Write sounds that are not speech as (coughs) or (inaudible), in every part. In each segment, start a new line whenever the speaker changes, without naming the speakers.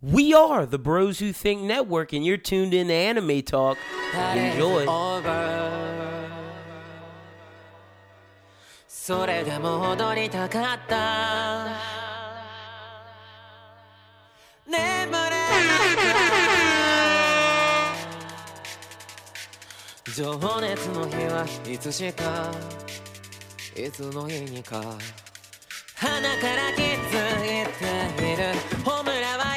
We are the Bros Who Think Network, and you're tuned in to Anime Talk. Enjoy.
それでも踊りたかった眠れない情熱の日はいつしかいつの日にか鼻から気づいているホムラはいつか消える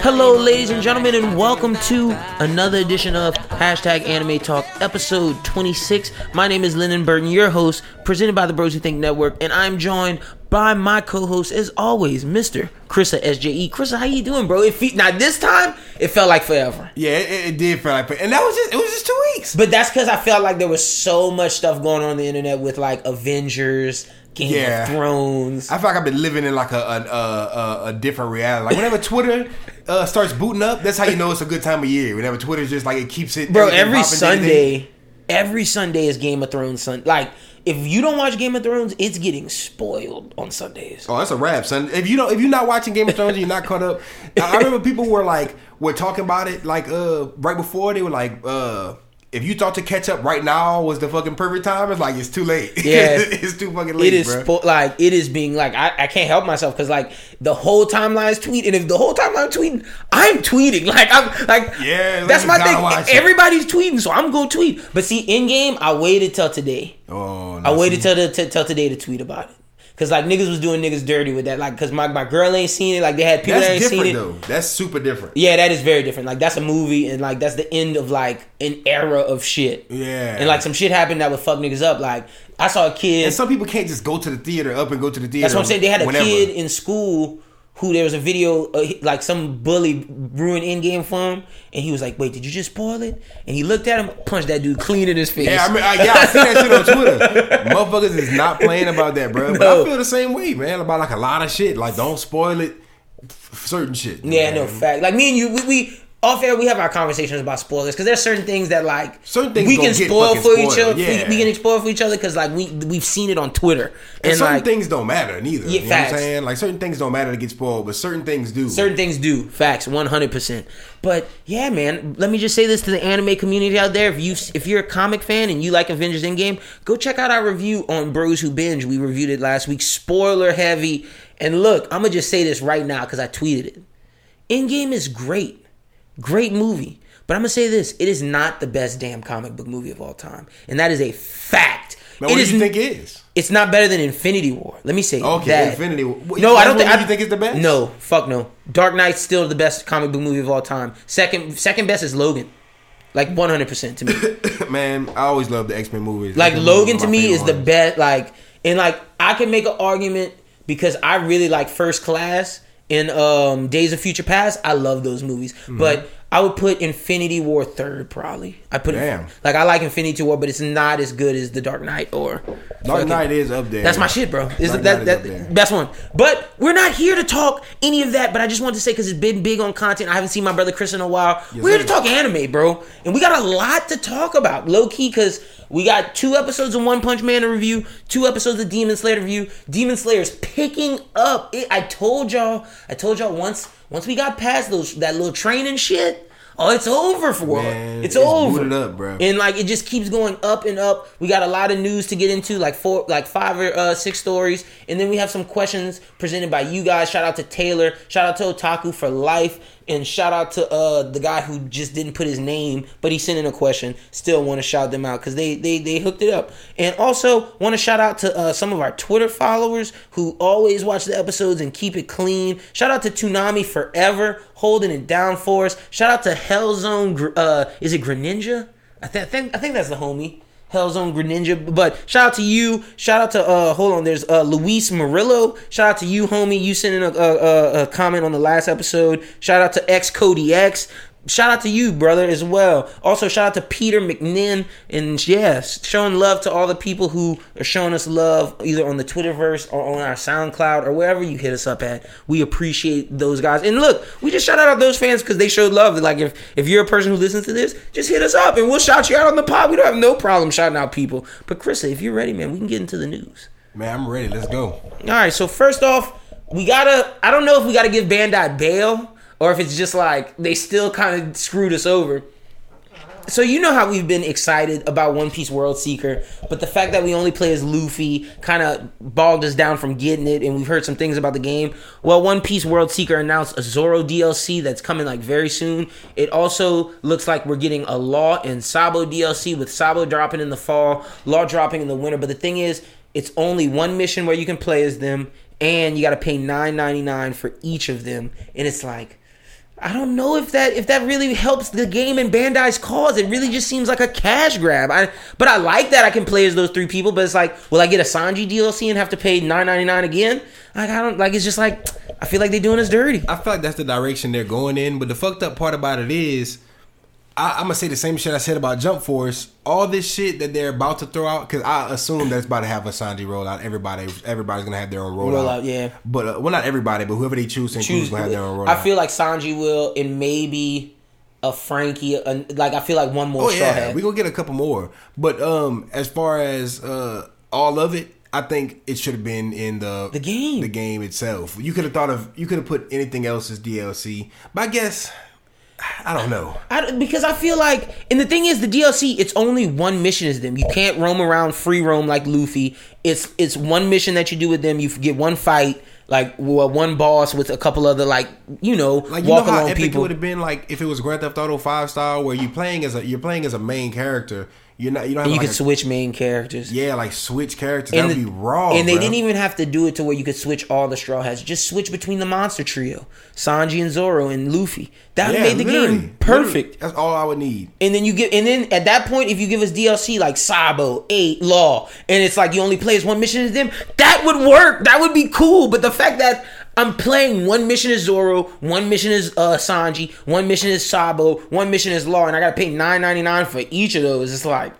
Hello, ladies and gentlemen, and welcome to another edition of Hashtag Anime Talk, episode 26. My name is Lyndon Burton, your host, presented by the Bros Who Think Network, and I'm joined by my co-host, as always, Mr. Chrissa SJE. Chrissa, how you doing, bro? It fe- now this time it felt like forever,
Yeah, it, it did feel like, and that was just it was just two weeks.
but that's because I felt like there was so much stuff going on, on the internet with like Avengers, Game
Yeah.
of Thrones.
I feel like I've been living in like a a, a, a, different reality. Like whenever Twitter uh, starts booting up, that's how you know it's a good time of year. Whenever Twitter's just like it keeps it,
bro every sunday every sunday is game of thrones sun like if you don't watch game of thrones it's getting spoiled on sundays
Oh, that's a wrap, son. If you don't, if you're not watching Game of Thrones, you're not caught up. I remember people were like, were talking about it like uh right before they were like uh. If you thought to catch up right now was the fucking perfect time, it's like it's too late. (laughs)
Yeah.
it's too fucking late,
it is spo- like it is being like I, I can't help myself because like the whole timeline's tweet and if the whole timeline tweeting i'm tweeting. (laughs) Like i'm like
Yeah, like,
that's my thing. Everybody's tweeting so i'm gonna tweet. But see in game i waited till today.
Oh,
i waited
see.
till the, till today to tweet about it because like niggas was doing niggas dirty with that like because my, my girl ain't seen it like they had people that
That's
ain't seen
different
it
though. That's super different.
Yeah, that is very different. Like that's a movie, and like that's the end of like an era of shit.
Yeah.
and like some shit happened that would fuck niggas up. Like I saw a kid.
And some people can't just go to the theater, up and go to the theater.
that's what I'm saying. They had a
whenever.
kid in school who there was a video uh, like some bully ruined in game for him, and he was like, "Wait, did you just spoil it?" And he looked at him, punched that dude clean in his face.
Yeah, I mean, I, yeah, I see that shit on Twitter. (laughs) Motherfuckers is not playing about that, bro. But I feel the same way, man. About like a lot of shit. Like, don't spoil it. f- Certain shit.
yeah,
man.
no fact. Like me and you, we. we off air, we have our conversations about spoilers because there's certain things that like
Certain things
we can spoil for each other.
yeah.
We, we can spoil for each other because like we we've seen it on Twitter
And,
and,
certain
like
things don't matter neither.
Yeah,
you know
facts.
what I'm saying? Like certain things don't matter to get spoiled, but certain things do.
Certain things do. Facts, one hundred percent. But yeah, man, let me just say this to the anime community out there: if you if you're a comic fan and you like Avengers Endgame, go check out our review on Bros Who Binge. We reviewed it last week, spoiler heavy. And look, I'm gonna just say this right now because I tweeted it. Endgame is great, great movie. But I'm gonna say this: it is not the best damn comic book movie of all time, and that is a fact.
Now,
It
what do you think it is?
It's not better than Infinity War. Let me say
Okay,
that.
Infinity War. What-
No, I don't think.
what
I
you think is the best?
No, fuck no. Dark Knight's still the best comic book movie of all time. Second, second best is Logan, like 100 percent to me. (coughs)
Man, I always love the X Men movies.
like Logan to me is
favorite
the best. Like and like I can make an argument because I really like First Class and um Days of Future Past. I love those movies,
Mm-hmm.
but I would put Infinity War third probably. I put
Damn.
like I like Infinity War, but it's not as good as the Dark Knight or
Dark
fucking-
Knight is up there.
That's my shit, bro. Is that that,
is there.
best one? But we're not here to talk any of that. But I just want to say because it's been big on content. I haven't seen my brother Chris in a while. we're here to talk anime, bro, and we got a lot to talk about. Low key, because we got two episodes of One Punch Man to review, two episodes of Demon Slayer to review. Demon Slayer's picking up. It, I told y'all. I told y'all once. Once we got past those that little training shit. Oh, it's over for
Man,
it's,
it's
over.
up, bro.
And like it just keeps going up and up. We got a lot of news to get into, like four, like five or uh, six stories, and then we have some questions presented by you guys. Shout out to Taylor. Shout out to Otaku for life, and shout out to uh the guy who just didn't put his name, but he sent in a question. Still want to shout them out because they they they hooked it up. And also want to shout out to uh, some of our Twitter followers who always watch the episodes and keep it clean. Shout out to Toonami forever holding it down for us. Shout out to Hellzone. Uh, is it Greninja? I, th- I think I think that's the homie. Hellzone Greninja. But shout out to you. Shout out to uh hold on, there's uh Luis Murillo. Shout out to you, homie. You sending a, a, a, a comment on the last episode. Shout out to X Cody X. Shout out to you, brother, as well. Also, shout out to Peter McNinn. And yes, showing love to all the people who are showing us love either on the Twitterverse or on our SoundCloud or wherever you hit us up at. We appreciate those guys. And look, we just shout out those fans because they showed love. Like, if, if you're a person who listens to this, just hit us up and we'll shout you out on the pod. We don't have no problem shouting out people. But, Krista, if you're ready, man, we can get into the news.
Man, I'm ready. Let's go.
All right, so first off, we gotta. I don't know if we gotta give Bandai bail or if it's just like they still kind of screwed us over. So you know how we've been excited about One Piece World Seeker, but the fact that we only play as Luffy kind of bogged us down from getting it, and we've heard some things about the game. Well, One Piece World Seeker announced a Zoro DLC that's coming like very soon. It also looks like we're getting a Law and Sabo DLC with Sabo dropping in the fall, Law dropping in the winter. But the thing is, it's only one mission where you can play as them, and you got to pay nine ninety nine for each of them, and it's like. I don't know if that if that really helps the game and Bandai's cause. It really just seems like a cash grab. I but I like that I can play as those three people. But it's like, will I get a Sanji DLC and have to pay nine ninety nine again? Like I don't like. It's just like I feel like they're doing us dirty.
I feel like that's the direction they're going in. But the fucked up part about it is, I, I'm gonna say the same shit I said about Jump Force. All this shit that they're about to throw out, because I assume that's about to have a Sanji rollout. Everybody, everybody's gonna have their own rollout.
Rollout, yeah.
But uh, well, not everybody, but whoever they choose to is
Choose.
gonna have their own rollout.
I feel like Sanji will and maybe a Franky. A, like I feel like one more
Oh yeah,
hat.
we gonna get a couple more. But um, as far as uh, all of it, I think it should have been in the
The game.
The game itself. You could have thought of. You could have put anything else as DLC. But I guess I don't know.
I, because I feel like, and the thing is, the DLC it's only one mission is them. You can't roam around free roam like Luffy. It's it's one mission that you do with them. You get one fight, like well, one boss with a couple other like you know
Like you
walk
know how epic it would have been like if it was Grand Theft Auto Five style where you playing as a you're playing as a main character. You're not you don't have
you
like
could
a-
switch main characters.
yeah like switch characters.
And
That'd
the-
be raw.
And they
bruh.
didn't even have to do it to where you could switch all the straw hats. Just switch between the monster trio, Sanji and Zoro and Luffy. That
Yeah,
made the game perfect.
Literally. That's all I would need.
And then you get, and then at that point, if you give us DLC like Sabo, Eight, Law, and it's like you only play as one mission as them, that would work. That would be cool. But the fact that I'm playing one mission as Zoro, one mission as uh, Sanji, one mission as Sabo, one mission as Law, and I gotta pay nine ninety nine for each of those, it's like,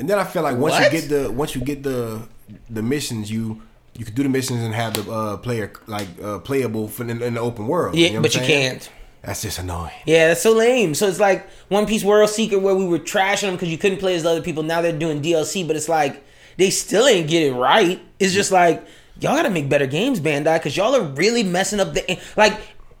And then I feel like once
What?
you get the once you get the the missions, you you could do the missions and have the uh, player like uh, playable for in, in the open world.
yeah,
know
but you can't.
That's just annoying.
Yeah, that's so lame. So it's like One Piece World Seeker where we were trashing them because you couldn't play as other people. Now they're doing DLC, but it's like they still ain't get it right. It's just like y'all gotta make better games, Bandai, because y'all are really messing up the like.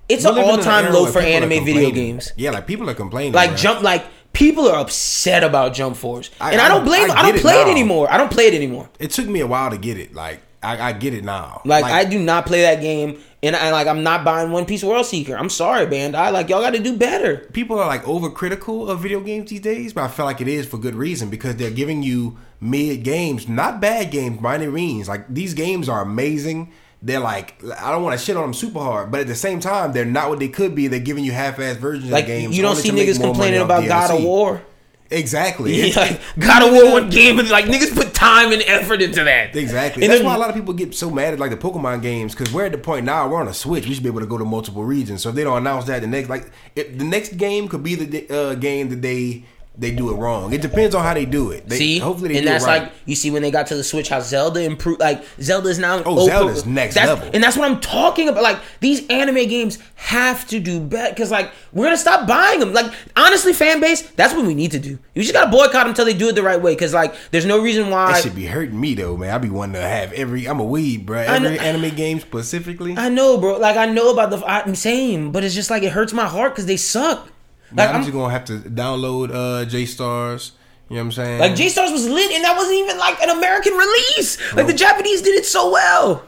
It's an all time low for anime video games.
Yeah, like people are complaining.
Like jump, like people are upset about Jump Force,
I-
and I,
I
don't blame.
I
I, don't
it
play it anymore. I don't play it anymore.
It took me a while to get it. Like I, I get it now.
Like, I do not play that game, and I like I'm not buying One Piece World Seeker. I'm sorry, Bandai. Like y'all got to do better.
people are like overcritical of video games these days, but I feel like it is for good reason because they're giving you mid games, not bad games by any means. Like these games are amazing. They're like I don't want to shit on them super hard, but at the same time, they're not what they could be. They're giving you half-ass versions
Like
of games.
you don't see niggas complaining about God of War.
Exactly. (laughs)
Yeah, like, (laughs) God of War one game and like niggas put time and effort into that.
Exactly.
And
That's
then-
why a lot of people get so mad at like the Pokemon games because we're at the point now we're on a Switch. We should be able to go to multiple regions. So if they don't announce that the next like if the next game could be the uh, game that they they do it wrong. It depends on how they do it. They,
See,
hopefully they
and
do
that's
it right.
like you see when they got to the Switch, how Zelda improved. Like Zelda's now.
Oh, Zelda's next
that's,
level.
and that's what I'm talking about. Like these anime games have to do better because like we're gonna stop buying them. Like honestly, fan base, that's what we need to do. You just gotta boycott them until they do it the right way. Because like there's no reason why.
that should be hurting me though, man. I be wanting to have every. I'm a weed, bro.
I know-
Every anime game specifically.
I know, bro. Like I know about the. I'm saying, but it's just like it hurts my heart because they suck. Like
I'm,
I'm,
just gonna have to download uh J Stars. You know what I'm saying?
like J Stars was lit, and that wasn't even like an American release. Like the Japanese did it so well.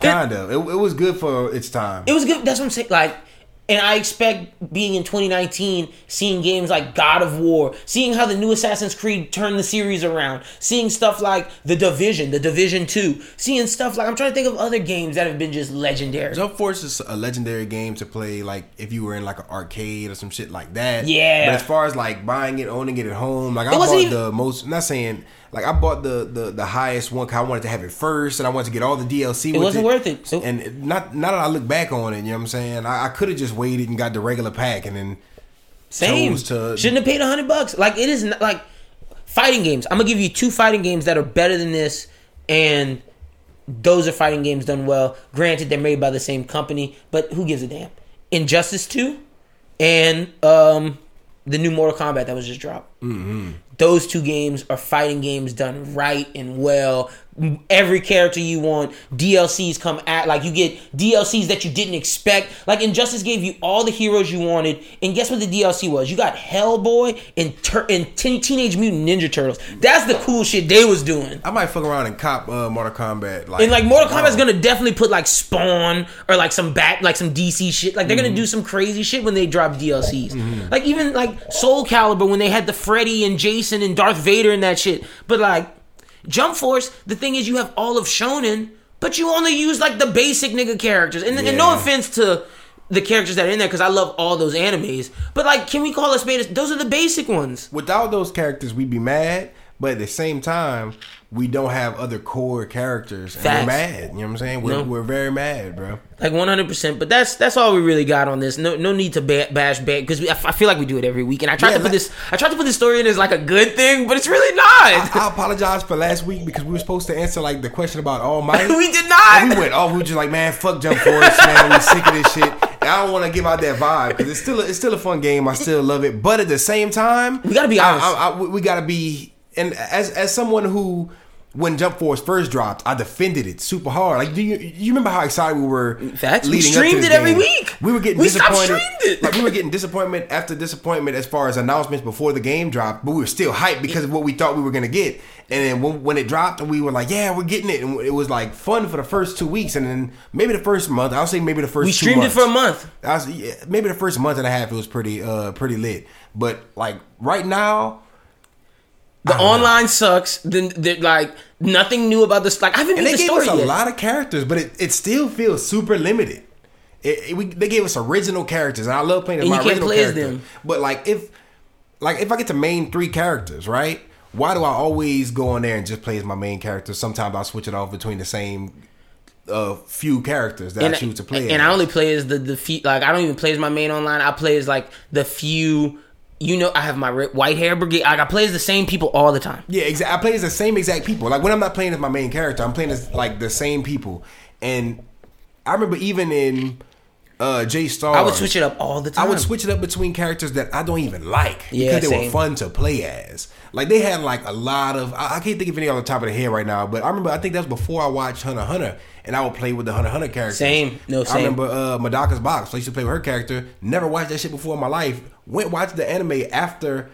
kind of. It, it was good for its time.
It was good. That's what I'm saying. Like, and I expect being in 2019, seeing games like God of War, seeing how the new Assassin's Creed turned the series around, seeing stuff like The Division, The Division 2, seeing stuff like I'm trying to think of other games that have been just legendary.
Jump Force is a legendary game to play, like if you were in like an arcade or some shit like that.
Yeah.
But as far as like buying it, owning it at home, like I
It wasn't
bought
even-
the most. Not saying like I bought the the the highest one. Cause I wanted to have it first, and I wanted to get all the DLC.
It wasn't worth it. So-
and it- not now that I look back on it, you know what I'm saying. I, I could have just waited and got the regular pack, and then
Same.
chose to-
Shouldn't have paid a hundred bucks. Like it is not like fighting games. I'm gonna give you two fighting games that are better than this, and those are fighting games done well. Granted, they're made by the same company, but who gives a damn? Injustice Two, and um, the new Mortal Kombat that was just dropped. Mm-hmm. Those two games are fighting games done right and well. Every character you want. DLCs come at like you get DLCs that you didn't expect. Like Injustice gave you all the heroes you wanted, and guess what the DLC was? You got Hellboy and Tur- and Teen- Teenage Mutant Ninja Turtles. That's the cool shit they was doing.
I might fuck around and cop uh, Mortal Kombat. Like,
And like Mortal. Kombat's gonna definitely put like Spawn or like some back like some DC shit. Like they're
Mm-hmm.
gonna do some crazy shit when they drop DLCs. Like even like Soul Calibur when they had the Freddy and Jason and Darth Vader and that shit. But like Jump Force, the thing is you have all of Shonen, but you only use like the basic nigga characters. And, and no offense to the characters that are in there because I love all those animes. But like, can we call us beta? Those are the basic ones.
Without those characters, we'd be mad. But at the same time, we don't have other core characters. And
Facts.
we're mad. You know what I'm saying? We're,
No.
we're very mad, bro.
Like one hundred percent, but that's that's all we really got on this. No no need to ba- bash back because I, I feel like we do it every week. And I tried
Yeah,
to put
like-
this I tried to put this story in as like a good thing, but it's really not.
I apologize for last week because we were supposed to answer like the question about All Might. (laughs)
we did
And
not.
we went off. We were just like, man, fuck Jump Force, man. We sick of this shit. And I don't want to give out that vibe because it's still a, it's still a fun game. I still love it, but at the same time,
We gotta be
I-
honest.
I, I, we gotta be. And as as someone who, when Jump Force first dropped, I defended it super hard. Like, do you you remember how excited we were?
Facts. We
leading to
streamed it every
game?
week.
We were getting
We stopped
disappointed. Like we were getting disappointment after disappointment as far as announcements before the game dropped, but we were still hyped because of what we thought we were gonna get. And then when, when it dropped, we were like, "Yeah, we're getting it," and it was like fun for the first two weeks, and then maybe the first month. I'll say maybe the first.
We streamed it for a month.
I was, yeah, maybe the first month and a half it was pretty uh pretty lit, but like right now,
The
I don't know.
online sucks. Then like nothing new about this. Like I haven't
and
beat
they
the
gave
story
us a lot of characters, but it, it still feels super limited. It, it- we, they gave us original characters, and I love playing as my
you can't
original
play as
character.
them.
But like if like if I get to main three characters, right? Why do I always go in there and just play as my main character? Sometimes I'll switch it off between the same uh few characters that
and,
I choose to play.
and
as.
I only play as the the few. Like I don't even play as my main online. I play as like the few. You know, I have my white hair brigade. Like I play as the same people all the time.
Yeah, exactly. I play as the same exact people. Like when I'm not playing as my main character, I'm playing as like the same people. And I remember even in uh J Star,
I would switch it up all the time.
I would switch it up between characters that I don't even like
Yeah,
because they were fun to play as. Like they had like a lot of I, I can't think of any on the top of the head right now, but I remember I think that was before I watched Hunter x Hunter, and I would play with the Hunter x Hunter characters.
Same. No, same.
I remember uh, Medaka's Box. I used to play with her character. Never watched that shit before in my life. Went watched the anime after.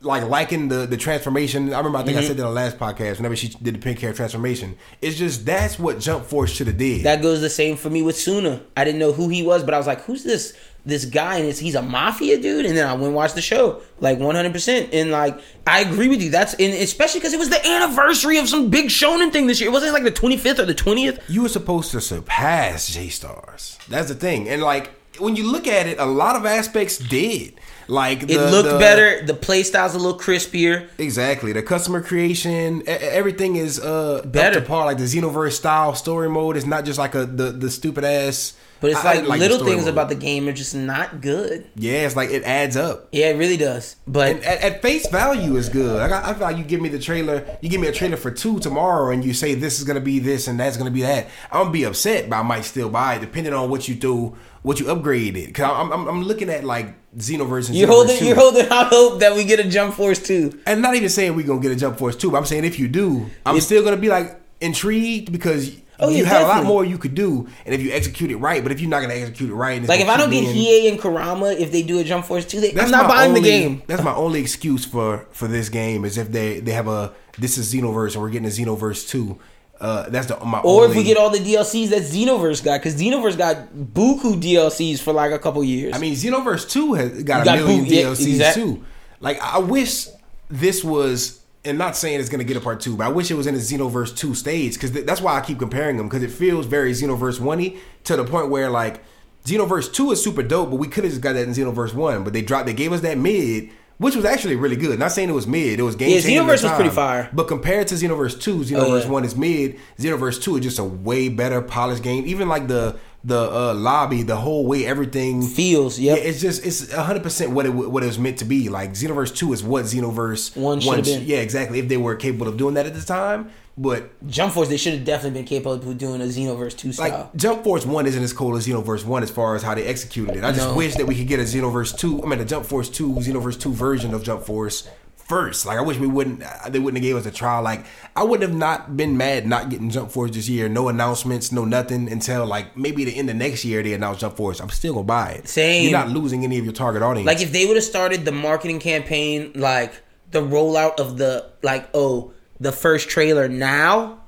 Like liking the the transformation, I remember. I think
Mm-hmm.
I said that on the last podcast. Whenever she did the pink hair transformation, it's just that's what Jump Force should have did.
That goes the same for me with Tsuna. I didn't know who he was, but I was like, "Who's this this guy?" And it's, he's a mafia dude. And then I went and watched the show, like one hundred percent. And like, I agree with you. That's and especially because it was the anniversary of some big shonen thing this year. It wasn't like the twenty fifth or the twentieth.
you were supposed to surpass J Stars. That's the thing. And like when you look at it, a lot of aspects did. Like
It looked
the-
better. The play style's a little crispier.
Exactly. The customer creation, everything is uh
Better.
up to par. Like the Xenoverse style story mode is not just like a the, the stupid ass.
But it's
I
like, little things
mode.
about the game are just not good.
Yeah, it's like it adds up.
Yeah, it really does. But
at, at face value is good. Like I, I feel like you give me the trailer, you give me a trailer for two tomorrow, and you say this is gonna be this and that's gonna be that. I'm gonna be upset, but I might still buy it depending on what you do, what you upgraded. Cause I'm, I'm, I'm looking at like Xenoverse and
you're
Xenoverse
holding
2.
you're holding (laughs) out hope that we get a Jump Force too.
and not even saying we're gonna get a Jump Force two. But I'm saying if you do, I'm still gonna be like intrigued because
Oh, yeah,
you have a lot more you could do, and if you execute it right. But if you're not gonna execute it right,
Like if I don't get Hiei and Kurama, if they do a Jump Force two, they, I'm not buying
only,
the game. (laughs)
That's my only excuse for for this game is if they they have a this is Xenoverse and we're getting a Xenoverse two. Uh, that's the my
Or
only,
if we get all the DLCs that Xenoverse got, because Xenoverse got buku DLCs for like a couple years.
I mean, Xenoverse two has got a
got
million
boot- yeah,
DLCs too. Like I wish this was, and not saying it's gonna get a part two, but I wish it was in the Xenoverse two stage because that's why I keep comparing them because it feels very Xenoverse one to the point where like Xenoverse two is super dope, but we could have just got that in Xenoverse one, but they dropped, they gave us that mid. Which was actually really good. Not saying it was mid. It was game
Yeah,
changing.
Xenoverse was pretty fire.
But compared to Xenoverse two, Xenoverse
yeah.
one is mid. Xenoverse two is just a way better polished game. Even like the the uh, lobby, the whole way everything
feels, yep.
yeah, it's just it's hundred percent what it what it was meant to be. Like Xenoverse Two is what Xenoverse
One should have been.
Yeah, exactly. If they were capable of doing that at the time, but
Jump Force, they should have definitely been capable of doing a Xenoverse two
like. Jump Force One isn't as cool as Xenoverse One as far as how they executed it. I just
No.
wish that we could get a Xenoverse Two. I mean, a Jump Force Two, Xenoverse Two version of Jump Force first. Like I wish we wouldn't uh, they wouldn't have gave us a trial. Like I would have not been mad not getting Jump Force this year. No announcements, no nothing until like maybe the end of next year they announce Jump Force. I'm still gonna buy it.
Same.
You're not losing any of your target audience.
Like if they would have started the marketing campaign, like the rollout of the like oh the first trailer now,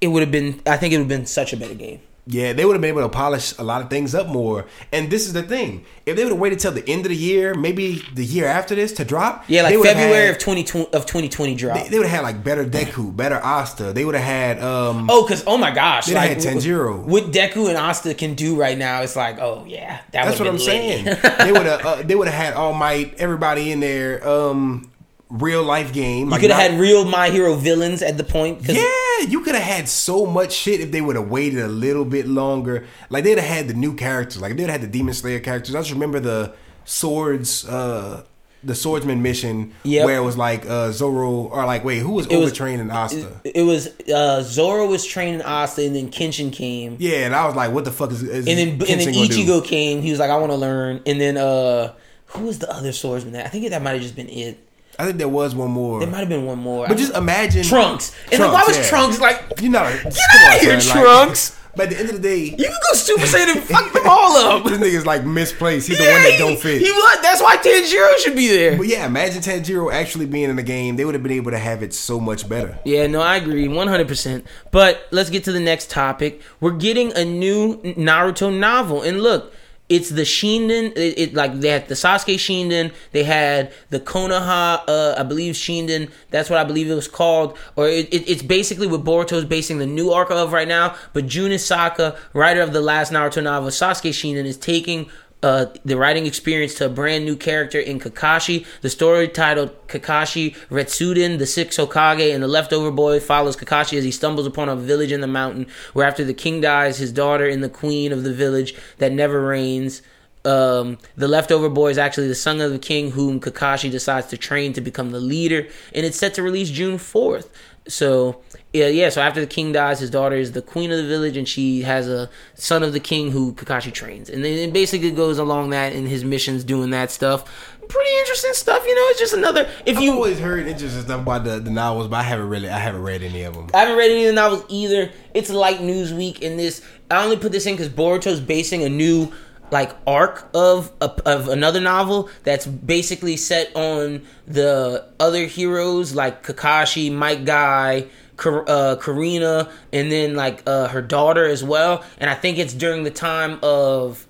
it would have been. I think it would have been such a better game.
Yeah, they would have been able to polish a lot of things up more. And this is the thing: if they would have waited till the end of the year, maybe the year after this to drop,
Yeah, like February
had-
of twenty of twenty twenty drop.
They, they would have had like better Deku, better Asta. They would have had um
Oh, cause oh my gosh,
They
like
had Tanjiro.
What Deku and Asta can do right now, it's like, oh yeah, that
That's what I'm
lit.
saying. (laughs) they would have uh, they would have had All Might, everybody in there, um real life game.
you
Like,
could have
not-
had real My Hero villains at the point.
Yeah, you could have had so much shit if they would have waited a little bit longer. Like they'd have had the new characters. Like they'd have had the Demon Slayer characters. I just remember the swords, uh the swordsman mission
Yep.
where it was like uh Zoro or like wait, who was
It was-
overtraining Asta?
It was uh, Zoro was training Asta, and then Kenshin came,
yeah, and I was like, what the fuck is, is
and then and then
Kenshin?
Ichigo came. He was like, I want to learn, and then uh, who was the other swordsman? That I think that might have just been it.
I think there was one more.
There might have been one more.
But just imagine
Trunks. And then why was
yeah.
Trunks like?
You know,
Get out of here, Trunks.
But at the end of the day,
You can go Super Saiyan and (laughs) fuck them all up.
this nigga's like misplaced. He's the one that
he-
don't fit.
He was. That's why Tanjiro should be there.
But yeah, imagine Tanjiro actually being in the game. They would have been able to have it so much better.
Yeah, no, I agree, one hundred percent. But let's get to the next topic. We're getting a new Naruto novel, and look, it's the Shinden. It, it like they had the Sasuke Shinden. They had the Konoha, uh, I believe Shinden. That's what I believe it was called. Or it, it, it's basically what Boruto's basing the new arc of right now. But Jun Esaka, writer of the last Naruto novel, Sasuke Shinden, is taking uh, the writing experience to a brand new character in Kakashi. The story titled Kakashi Retsuden, the Sixth Hokage, and the Leftover Boy follows Kakashi as he stumbles upon a village in the mountain where, after the king dies, his daughter and the queen of the village that never reigns. Um, the leftover boy is actually the son of the king, whom Kakashi decides to train to become the leader, and it's set to release June fourth. So yeah, yeah. So after the king dies, his daughter is the queen of the village, and she has a son of the king who Kakashi trains, and then it basically goes along that in his missions doing that stuff. Pretty interesting stuff, you know. It's just another. If
I've
you
always heard interesting stuff about the, the novels, but I haven't really I haven't read any of them.
I haven't read any of the novels either. It's like news week, and this I only put this in because Boruto's basing a new like arc of of another novel that's basically set on the other heroes like Kakashi, Might Guy, uh, Karina, and then like uh, her daughter as well. And I think it's during the time of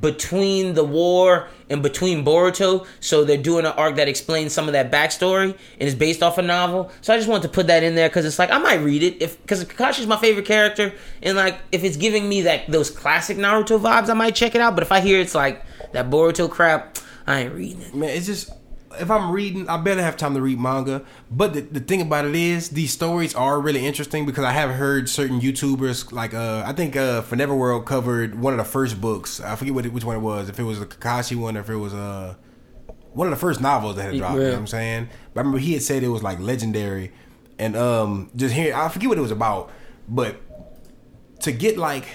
between the war and between Boruto. So they're doing an arc that explains some of that backstory and is based off a novel. So I just wanted to put that in there because it's like I might read it if because Kakashi's my favorite character and like if it's giving me that those classic Naruto vibes, I might check it out. But if I hear it's like that Boruto crap, I ain't reading it.
Man, it's just if I'm reading, I better have time to read manga. But the, the thing about it is, these stories are really interesting because I have heard certain YouTubers like uh I think uh for Neverworld covered one of the first books. I forget what it, which one it was. If it was the Kakashi one or if it was uh one of the first novels that had dropped. You know what I'm saying? But I remember he had said it was like legendary, and um just here I forget what it was about, but to get like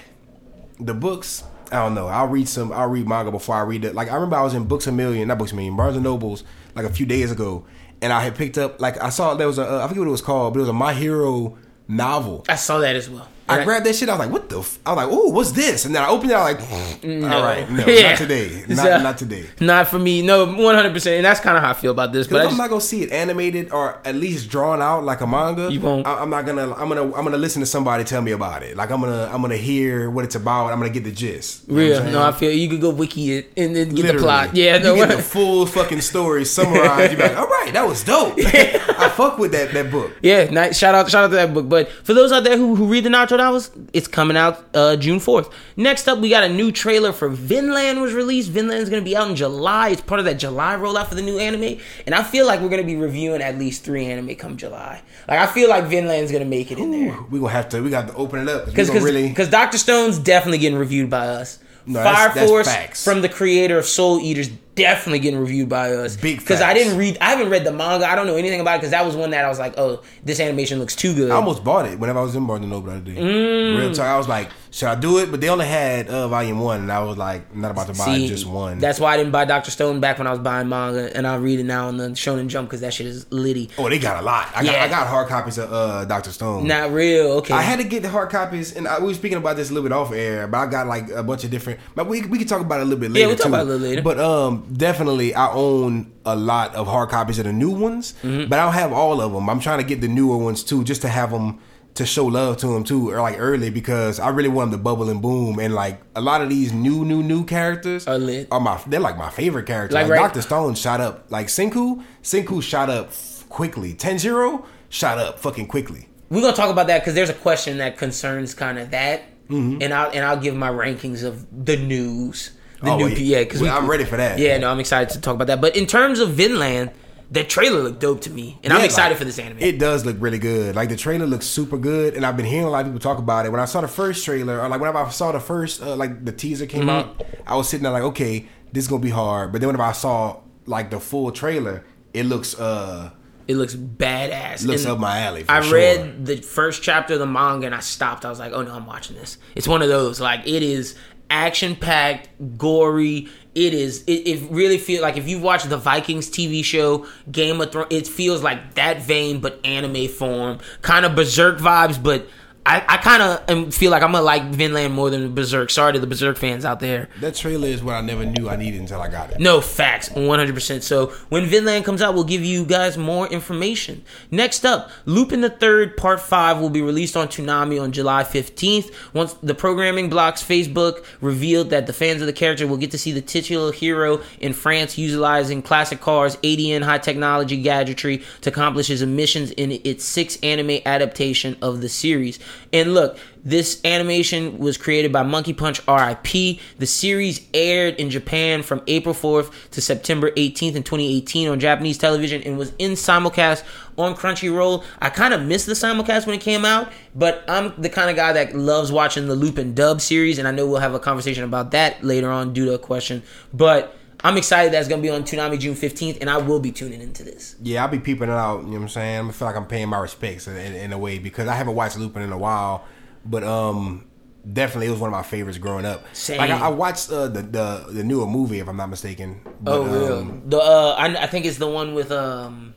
the books. I don't know. I'll read some. I'll read manga before I read it. Like I remember, I was in Books a Million, not Books a Million, Barnes and Nobles, like a few days ago, and I had picked up. Like I saw there was a. Uh, I forget what it was called, but it was a My Hero novel.
I saw that as well.
I grabbed that shit. I was like, "What the?" F-? I was like, "Oh, what's this?" And then I opened it. I was like, mm, "All right, no, (laughs)
Yeah.
not today, (laughs) not,
So-
not today."
Not for me. No, one hundred percent. And that's kind of how I feel about this. But
I'm
just,
not gonna see it animated or at least drawn out like a manga.
You won't.
I, I'm not gonna. I'm gonna. I'm gonna listen to somebody tell me about it. Like I'm gonna. I'm gonna hear what it's about. I'm gonna get the gist. You know
real. No, I feel you could go wiki it and then get the plot. Yeah, no.
you get the full fucking story (laughs) summarized. You be like, all right, that was dope. I fuck with that that book.
Yeah, nice. Shout out, shout out to that book. But for those out there who, who read the Naruto novels, it's coming out uh, June fourth. Next up, we got a new trailer for Vinland was released. Vinland is going to be out in July. It's part of that July rollout for the new anime, and I feel like we're going to be reviewing at least three anime come July. Like I feel like Vinland's going to make it in there
We gonna have to. We got to open it up
because
because really.
because Doctor Stone's definitely getting reviewed by us.
No,
Fire
that's- that's
Force
facts.
from the creator of Soul Eaters definitely getting reviewed by us.
Big
because I didn't read. I haven't read the manga. I don't know anything about it because that was one that I was like, oh, this animation looks too good.
I almost bought it whenever I was in Barnes and Noble the other day.
Mm.
Real talk, I was like, should I do it? But they only had uh, volume one, and I was like, I'm not about to buy
See,
just one.
That's why I didn't buy Doctor Stone back when I was buying manga, and I read it now on the Shonen Jump because that shit is litty.
oh, they got a lot. I got,
Yeah.
I got hard copies of uh, Doctor Stone.
Not real. Okay.
I had to get the hard copies, and I, we were speaking about this a little bit off air, but I got like a bunch of different. But we we can talk about it a little bit later.
Yeah, we'll talk
too.
about it a little later.
But um, definitely, I own a lot of hard copies of the new ones,
Mm-hmm.
but I don't have all of them. I'm trying to get the newer ones too, just to have them to show love to him too, or like early because I really want them to bubble and boom. And like a lot of these new, new, new characters
Are lit.
Are my they're like my favorite characters.
Like,
Like,
right-
Doctor Stone shot up. Like Senku, Senku shot up quickly. Tanjiro shot up fucking quickly.
We're gonna talk about that because there's a question that concerns kind of that,
Mm-hmm.
and I'll and I'll give my rankings of the news. The
Oh,
new
well,
yeah, because
well, I'm ready for that.
Yeah, no, I'm excited to talk about that. But in terms of Vinland, the trailer looked dope to me, and I'm excited
like,
for this anime.
It does look really good. Like the trailer looks super good, and I've been hearing a lot of people talk about it. When I saw the first trailer, or like whenever I saw the first, uh, like the teaser came
Mm-hmm.
out, I was sitting there like, okay, this is gonna be hard. But then whenever I saw like the full trailer, it looks uh
it looks badass.
looks
And
up my alley.
I
sure.
read the first chapter of the manga and I stopped. I was like, oh no, I'm watching this. It's one of those like it is action packed, gory. It is. It, it really feels like if you watch the Vikings TV show, Game of Thrones, it feels like that vein, but anime form, kind of berserk vibes. But I, I kind of feel like I'm gonna like Vinland more than Berserk. Sorry to the Berserk fans out there.
that trailer is what I never knew I needed until I got it.
No facts, 100%. So when Vinland comes out, we'll give you guys more information. Next up, Lupin the Third Part 5 will be released on Toonami on July 15th. Once the programming blocks Facebook revealed that the fans of the character will get to see the titular hero in France utilizing classic cars, ADN high technology gadgetry to accomplish his missions in its sixth anime adaptation of the series. And look, this animation was created by Monkey Punch RIP. The series aired in Japan from April 4th to September 18th in 2018 on Japanese television and was in simulcast on Crunchyroll. I kind of missed the simulcast when it came out, but I'm the kind of guy that loves watching the Lupin dub series, and I know we'll have a conversation about that later on due to a question. But I'm excited that it's going to be on Toonami June 15th, and I will be tuning into this.
Yeah, I'll be peeping it out. You know what I'm saying? I feel like I'm paying my respects in, in, in a way because I haven't watched Lupin in a while, but um, definitely it was one of my favorites growing up.
Same.
Like I, I watched uh, the the the newer movie, if I'm not mistaken. But,
Oh, real?
um,
the uh, I, I think it's the one with um.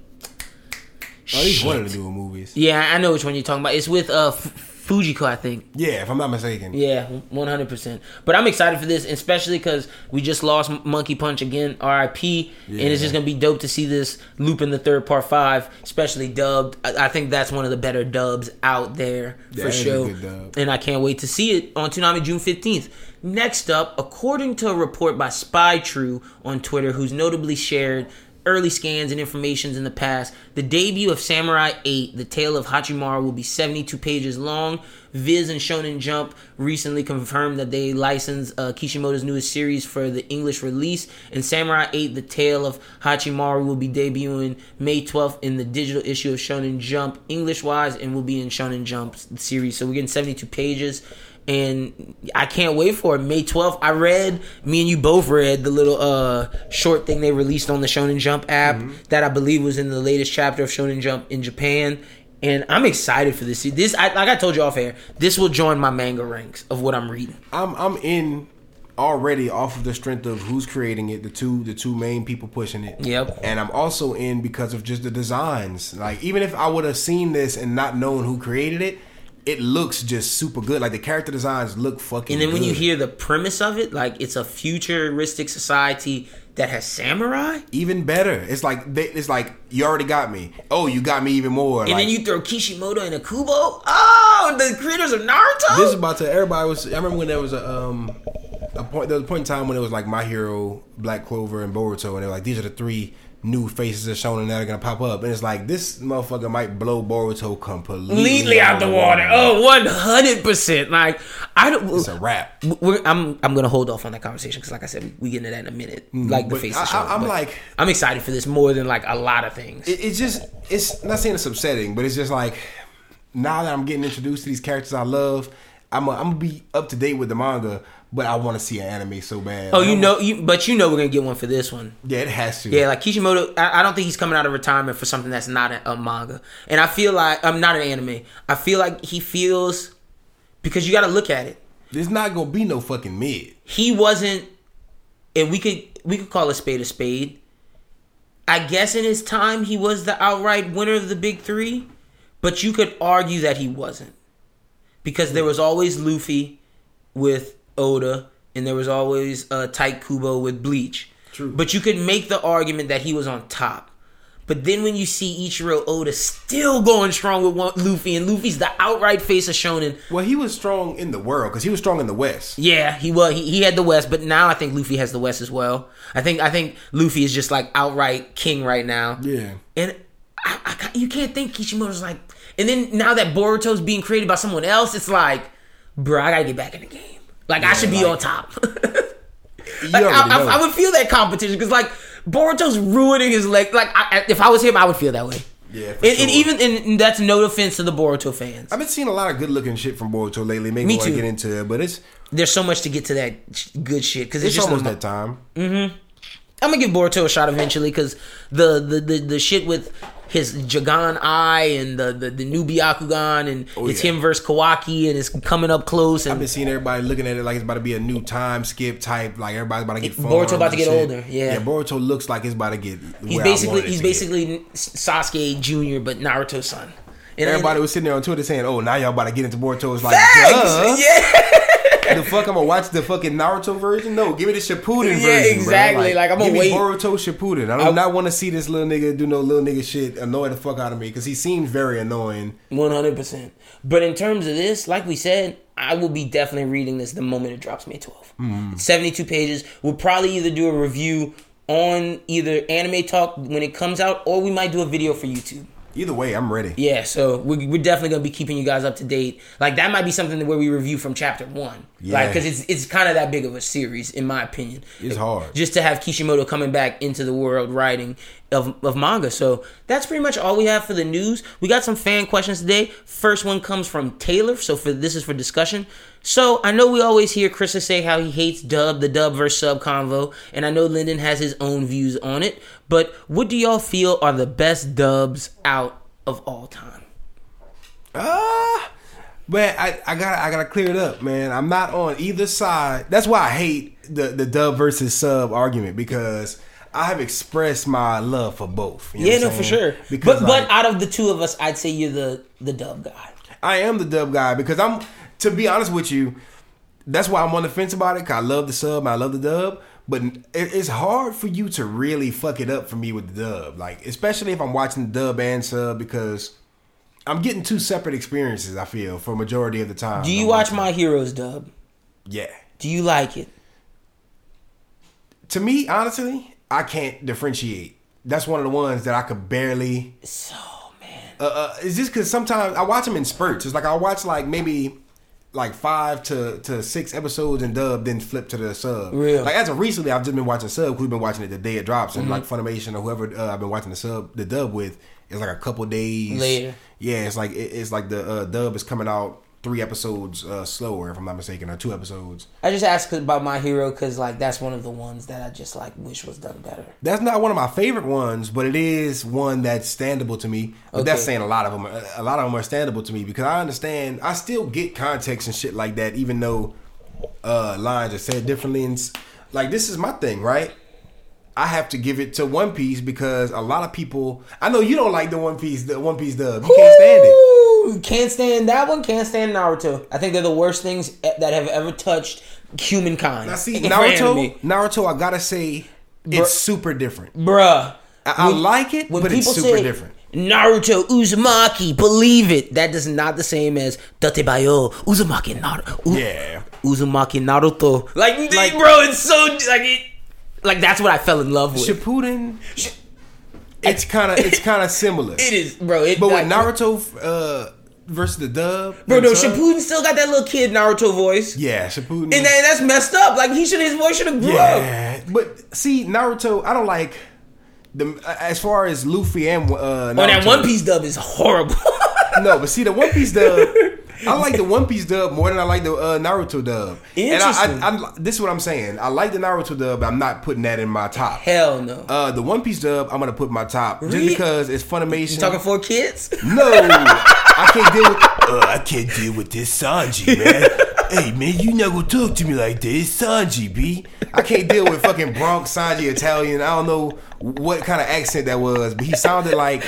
At least one of the newer movies.
Yeah, I know which one you're talking about. It's with uh F- Fujiko, I think.
Yeah, if I'm not mistaken.
Yeah, one hundred percent. But I'm excited for this, especially because we just lost Monkey Punch again, R.I.P. And it's just gonna be dope to see this Lupin the Third Part Five, especially dubbed. I, I think that's one of the better dubs out there
That
for sure. And I can't wait to see it on Toonami June fifteenth. Next up, according to a report by Spytrue on Twitter, who's notably shared early scans and informations in the past. The debut of Samurai 8, The Tale of Hachimaru, will be 72 pages long. Viz and Shonen Jump recently confirmed that they licensed uh, Kishimoto's newest series for the English release, and Samurai 8, The Tale of Hachimaru, will be debuting May 12th in the digital issue of Shonen Jump, English wise, and will be in Shonen Jump series. So we're getting 72 pages and I can't wait for it. May 12th, I read, me and you both read the little uh short thing they released on the Shonen Jump app that I believe was in the latest chapter of Shonen Jump in Japan. And I'm excited for this. This, I, like I told you off air, this will join my manga ranks of what I'm reading.
I'm I'm in already off of the strength of who's creating it, the two the two main people pushing it.
Yep.
And I'm also in because of just the designs. Like even if I would have seen this and not known who created it, it looks just super good. Like the character designs look fucking.
And then when you hear the premise of it, like it's a futuristic society that has samurai,
even better, it's like they, it's like you already got me. Oh, you got me even more.
and
like,
then you throw Kishimoto and Okubo. Oh, the creators of Naruto.
This is about to everybody was. I remember when there was a um a point. There was a point in time when it was like My Hero, Black Clover, and Boruto, and they were like these are the three new faces are shown and that are gonna pop up, and it's like this motherfucker might blow Boruto completely,
completely out the water. Oh, 100%. Like, I don't.
it's a wrap.
We're, I'm I'm gonna hold off on that conversation because, like I said, we, get into that in a minute. Like the
Mm-hmm. But
face
I-
of show.
I- I'm like-
I'm excited for this more than like a lot of things.
It, it's just it's not saying it's upsetting, but it's just like now that I'm getting introduced to these characters I love, I'm i I'm gonna be up to date with the manga. But I want to see an anime so bad.
Oh, you know, you but you know we're gonna get one for this one.
yeah, it has to.
Yeah, like Kishimoto, I, I don't think he's coming out of retirement for something that's not a, a manga, and I feel like I'm not an anime. I feel like he feels because you got to look at it.
there's not gonna be no fucking mid.
He wasn't, and we could we could call a spade a spade. I guess in his time he was the outright winner of the big three, but you could argue that he wasn't because there was always Luffy with Oda, and there was always uh, Tite Kubo with Bleach.
True.
But you could make the argument that he was on top. But then when you see Ichiro Oda still going strong with one, Luffy, and Luffy's the outright face of Shonen.
Well, he was strong in the world because he was strong in the West.
Yeah, he was. He, he had the West, but now I think Luffy has the West as well. I think I think Luffy is just like outright king right now.
Yeah.
And I, I, you can't think Kishimoto's like. And then now that Boruto's being created by someone else, it's like, bro, I gotta get back in the game. Like I should be
like-
on top. (laughs) Like, I, I. I would feel that competition because like Boruto's ruining his leg. Like I, if I was him, I would feel that way.
Yeah, for
and, and even and that's no offense to the Boruto fans.
I've been seeing a lot of good looking shit from Boruto lately. Maybe
Me
want
too.
to get into it, but it's
There's so much to get to that sh- good shit because it's,
it's
just
almost that time. Mm-hmm.
I'm gonna give Boruto a shot eventually because the, the the the shit with his Jougan eye and the the, the new Byakugan and
Oh,
it's
yeah.
him versus Kawaki and it's coming up close
I've been seeing everybody looking at it like it's about to be a new time skip type. Like everybody's about to get
It- Boruto about to get
shit.
older, yeah.
yeah. Boruto looks like it's about to get.
he's basically he's
to get.
basically Sasuke Junior but Naruto's son. And
Everybody was sitting there on Twitter saying, "Oh, now y'all about to get into Boruto." It's like, duh.
Yeah,
the fuck, I'm gonna watch the fucking Naruto version? No, give me the Shippuden
Yeah,
version.
Yeah, exactly.
Bro.
Like, I'm gonna
give me
wait.
Boruto Shippuden. I do
I-
not want to see this little nigga do no little nigga shit, annoy the fuck out of me because he seems very annoying.
one hundred percent. But in terms of this, like we said, I will be definitely reading this the moment it drops May 12th.
Mm-hmm.
72 pages. We'll probably either do a review on either Anime Talk when it comes out, or we might do a video for YouTube.
Either way, I'm ready.
Yeah, so we're, we're definitely gonna be keeping you guys up to date. Like that might be something where we review from chapter one,
Yeah.
like because it's it's kind of that big of a series in my opinion.
It's hard.
just to have Kishimoto coming back into the world writing of, of manga. So that's pretty much all we have for the news. We got some fan questions today. First one comes from Taylor. So for this is for discussion. So I know we always hear Chris say how he hates dub, the dub versus sub convo, and I know Lyndon has his own views on it. But what do y'all feel are the best dubs out of all time?
Ah, but I, I gotta I gotta clear it up, man. I'm not on either side. That's why I hate the the dub versus sub argument because I have expressed my love for both. You know
Yeah, no, for sure.
Because
but
like,
but out of the two of us, I'd say you're the the dub guy.
I am the dub guy because I'm to be honest with you. That's why I'm on the fence about it. Cause I love the sub, I love the dub, but it, it's hard for you to really fuck it up for me with the dub. Like especially if I'm watching the dub and sub because I'm getting two separate experiences. I feel for majority of the time.
Do you
I'm
watch My Heroes dub?
Yeah.
Do you like it?
To me, honestly, I can't differentiate. That's one of the ones that I could barely.
So man.
Uh, uh, it's just because sometimes I watch them in spurts. It's like I watch like maybe like five to, to six episodes in dub, then flip to the sub.
Real. Mm-hmm.
Like as of recently, I've just been watching sub. 'cause We've been watching it the day it drops, and like Funimation or whoever uh, I've been watching the sub, the dub with, is like a couple days
Later.
Yeah, it's like it, it's like the uh, dub is coming out three episodes uh, slower, if I'm not mistaken, or two episodes.
I just asked about My Hero because like that's one of the ones that I just like wish was done better.
That's not one of my favorite ones, but it is one that's standable to me. But that's saying a lot of them. A lot of them are standable to me because I understand. I still get context and shit like that, even though uh, lines are said differently. And like this is my thing, right? I have to give it to One Piece because a lot of people. I know you don't like the One Piece, the One Piece dub. You can't stand it.
Ooh, Can't stand that one. Can't stand Naruto. I think they're the worst things that have ever touched humankind.
Now see Naruto. Naruto, I gotta say, it's super different.
bruh.
I, I like it, but it's super different.
Naruto Uzumaki, believe it. That is not the same as Dattebayo Uzumaki Naruto.
Yeah.
Uzumaki Naruto. Like,
Like-
bro, it's so like it. Like that's what I fell in love with.
Shippuden. It's kind of it's kind of similar. (laughs)
it is, bro. It,
But with
like-
Naruto uh, versus the dub,
bro, no,
sub-
Shippuden still got that little kid Naruto voice,
yeah, Shippuden.
and that, that's messed up. Like he should, his voice should have grew up.
yeah, but see, Naruto, I don't like the as far as Luffy and uh, Naruto.
Oh, that One Piece dub is horrible.
No, but see, the One Piece dub, (laughs) I like the One Piece dub more than I like the uh, Naruto dub.
Interesting.
And I, I, I, this is what I'm saying. I like the Naruto dub, but I'm not putting that in my top.
Hell no.
Uh, the One Piece dub, I'm gonna put in my top just because it's Funimation.
you talking for kids?
No, (laughs) I can't deal with. Uh, I can't deal with this Sanji, man. (laughs) hey, man, you never talk to me like this, Sanji, b. I can't deal with fucking Bronx Sanji Italian. I don't know what kind of accent that was, but he sounded like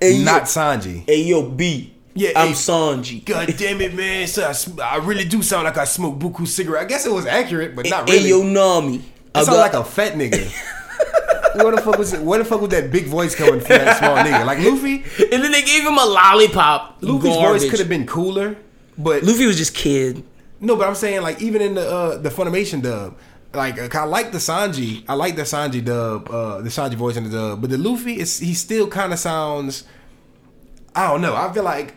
Hey,
not
yo.
Sanji.
Hey yo, B.
Yeah,
I'm
hey.
Sanji.
God damn it, man! So I, I really do sound like I smoke buku cigarette. I guess it was accurate, but not really.
yo, Nami.
I sound like a fat nigga. (laughs) where the fuck was it? Where the fuck was that big voice coming from that small nigga? Like Luffy.
and then they gave him a lollipop.
Luffy's
Garbage.
voice could have been cooler, but
Luffy was just kid.
No, but I'm saying like even in the uh, the Funimation dub, like uh, I like the Sanji, I like the Sanji dub, uh, the Sanji voice in the dub, but the Luffy is he still kind of sounds. I don't know. I feel like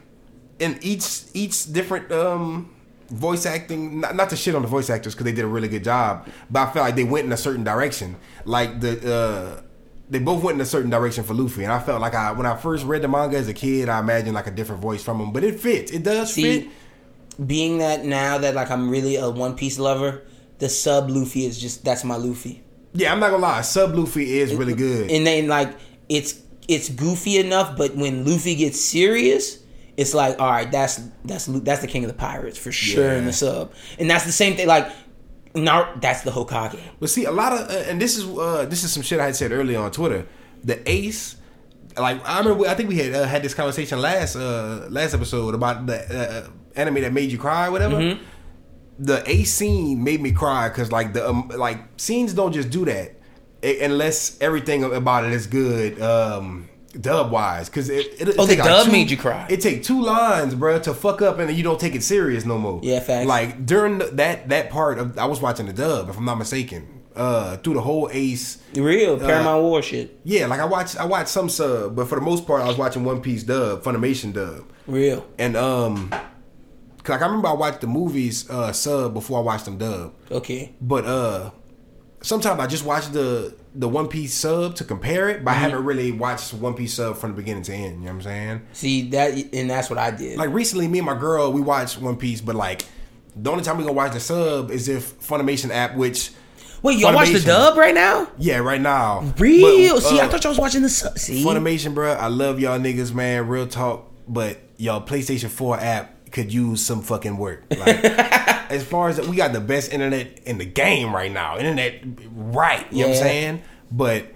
in each each different um voice acting, not, not to shit on the voice actors because they did a really good job, but I felt like they went in a certain direction. Like the. uh they both went in a certain direction for Luffy, and I felt like I when I first read the manga as a kid, I imagined like a different voice from him, but it fits. It does
See,
fit.
being that now that like I'm really a One Piece lover, the sub Luffy is just that's my Luffy.
Yeah, I'm not gonna lie. Sub Luffy is really good.
And then like it's it's goofy enough, but when Luffy gets serious, it's like all right, that's that's that's the king of the pirates for sure in the sub, and that's the same thing. Like, Nar- that's the Hokage.
But see, a lot of uh, and this is uh, this is some shit I had said earlier on Twitter. The Ace, like I remember, I think we had uh, had this conversation last uh, last episode about the uh, anime that made you cry, or whatever.
Mm-hmm.
The Ace scene made me cry because like the um, like scenes don't just do that i- unless everything about it is good. Um, Dub wise, because it, it, it
Oh, the dub
two-
made you cry.
It take two lines, bro, to fuck up, and then you don't take it serious no more.
Yeah, facts.
Like during the, that that part of I was watching the dub, if I'm not mistaken, uh, through the whole Ace.
Real
Uh,
Paramount War shit.
Yeah, like I watched I watched some sub, but for the most part, I was watching One Piece dub, Funimation dub,
Real.
and um, 'cause, like I remember I watched the movies uh sub before I watched them dub,
Okay.
but uh, sometimes I just watch the the One Piece sub to compare it, but
Mm-hmm.
I haven't really watched One Piece sub from the beginning to end. You know what I'm saying?
See that, and that's what I did.
Like recently, me and my girl we watched One Piece, but like the only time we gonna watch the sub is if Funimation app, which
Wait, y'all watch the dub right now?
yeah, right now.
Real?
But,
See, I
uh,
thought y'all was watching the sub. See,
Funimation, bro. I love y'all niggas, man. Real talk, but y'all PlayStation Four app could use some fucking work. Like, (laughs) as far as we got the best internet in the game right now, internet right. You know what I'm saying? But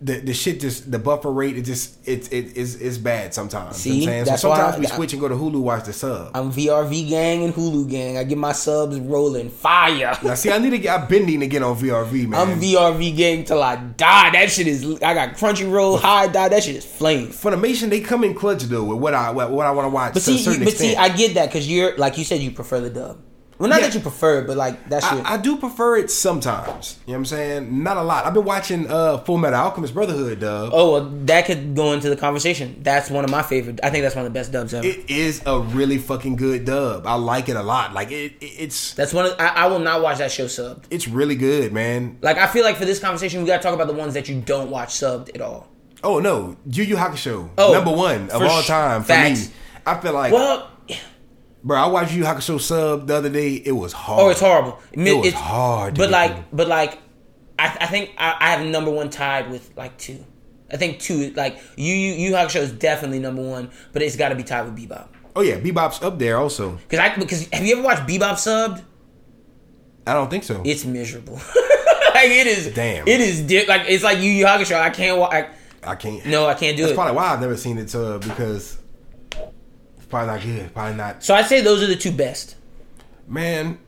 the the shit just the buffer rate it just it's it is it's bad sometimes. you know
See?
what I'm saying?
That's
so
why
sometimes
I-
we switch and go to Hulu watch the sub.
I'm VRV gang and Hulu gang. I get my subs rolling fire.
Now, see, I need to get. I've been needing to get on VRV, man.
I'm VRV gang till I die. That shit is. I got Crunchyroll high die. That shit is flame.
Funimation, they come in clutch though with what I what, what I want to watch
But
to a
see,
certain
you, but see. I get that because you're like you said, you prefer the dub. Well, not
Yeah.
that you prefer it, but like that's shit.
I, I do prefer it sometimes. You know what I'm saying? Not a lot. I've been watching uh Full Metal Alchemist Brotherhood dub.
oh, well, that could go into the conversation. That's one of my favorite. I think that's one of the best dubs ever.
It is a really fucking good dub. I like it a lot. Like it, it it's
that's one. Of, I, I will not watch that show subbed.
it's really good, man.
Like I feel like for this conversation, we gotta talk about the ones that you don't watch subbed at all.
Oh no, Yu Yu Hakusho,
Oh,
number one of all
sh-
time for
facts.
me. I feel like,
Well,
bro, I watched Yu Hakusho sub the other day. It was hard.
oh, it's horrible.
It was
It's
hard
But like,
through.
but like, I, I think I, I have number one tied with like two. I think two. Like you, you, Yu Yu Hakusho is definitely number one, but it's got to be tied with Bebop.
Oh yeah, Bebop's up there also.
Because I because have you ever watched Bebop subbed?
I don't think so.
It's miserable. (laughs) like it is.
Damn.
It is di- like it's like Yu Yu Hakusho. I can't. wa- I,
I can't.
no, I can't do
That's
it.
That's probably why I've never seen it sub because probably not good. Probably not.
so I'd say those are the two best.
Man,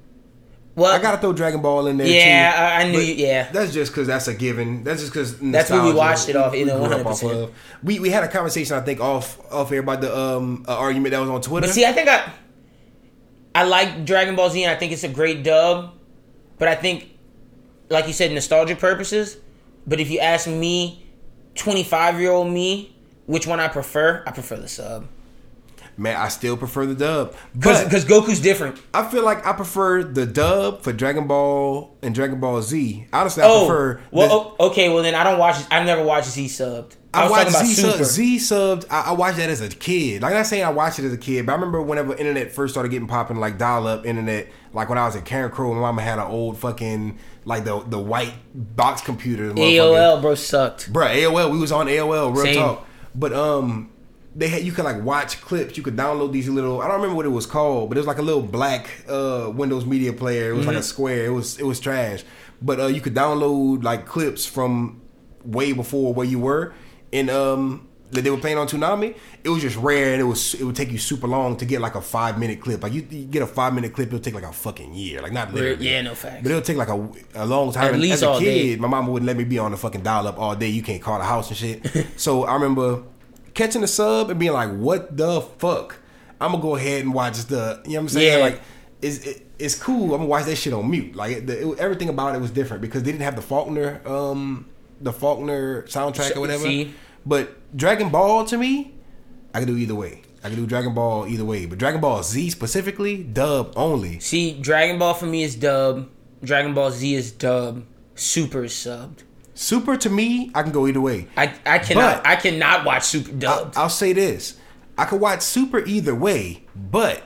Well,
I gotta throw Dragon Ball in there
Yeah,
too.
I- I knew you- yeah.
That's just because that's a given. That's just because
That's what we watched it off, you know, 100%.
We we had a conversation I think off off air about the um uh, argument that was on Twitter.
But see, I think I I like Dragon Ball Z, and I think it's a great dub. But I think, like you said, nostalgic purposes. But if you ask me, twenty five year old me, which one I prefer, I prefer the sub.
Man, I still prefer the dub.
Because Goku's different.
I feel like I prefer the dub for Dragon Ball and Dragon Ball Z. Honestly, I
Oh,
prefer.
well,
the-
okay. Well, then I don't watch. I've never watched Z subbed. I,
I,
was
watched
talking
Z,
about
sub, Z subbed. I, I watched that as a kid. Like I'm not saying I watched it as a kid, but I remember whenever internet first started getting popping, like dial up internet. Like when I was at Karen Crow, my mama had an old fucking like the the white box computer.
AOL, bro, sucked.
Bruh, AOL. We was on AOL. Real
Same.
talk. But um, they had you could like watch clips. You could download these little. I don't remember what it was called, but it was like a little black uh Windows Media Player. It was like
Mm-hmm.
a square. It was it was trash. But uh, you could download like clips from way before where you were, and um. That they were playing on Toonami, it was just rare, and it was it would take you super long to get like a five minute clip. Like you, you get a five minute clip, it'll take like a fucking year, like not literally.
Yeah, no facts.
But it'll take like a, a long time.
At
And
least
as a
all
kid,
day.
my mama wouldn't let me be on the fucking dial up all day. You can't call the house and shit. (laughs) so I remember catching the sub and being like, "What the fuck?" I'm gonna go ahead and watch the. You know what I'm saying?
Yeah.
Like, it's it, it's cool. I'm gonna watch that shit on mute. Like the, it, everything about it was different because they didn't have the Faulconer, um, the Faulconer soundtrack or whatever.
See?
But Dragon Ball to me, I can do either way. I can do Dragon Ball either way. But Dragon Ball Z specifically, dub only.
See, Dragon Ball for me is dub. Dragon Ball Z is dub. Super is subbed.
Super to me, I can go either way.
I I cannot
But-
I cannot watch Super
I'll,
dubbed.
I'll say this: I could watch Super either way, but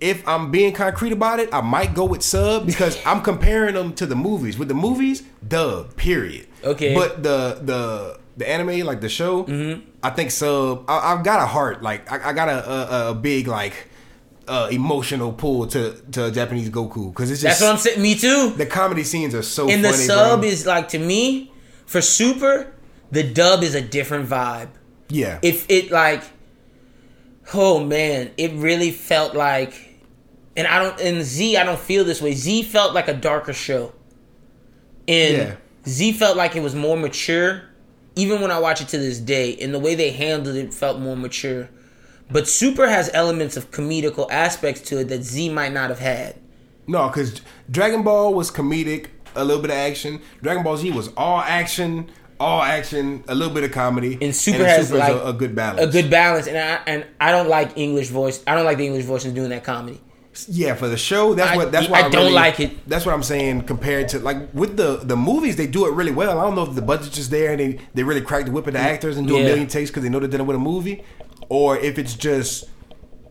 if I'm being concrete about it, I might go with sub because (laughs) I'm comparing them to the movies. With the movies, dub, period.
Okay.
But the the the anime, like the show,
Mm-hmm.
I think sub. I, I've got a heart, like I, I got a, a a big like uh, emotional pull to to Japanese Goku because it's just That's
what I'm saying. Me too.
the comedy scenes are so.
And the
funny,
sub
bro.
is like to me for Super, the dub is a different vibe.
yeah.
If it like, oh man, it really felt like, and I don't in Z I don't feel this way. Z felt like a darker show, and
Yeah.
Z felt like it was more mature. Even when I watch it to this day, and the way they handled it felt more mature. But Super has elements of comedical aspects to it that Z might not have had.
No, because Dragon Ball was comedic, a little bit of action. Dragon Ball Z was all action, all action, a little bit of comedy.
And Super
then
has
Super's
like
a, a good balance.
A good balance, and I and I don't like English voice. I don't like the English voices doing that comedy.
yeah, for the show, that's
I-
what that's why
I
why
don't
really-
like it.
That's what I'm saying. Compared to like with the the movies, they do it really well. I don't know if the budget's just there and they they really crack the whip of the actors and do
Yeah.
a million takes because they know they're dealing with a movie, or if it's just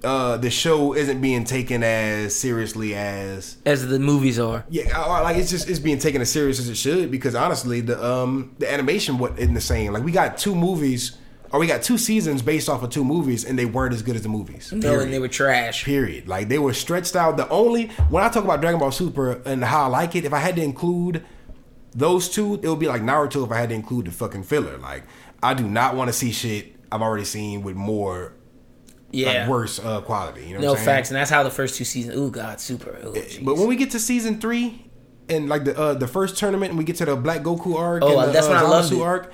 uh the show isn't being taken as seriously as
As the movies are.
Yeah, or like it's just it's being taken as serious as it should because honestly, the um the animation what isn't the same. Like we got two movies, or we got two seasons based off of two movies, and they weren't as good as the movies.
No,
Period.
and they were trash.
Period. Like they were stretched out. The only when I talk about Dragon Ball Super and how I like it, if I had to include those two, it would be like Naruto if I had to include the fucking filler. Like I do not want to see shit I've already seen with more
Yeah.
like worse uh, quality. You know
no
what I'm saying?
facts, and that's how the first two seasons. Oh God, super. Ooh.
But when we get to season three and like the uh, the first tournament, and we get to the Black Goku arc,
Oh,
and the,
that's
uh,
when I it.
arc,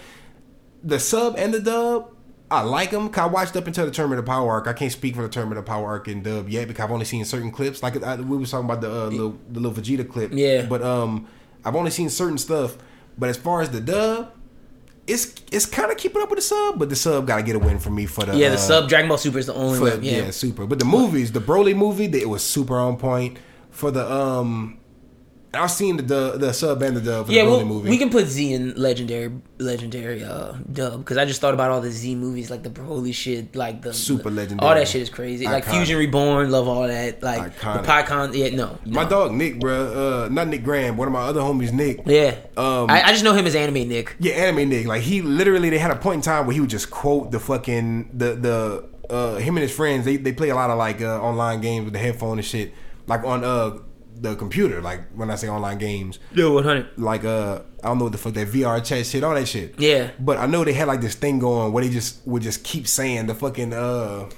the sub and the dub, I like them. I watched up until the Tournament of Power arc. I can't speak for the Tournament of Power arc in dub yet because I've only seen certain clips. Like I, we was talking about the uh, little, the little Vegeta clip,
Yeah.
But um, I've only seen certain stuff. But as far as the dub. It's it's kind of keeping up with the sub, but the sub got to get a win for me for the
yeah, the
uh,
sub Dragon Ball Super is the only
for,
one.
yeah.
Yeah.
super. But the movies, the Broly movie, it was super on point. For the um, I've seen the the, the sub and the dub for
Yeah,
the
well,
movie.
we can put Z in legendary, legendary uh, dub because I just thought about all the Z movies, like the Broly shit, like the
Super legendary.
All that shit is crazy. Like Fusion Reborn, love all that. Like
Iconic.
the PyCon, yeah, no,
My
no.
dog Nick, bro, uh, not Nick Graham, one of my other homies, Nick.
Yeah,
Um,
I, I just know him as Anime Nick.
Yeah, anime Nick. Like he literally, they had a point in time where he would just quote the fucking the the uh him and his friends. They they play a lot of like uh, online games with the headphone and shit, like on uh the computer. Like when I say online games,
Yeah, one hundred.
like uh I don't know what the fuck that VR chat shit, all that shit.
Yeah.
But I know they had like this thing going where they just would just keep saying the fucking uh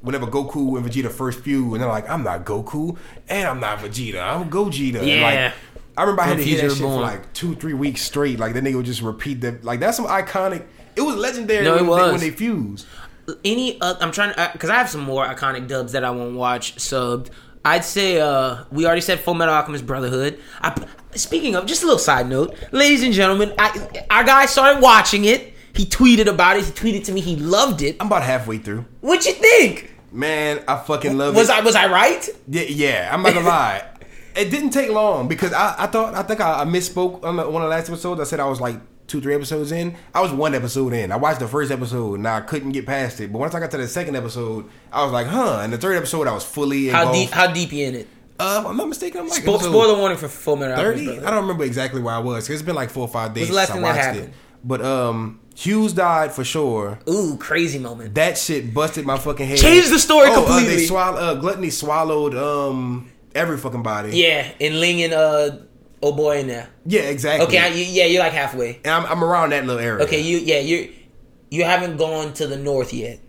whenever Goku and Vegeta first feud and they're like, I'm not Goku and I'm not Vegeta, I'm Gogeta. And,
Yeah.
like I remember I had to hear that shit for like two, three weeks straight. Like that nigga would just repeat that like that's some iconic it was legendary
No, it
when, They,
was.
when they fused.
Any, uh, I'm trying to because I have some more iconic dubs that I won't watch subbed. I'd say uh we already said Full Metal Alchemist Brotherhood. I, speaking of, just a little side note, ladies and gentlemen, I, our guy started watching it. He tweeted about it. He tweeted to me he loved it.
I'm about halfway through.
What you think?
Man, I fucking love
Was
it.
Was I was I right?
Yeah, yeah, I'm not gonna (laughs) lie. It didn't take long because I, I thought I think I, I misspoke on the, one of the last episodes. I said I was like two, three episodes in. I was one episode in. I watched the first episode and I couldn't get past it. But once I got to the second episode, I was like, huh. And the third episode, I was fully
How deep? How deep you in it?
Uh, I'm not mistaken. I'm like
Spo- spoiler warning for Full Alchemist.
thirty. I don't remember exactly where I was. It's been like four or five days since I watched it. But um, Hughes died for sure.
Ooh, crazy moment.
That shit busted my fucking head.
Changed the story
oh, Uh,
completely.
they swallow, uh, Gluttony swallowed um every fucking body.
Yeah, and Ling and uh, oh boy in there.
Yeah, exactly.
Okay, I, you, yeah, you're like halfway.
and I'm, I'm around that little area.
Okay, you yeah you you haven't gone to the north yet.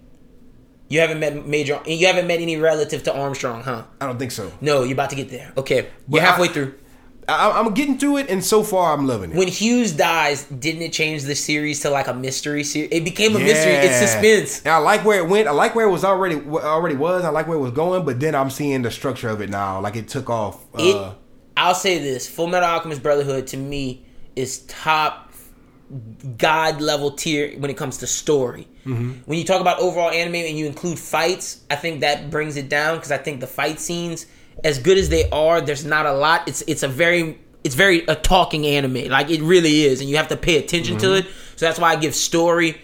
You haven't met major. You haven't met any relative to Armstrong, huh?
I don't think so.
No, you're about to get there. Okay, you're
But
halfway
I-
through.
I, I'm getting through it, and so far I'm loving it.
When Hughes dies, didn't it change the series to like a mystery series? It became a mystery. It's suspense.
And I like where it went. I like where it was already already was. I like where it was going, but then I'm seeing the structure of it now. Like it took off. Uh,
It. I'll say this: Full Metal Alchemist Brotherhood to me is top god level tier when it comes to story.
Mm-hmm.
When you talk about overall anime and you include fights, I think that brings it down because I think the fight scenes, as good as they are, there's not a lot. It's it's a very it's very a talking anime, like it really is, and you have to pay attention to
Mm-hmm.
it. So that's why I give story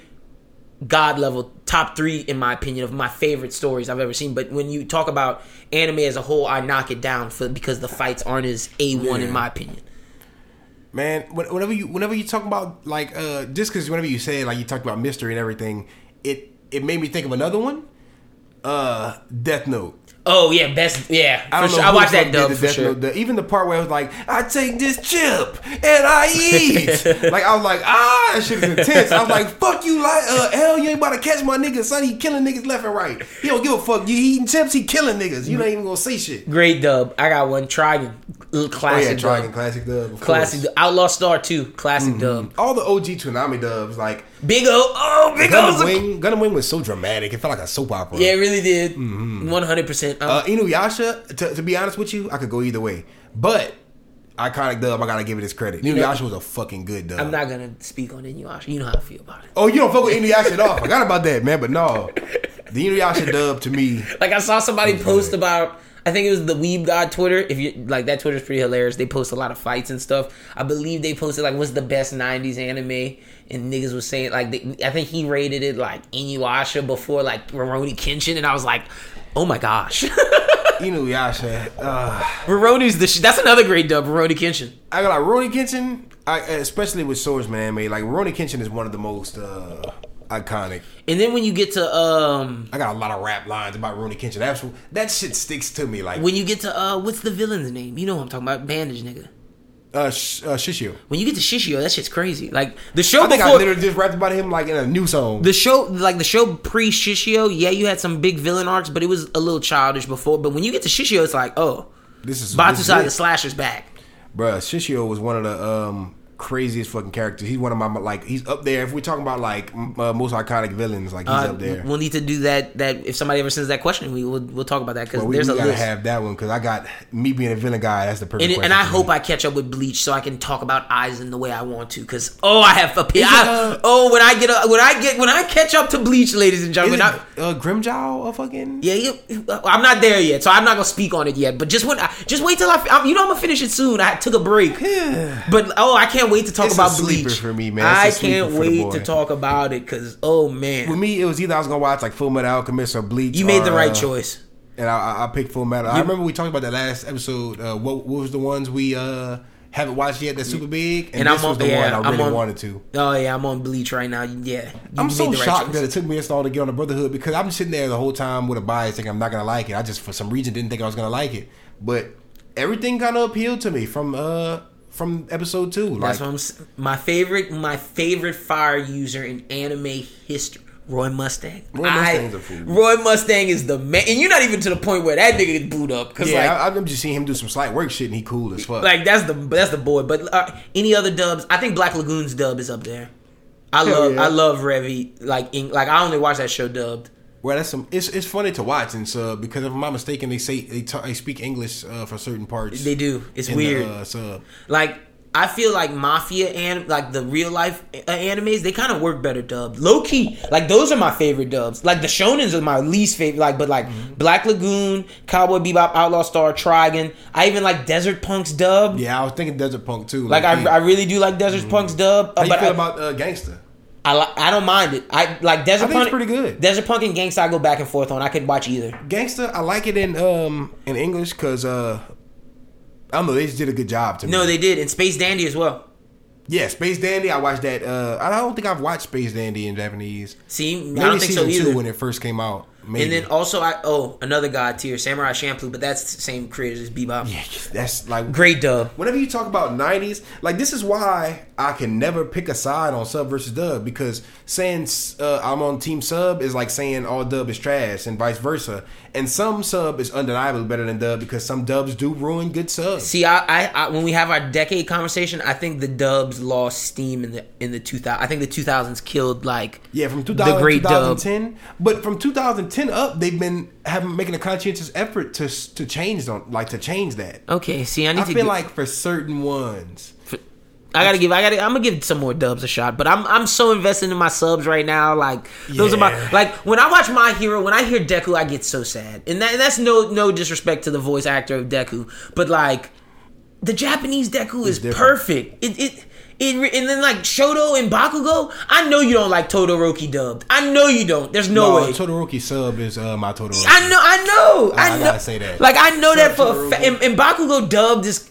god level top three in my opinion of my favorite stories I've ever seen. But when you talk about anime as a whole, I knock it down for because the fights aren't as a one
Yeah.
in my opinion.
man, whenever you whenever you talk about like uh, just because whenever you say like you talked about mystery and everything, it it made me think of another one. Uh, Death Note.
Oh yeah, best yeah.
I
sure. I watched that dub for
Death
sure.
Note- even the part where it was like, I take this chip and I eat. (laughs) like I was like, ah, that shit is intense. I was like, fuck you, like, uh, hell, you ain't about to catch my nigga, son. He killing niggas left and right. He don't give a fuck. You eating chips, he killing niggas. You not even gonna say shit.
Great dub. I got one. Trigun. Little
Oh
Classic
yeah,
dub.
Dragon classic dub. of
Classic
course.
Outlaw Star 2. Classic dub.
All the OG Toonami dubs, like
Big O. Oh, Big O's
Gundam
a-
Wing. Gundam Wing was so dramatic. It felt like a soap opera.
Yeah, it really did. 100%. Um,
Uh, Inuyasha, to, to be honest with you, I could go either way. But iconic dub, I gotta give it his credit. Inuyasha was a fucking good dub.
I'm not to speak on Inuyasha. You know how I feel about it.
Oh, you don't fuck with Inuyasha at all. I (laughs) forgot about that, man. But no, the Inuyasha dub to me,
Like I saw somebody post about I think it was the Weeb God Twitter. If you like that Twitter's pretty hilarious. They post a lot of fights and stuff. I believe they posted like what's the best '90s anime, and niggas was saying like they, I think he rated it like Inuyasha before like Rurouni Kenshin, and I was like, oh my gosh, (laughs)
Inuyasha. Uh,
Rurouni's the sh- that's another great dub, Rurouni Kenshin.
I got like Rurouni Kenshin, I, especially with Swordsman anime. Like Rurouni Kenshin is one of the most uh, iconic.
And then when you get to um
I got a lot of rap lines about Rurouni Kenshin. That's that shit sticks to me. Like
when you get to uh what's the villain's name? You know what I'm talking about, Bandage nigga.
uh, Sh- uh, Shishio.
When you get to Shishio, that shit's crazy. Like the show
I think I literally just rapped about him like in a new song.
the show like the show pre Shishio, yeah, you had some big villain arcs, but it was a little childish before. But when you get to Shishio, it's like, oh,
this is this is Battosai
the slasher's back.
Bruh, Shishio was one of the um, craziest fucking characters. He's one of my like he's up there. If we're talking about like uh, most iconic villains, like he's
Uh,
up there.
We'll need to do that. That if somebody ever sends that question, we will we'll talk about that because
Well, we,
there's
we
a
gotta
list.
have that one because I got me being a villain guy. That's the perfect.
and,
question
and I hope
me.
I catch up with Bleach so I can talk about Aizen the way I want to. Cause oh, I have a
it, uh,
oh when I get a, when I get when I catch up to Bleach, ladies and
Is
gentlemen.
it,
I,
uh, Grimmjow a fucking
Yeah, you, I'm not there yet, so I'm not gonna speak on it yet. But just when, I, just wait till I, I'm, you know, I'm gonna finish it soon. I took a break, (sighs) but oh, I can't wait to talk
It's
about Bleach
for me, man.
I
It's a
can't wait to talk about it because oh man.
With me, it was either I was gonna watch like Full Metal Alchemist or Bleach.
you made
or,
the right
uh,
choice.
and I, I, I picked Full Metal. I remember we talked about that last episode. Uh, what, what was the ones we uh, haven't watched yet? That's super big, and,
And
this
I'm
was
on-
the
yeah,
one I
I'm
really
on-
wanted to.
Oh yeah, I'm on Bleach right now. Yeah, you
I'm
made
so
the right
shocked
choice.
that it took me this long to get on the Brotherhood because I'm sitting there the whole time with a bias thinking I'm not gonna like it. I just for some reason didn't think I was gonna like it, but everything kind of appealed to me from uh from episode two. Like
That's what I'm. My favorite, my favorite fire user in anime history. Roy Mustang.
Roy Mustang's a fool.
Roy Mustang is the man, and you're not even to the point where that nigga boot up because like
yeah, I, I'm just seeing him do some slight work shit and he cool as fuck.
Like that's the that's the boy. But uh, any other dubs? I think Black Lagoon's dub is up there. I
Hell
love
yeah.
I love Revy. Like in, like I only watch that show dubbed.
Well, that's some. It's it's funny to watch and sub because if I'm not mistaken, they say they, talk, they speak English uh, for certain parts.
They do. It's
in the,
weird.
uh, sub.
like I feel like mafia and like the real life uh, animes, they kind of work better dubbed. Low key, like those are my favorite dubs. Like the shonens are my least favorite. Like, but like
Mm-hmm.
Black Lagoon, Cowboy Bebop, Outlaw Star, Trigun. I even like Desert Punk's dub.
Yeah, I was thinking Desert Punk too.
Like I. I really do like Desert Punk's dub. Uh,
How you feel
I,
about uh, Gangsta?
I, li- I don't mind it. I like Desert
I think
Punk.
it's pretty good.
Desert Punk and Gangsta, I go back and forth on. I could watch either.
Gangsta, I like it in um in English because uh I don't know they just did a good job to me.
No, they did, and Space Dandy as well.
yeah, Space Dandy. I watched that. Uh, I don't think I've watched Space Dandy in Japanese.
See,
Maybe
I don't think so
season
either.
two when it first came out. Maybe.
And then also, I oh another god tier, Samurai Champloo, but that's the same creators as Bebop.
yeah, that's like
Great dub.
whenever you talk about 90s like this is why i can never pick a side on sub versus dub because saying uh, i'm on team sub is like saying all dub is trash and vice versa and some sub is undeniably better than dub because some dubs do ruin good subs
See, I, I, I when we have our decade conversation, I think the dubs lost steam in the in the 2000. I think the 2000s killed like
yeah from 2000
the great dub.
2010 but from 2010 up they've been having making a conscientious effort to to change on like to change that
Okay, see, I need
i
to.
feel
get-
like for certain ones
I gotta give. I gotta. I'm gonna give some more dubs a shot. But I'm I'm so invested in my subs right now. Like those are my like when I watch My Hero. When I hear Deku, I get so sad. And, that, and that's no no disrespect to the voice actor of Deku, but like the Japanese Deku is perfect. It it. It, and then like Shoto and Bakugo, I know you don't like Todoroki dubbed. I know you don't. There's no, way.
Todoroki sub is uh, my Todoroki.
I know, I know, I,
I
know.
gotta say that.
Like I know that for a
Todoroki.
fa- and, and Bakugo dubbed is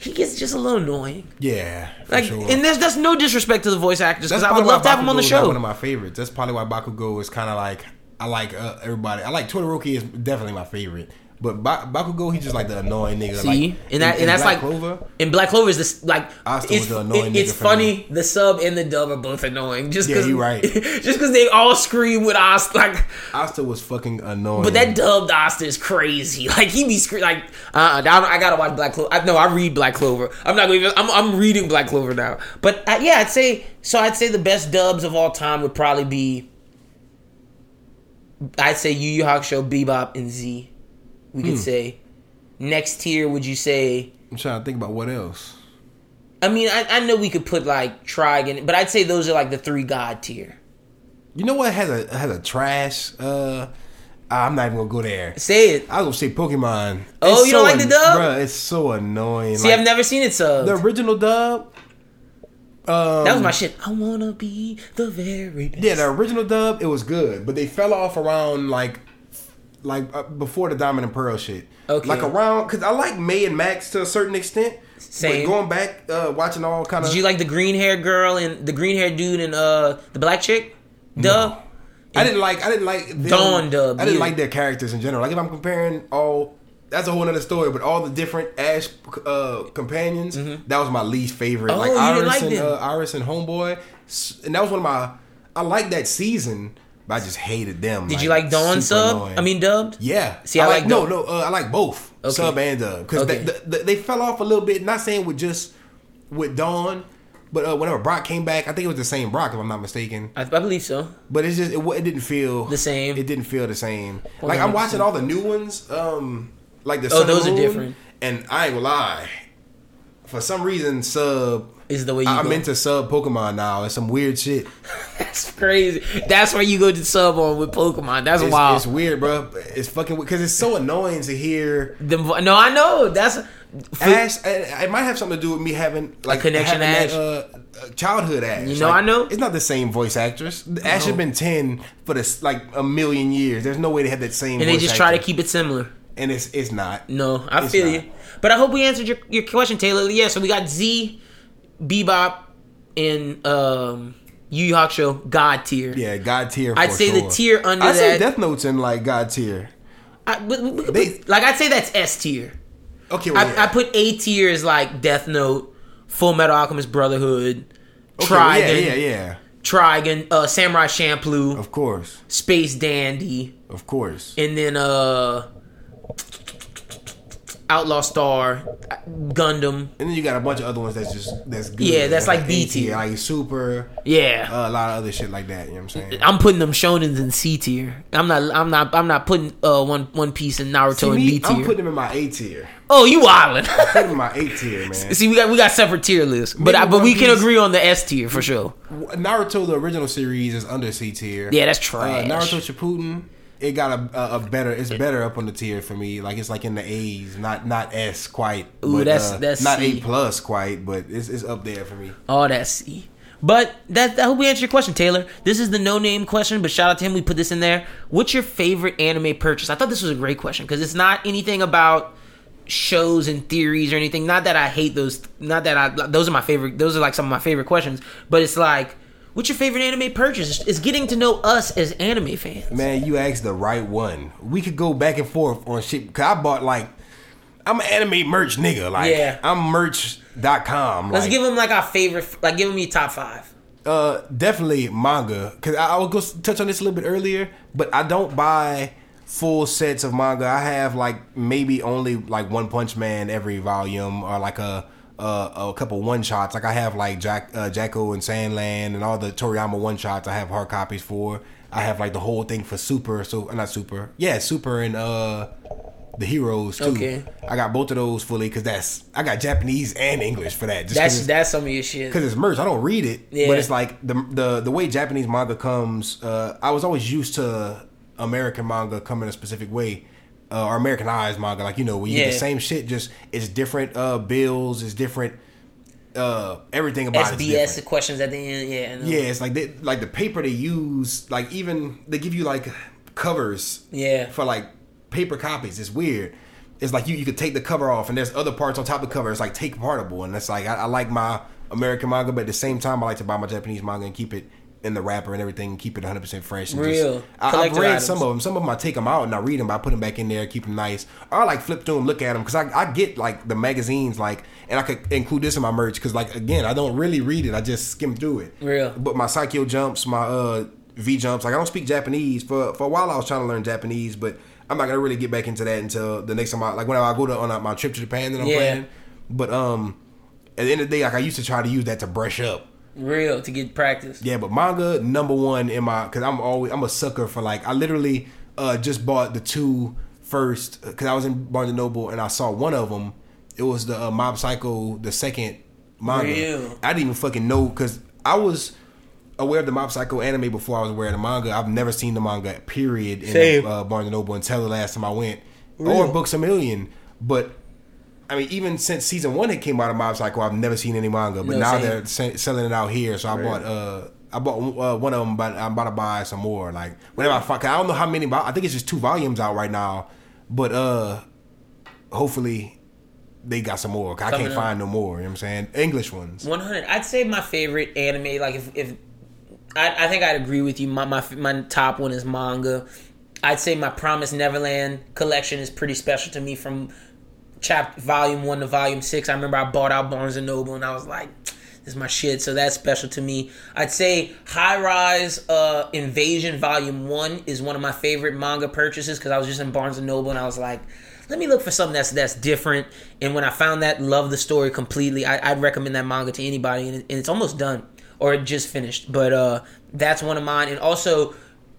he gets just a little annoying.
Yeah, for
Like,
sure.
and there's that's no disrespect to the voice actors because I would love to
why
have him on the
Bakugo is
show.
One of my favorites. That's probably why Bakugo is kind of like I like uh, everybody. I like Todoroki is definitely my favorite, but ba- Bakugo he's just like the annoying nigga.
See,
like,
and that
in-
and that's
Black
like
Clover.
And Black Clover is this like
Asta
it's
was the annoying
it- it's funny the sub and the dub are both annoying just
Yeah,
because
you right. (laughs)
just because they all scream with Asta (laughs) like
Asta was fucking annoying.
but that dubbed Asta is crazy (laughs) like he be scre- like uh I, don't- I gotta watch Black Clover I, no I read Black Clover I'm not to I'm I'm reading Black Clover now but uh, yeah I'd say so I'd say the best dubs of all time would probably be I'd say Yu Yu Hakusho Bebop and Z we could say next tier would you say
I'm trying to think about what else.
I mean, I, I know we could put like Trigun, but I'd say those are like the three god tier.
You know what has a has a trash? Uh, I'm not even gonna go there.
Say it.
I was gonna say Pokemon.
Oh,
It's
you don't like the dub?
Bruh, it's so annoying.
See,
Like,
I've never seen it subbed.
the original dub. Um,
that was my shit. I wanna be the very best.
Yeah, the original dub it was good, but they fell off around like like uh, before the Diamond and Pearl shit.
Okay.
Like around because I like May and Max to a certain extent.
Same.
But going back, uh, watching all kind of.
Did you like the green haired girl and the green haired dude and uh the black chick? Dub.
I didn't like. I didn't like. Them,
Dawn dub,
I didn't
yeah.
like their characters in general. Like if I'm comparing all. That's a whole other story, but all the different Ash uh, companions, that was my least favorite.
Mm-hmm. Oh,
like Iris
like
and uh, Iris and Homeboy, and that was one of my. I liked that season, but I just hated them.
Did you like Dawn sub?
annoying.
I mean dubbed.
Yeah.
See, I like
no, no. Uh, I like both
Okay.
sub and dub because
Okay.
they, they, they fell off a little bit. Not saying with just with Dawn, but uh, whenever Brock came back, I think it was the same Brock if I'm not mistaken.
I, I believe so.
But it's just it, it didn't feel
The same.
It didn't feel the same. Like I'm watching all the new ones, um, like the
Oh,
Sun
those are different.
And I ain't gonna lie, for some reason, sub.
Is the way you
I'm
go.
into sub Pokemon now. It's some weird shit. (laughs)
That's crazy. That's where you go to sub on with Pokemon. That's
It's,
wild.
it's weird, bro. It's fucking because it's so annoying to hear
The no, I know. That's
Ash. It might have something to do with me having like
connection
having
to
that, uh, childhood Ash.
You know,
Like,
I know.
it's not the same voice actress. Ash has been ten for this like a million years. There's no way they have that same.
and they just try to keep it similar.
and it's it's not.
No, I
It's
feel
not.
you. But I hope we answered your, your question, Taylor. Yeah, so we got Z, Bebop, and um, Yu Yu Hakusho God tier.
Yeah, God tier.
I'd say the tier under
I'd say
that-
Death Note's in like God tier.
I, but- but- but-
They-
like I'd say that's S tier.
Okay, well,
I,
yeah.
I put A tier as like Death Note, Full Metal Alchemist Brotherhood,
Okay, well, yeah, yeah, yeah.
Trigun, uh, Samurai Champloo,
Of course,
Space Dandy,
of course.
and then uh, Outlaw Star, Gundam.
And then you got a bunch of other ones that's just that's good.
Yeah, that's like
A
B tier.
like Super,
Yeah.
uh, a lot of other shit like that. You know what I'm saying?
I'm putting them shonens in C tier. I'm not. I'm not. I'm not putting uh one One Piece and Naruto
See,
in B tier.
I'm putting them in my A tier
Oh, you wildin'.
Put him in my eight tier, (laughs) man.
See, we got we got separate tier lists, but I, but we can agree on the S tier for sure.
Naruto, the original series, is under C tier.
Yeah, that's
Uh,
trash.
Naruto Shippuden, it got a, a, a better. It's better up on the tier for me. Like it's like in the A's, not not S quite.
Ooh,
but,
that's-
uh,
that's
not
C.
A plus quite, but it's it's up there for me.
Oh, that's C. But that I hope we answered your question, Taylor. This is the no name question, but shout out to him. We put this in there. What's your favorite anime purchase? I thought this was a great question because it's not anything about shows and theories or anything. Not that I hate those. Not that I. Those are my favorite. Those are like some of my favorite questions. But it's like, what's your favorite anime purchase? It's getting to know us as anime fans.
Man, you asked the right one. We could go back and forth on shit. Cause I bought like, I'm an anime merch nigga. Like,
Yeah.
I'm merch.com.
Let's
like,
give them like our favorite. Like, give them your top five.
Uh, definitely manga. Cause I, I will go s- touch on this a little bit earlier, but I don't buy full sets of manga. I have like maybe only like One Punch Man every volume, or like a a, a couple one shots. Like I have like Jack uh, Jaco and Sand Land and all the Toriyama one shots. I have hard copies for. I have like the whole thing for Super. So uh, not Super. Yeah, Super and uh the Heroes too.
Okay.
I got both of those fully because that's I got Japanese and English for that. Just
That's that's some of your shit.
because it's merch. I don't read it,
Yeah.
but it's like the the the way Japanese manga comes. Uh, I was always used to American manga coming a specific way, uh, or Americanized manga. Like you know, when you get the same shit, just it's different uh, bills, it's different. Uh, everything about it's
SBS questions at the end. Yeah.
Yeah, it's like they, like the paper they use. Like even they give you like covers.
Yeah.
For like paper copies, it's weird. It's like you you could take the cover off, and there's other parts on top of the cover. It's like take partable, and it's like I, I like my American manga, but at the same time, I like to buy my Japanese manga and keep it in the wrapper and everything, keep it 100 percent fresh. And
Real.
Just, I, I've read
items.
some of them. Some of them I take them out and I read them. I put them back in there, keep them nice. Or I like flip through them, look at them because I, I get like the magazines, like, and I could include this in my merch because like again, I don't really read it. I just skim through it.
Real.
But my Saikyo Jumps, my uh V jumps, like I don't speak Japanese. For for a while I was trying to learn Japanese, but I'm not gonna really get back into that until the next time I like whenever I go to on uh, my trip to Japan that I'm
Yeah.
planning. But um at the end of the day, like I used to try to use that to brush up.
Real to get practice.
Yeah, but manga number one in my because I'm always I'm a sucker for like I literally uh just bought the two first because I was in Barnes and Noble and I saw one of them. It was the uh, Mob Psycho, the second manga.
Real.
I didn't even fucking know because I was aware of the Mob Psycho anime before I was aware of the manga. I've never seen the manga period in
Same.
uh, Barnes and Noble until the last time I went
Real.
or Books a Million, but. I mean, even since season one it came out of Mob Psycho, I've never seen any manga. But
No,
now
same.
they're se- selling it out here, so I bought uh I bought uh, one of them, but I'm about to buy some more. Like whenever I find, I don't know how many. but I think it's just two volumes out right now, but uh, hopefully they got some more. 'cause I
Coming
can't
up.
find no more. You know what I'm saying? English ones.
One hundred. I'd say my favorite anime. Like if, if I, I think I'd agree with you. My, my my top one is manga. I'd say my Promise Neverland collection is pretty special to me from chapter volume one to volume six. I remember I bought out Barnes and Noble and I was like, "This is my shit." So that's special to me. I'd say High Rise uh, Invasion Volume One is one of my favorite manga purchases because I was just in Barnes and Noble and I was like. Let me look for something that's that's different. And when I found that, loved the story completely. I, I'd recommend that manga to anybody, and, it, and it's almost done or it just finished. But uh, that's one of mine. And also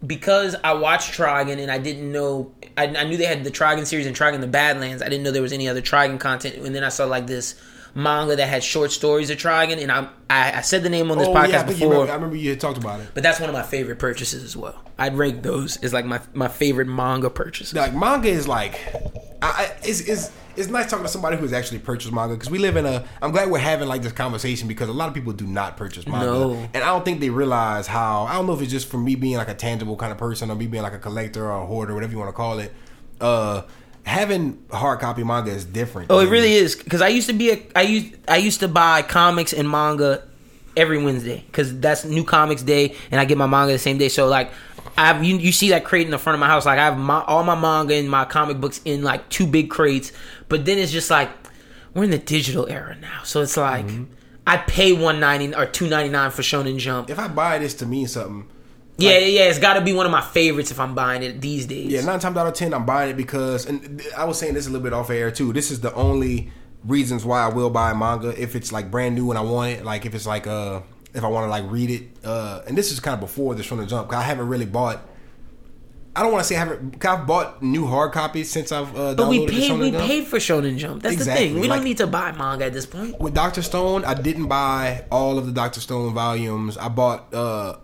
because I watched Trigun and I didn't know, I, I knew they had the Trigun series and Trigun the Badlands. I didn't know there was any other Trigun content. And then I saw like this manga that had short stories of Trigun, and I I, I said the name on this
oh
podcast
yeah, I,
before.
remember, I remember you had talked about it.
but that's one of my favorite purchases as well. I'd rank those as like my, my favorite manga purchases.
Like manga is like, I, I it's, it's it's nice talking to somebody who's actually purchased manga because we live in a. I'm glad we're having like this conversation because a lot of people do not purchase manga,
No.
and I don't think they realize how. I don't know if it's just for me being like a tangible kind of person or me being like a collector or a hoarder, whatever you want to call it. Uh, having hard copy manga is different.
Oh, it really is. Because I used to be a I used I used to buy comics and manga every Wednesday because that's New Comics Day, and I get my manga the same day. So like, I have you you see that crate in the front of my house. Like I have my all my manga and my comic books in like two big crates. But then it's just like we're in the digital era now, so it's like mm-hmm. I pay one ninety or two ninety nine for Shonen Jump.
If I buy this to mean something,
Yeah, yeah, yeah. It's got to be one of my favorites if I'm buying it these days.
Yeah, nine times out of ten, I'm buying it because, and I was saying this a little bit off air too. This is the only reasons why I will buy manga if it's like brand new and I want it. Like if it's like uh, if I want to like read it. Uh, and this is kind of before the Shonen Jump. 'cause I haven't really bought. I don't want to say I haven't. I've bought new hard copies since I've. Uh,
But we
the
paid. We
Jump.
paid for Shonen Jump. That's the thing. We
like-
don't need to buy manga at this point.
with Doctor Stone. I didn't buy all of the Doctor Stone volumes. I bought uh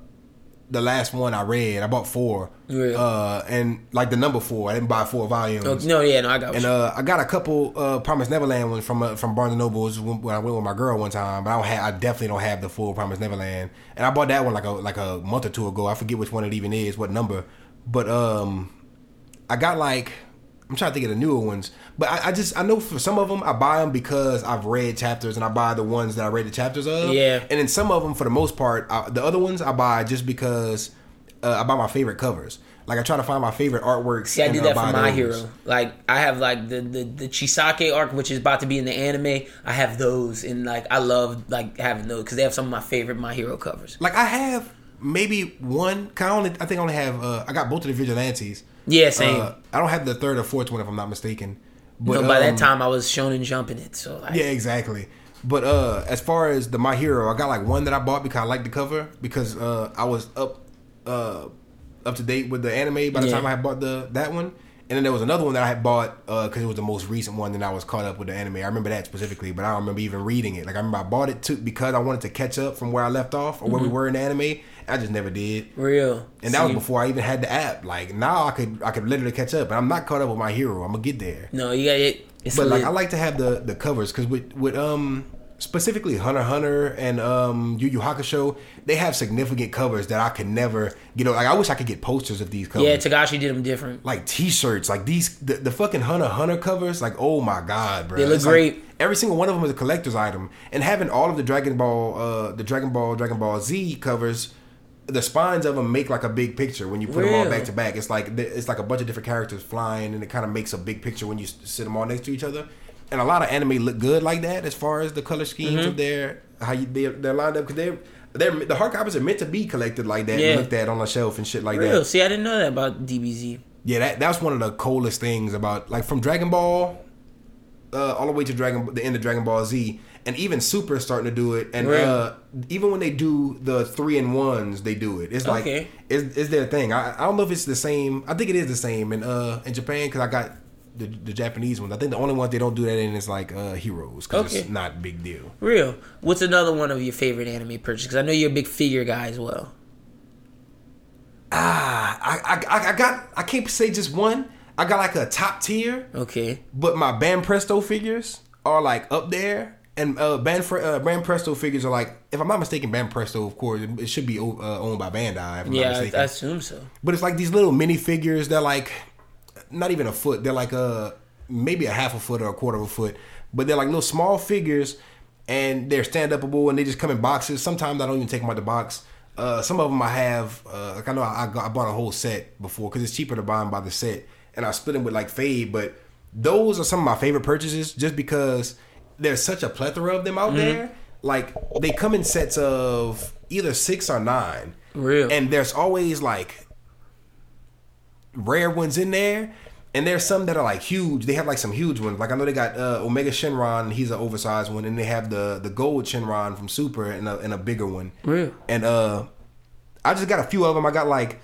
the last one I read. I bought four.
Yeah.
Uh, and like the number four. I didn't buy four volumes.
Oh, no, yeah, no, I got.
And uh, I got a couple uh, Promise Neverland ones from uh, from Barnes and Nobles when when I went with my girl one time. But I don't have, I definitely don't have the full Promise Neverland. And I bought that one like a like a month or two ago. I forget which one it even is, what number. But um, I got like I'm trying to think of the newer ones. But I, I just I know for some of them I buy them because I've read chapters and I buy the ones that I read the chapters of.
Yeah.
And then some of them, for the most part, I, the other ones I buy just because uh, I buy my favorite covers. Like I try to find my favorite artworks.
See, I
I'll
that for My
those.
Hero. Like, I have like the, the the Chisaki arc, which is about to be in the anime. I have those, and like I love like having those because they have some of my favorite My Hero covers.
Like I have maybe one. 'cause I only I think I only have. Uh, I got both of the vigilantes.
Yeah, same.
Uh, I don't have the third or fourth one if I'm not mistaken. But
no, by that
um,
time I was shown and jumping it, so like,
Yeah, exactly. But uh as far as the My Hero, I got like one that I bought because I liked the cover because uh I was up uh up to date with the anime by the
Yeah.
time I had bought the that one. And then there was another one that I had bought because it was the most recent one, and I was caught up with the anime. I remember that specifically, but I don't remember even reading it. Like I remember I bought it too because I wanted to catch up from where I left off or where we were in the anime. I just never did.
real.
And that was before I even had the app. Like now I could I could literally catch up, but I'm not caught up with my hero. I'm gonna get there.
No, you got it.
But like. I like to have the the covers because with with um specifically Hunter Hunter and um Yu Yu Hakusho, they have significant covers that I could never get. Like I wish I could get posters of these covers.
yeah, Togashi did them different.
like T-shirts, like these the, the fucking Hunter Hunter covers. Like oh my god, bro,
They look
It's like
great.
every single one of them is a collector's item, and having all of the Dragon Ball, uh the Dragon Ball, Dragon Ball Z covers. The spines of them make like a big picture when you put them all back to back. It's like it's like a bunch of different characters flying, and it kind of makes a big picture when you sit them all next to each other. And a lot of anime look good like that, as far as the color schemes
Mm-hmm.
of their how you they're, they're lined up because they're they're the hard copies are meant to be collected like that,
Yeah.
and looked at on a shelf and shit like
Real.
that.
See, I didn't know that about DBZ.
Yeah, that that's one of the coolest things about like from Dragon Ball, uh, all the way to Dragon the end of Dragon Ball Z, and even Super is starting to do it. And uh, even when they do the three and ones, they do it. It's like
Okay.
it's, it's their thing. I, I don't know if it's the same. I think it is the same in uh in Japan because I got the, the Japanese ones. I think the only ones they don't do that in is like uh Heroes because
Okay.
it's not big deal.
Real. What's another one of your favorite anime purchases? Because I know you're a big figure guy as well.
Ah, I, I I got I can't say just one. I got like a top tier.
Okay.
But my Banpresto figures are like up there, and uh, Band uh, Banpresto figures are like, if I'm not mistaken, Band Presto, of course, it, should be uh, owned by Bandai.
Yeah, I, assume so.
but it's like these little mini figures. They're like not even a foot. They're like a maybe a half a foot or a quarter of a foot, but they're like little small figures, and they're stand upable, and they just come in boxes. Sometimes I don't even take them out the box. Uh, some of them I have. Uh, like I know I, got, I bought a whole set before because it's cheaper to buy them by the set, and I split them with like Fade. But those are some of my favorite purchases, just because there's such a plethora of them out there. Like they come in sets of either six or nine,
Real.
and there's always like rare ones in there. And there's some that are like huge. They have like some huge ones. Like I know they got uh, Omega Shenron. He's an oversized one, and they have the the gold Shenron from Super and a, and a bigger one.
Real.
And uh, I just got a few of them. I got like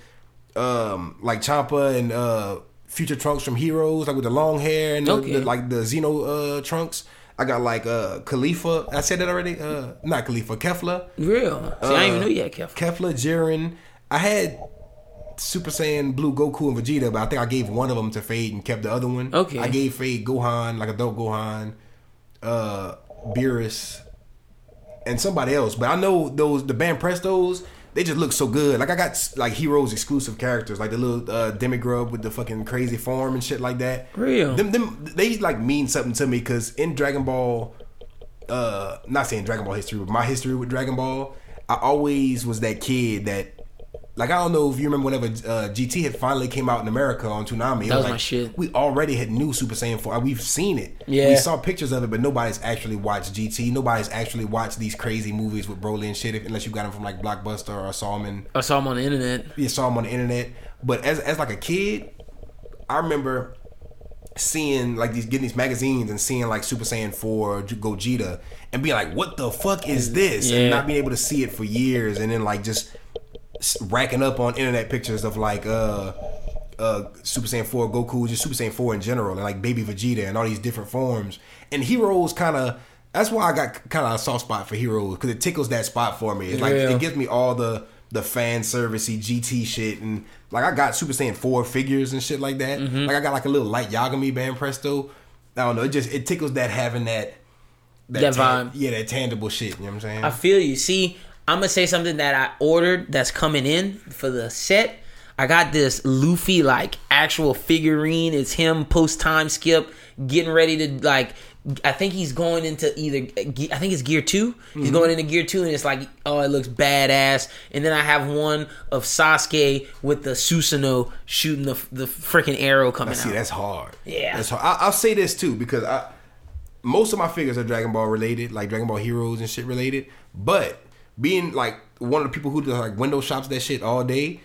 um like Champa and uh Future Trunks from Heroes, like with the long hair and the,
Okay.
the- like the Xeno uh trunks. I got like uh Khalifa. I said that already. Uh, not Khalifa. Kefla.
Real. See, I didn't even
Uh,
know you had Kefla.
Kefla, Jiren. I had Super Saiyan Blue Goku and Vegeta, but I think I gave one of them to Fade and kept the other one.
Okay.
I gave Fade Gohan, like adult Gohan, uh, Beerus, and somebody else. But I know those the Banprestos. They just look so good. Like I got like heroes exclusive characters, like the little uh, Demigra with the fucking crazy form and shit like that.
Real.
Them, them, they like mean something to me because in Dragon Ball, uh, not saying Dragon Ball history, but my history with Dragon Ball, I always was that kid that, like, I don't know if you remember whenever uh, GT had finally came out in America on Toonami. It
That was
like,
my shit.
We already had new Super Saiyan 4. We've seen it.
Yeah.
We saw pictures of it, but nobody's actually watched GT. Nobody's actually watched these crazy movies with Broly and shit, if, unless you got them from like Blockbuster or saw them in
I saw him on the internet.
you saw them on the internet. But as as like a kid, I remember seeing like these getting these magazines and seeing like Super Saiyan 4 Gogeta and being like, what the fuck is this?
Yeah.
And not being able to see it for years and then like just racking up on internet pictures of like uh uh, Super Saiyan Four Goku, just Super Saiyan Four in general, and like Baby Vegeta and all these different forms. And Heroes kind of that's why I got kind of a soft spot for Heroes because it tickles that spot for me. It's like
Yeah.
it gives me all the the fan servicey GT shit and like I got Super Saiyan Four figures and shit like that.
Mm-hmm.
Like I got like a little light Yagami Banpresto. I don't know. It just it tickles that having that
That
tan-
vibe.
yeah, that tangible shit. You know what I'm saying?
I feel you. See, I'm gonna say something that I ordered that's coming in for the set. I got this Luffy like actual figurine. It's him post time skip, getting ready to like. I think he's going into either. I think it's gear 2 He's
Mm-hmm.
going into gear two, and it's like, oh, it looks badass. And then I have one of Sasuke with the Susanoo shooting the the freaking arrow coming out.
See,
out.
that's hard.
Yeah.
that's hard. I, I'll say this too because I most of my figures are Dragon Ball related, like Dragon Ball Heroes and shit related. But being like one of the people who do like window shops that shit all day,